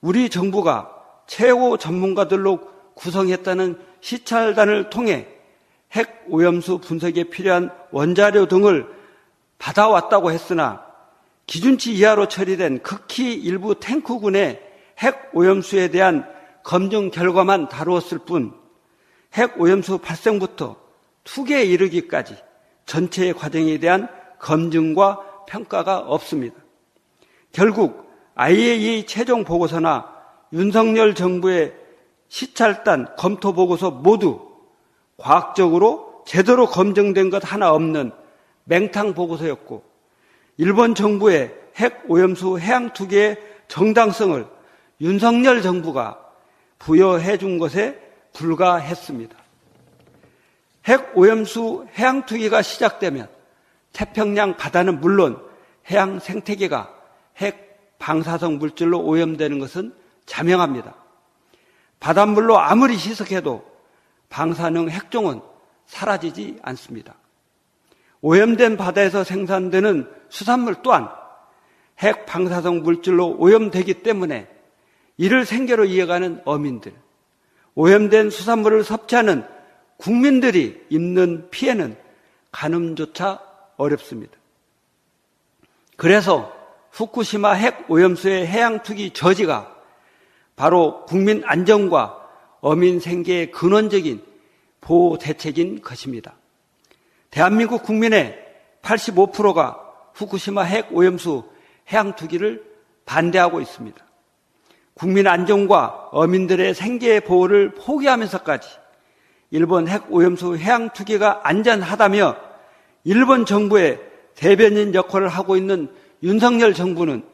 우리 정부가 최고 전문가들로 구성했다는 시찰단을 통해 핵 오염수 분석에 필요한 원자료 등을 받아왔다고 했으나 기준치 이하로 처리된 극히 일부 탱크군의 핵 오염수에 대한 검증 결과만 다루었을 뿐 핵 오염수 발생부터 투기에 이르기까지 전체의 과정에 대한 검증과 평가가 없습니다. 결국 IAEA 최종 보고서나 윤석열 정부의 시찰단 검토 보고서 모두 과학적으로 제대로 검증된 것 하나 없는 맹탕 보고서였고 일본 정부의 핵 오염수 해양 투기의 정당성을 윤석열 정부가 부여해 준 것에 불과했습니다. 핵 오염수 해양 투기가 시작되면 태평양 바다는 물론 해양 생태계가 핵 방사성 물질로 오염되는 것은 자명합니다. 바닷물로 아무리 희석해도 방사능 핵종은 사라지지 않습니다. 오염된 바다에서 생산되는 수산물 또한 핵 방사성 물질로 오염되기 때문에 이를 생계로 이어가는 어민들, 오염된 수산물을 섭취하는 국민들이 입는 피해는 가늠조차 어렵습니다. 그래서 후쿠시마 핵 오염수의 해양 투기 저지가 바로 국민 안전과 어민 생계의 근원적인 보호 대책인 것입니다. 대한민국 국민의 85%가 후쿠시마 핵 오염수 해양 투기를 반대하고 있습니다. 국민 안전과 어민들의 생계 보호를 포기하면서까지 일본 핵 오염수 해양 투기가 안전하다며 일본 정부의 대변인 역할을 하고 있는 윤석열 정부는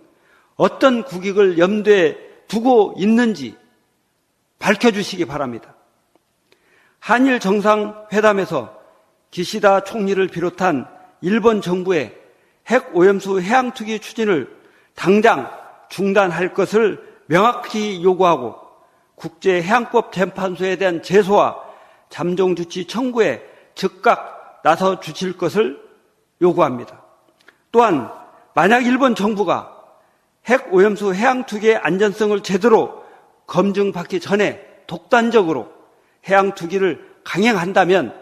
어떤 국익을 염두에 두고 있는지 밝혀주시기 바랍니다. 한일 정상회담에서 기시다 총리를 비롯한 일본 정부의 핵 오염수 해양 투기 추진을 당장 중단할 것을 명확히 요구하고 국제 해양법 재판소에 대한 제소와 잠정 조치 청구에 즉각 나서 주실 것을 요구합니다. 또한 만약 일본 정부가 핵 오염수 해양 투기의 안전성을 제대로 검증받기 전에 독단적으로 해양 투기를 강행한다면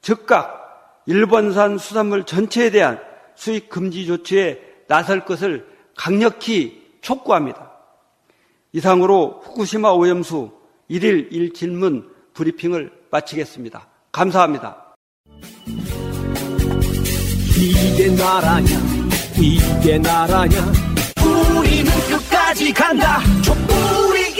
즉각 일본산 수산물 전체에 대한 수입 금지 조치에 나설 것을 강력히 촉구합니다. 이상으로 후쿠시마 오염수 1일 1질문 브리핑을 마치겠습니다. 감사합니다. 이게 나라냐 이게 나라냐 우리는 끝까지 간다 촛불이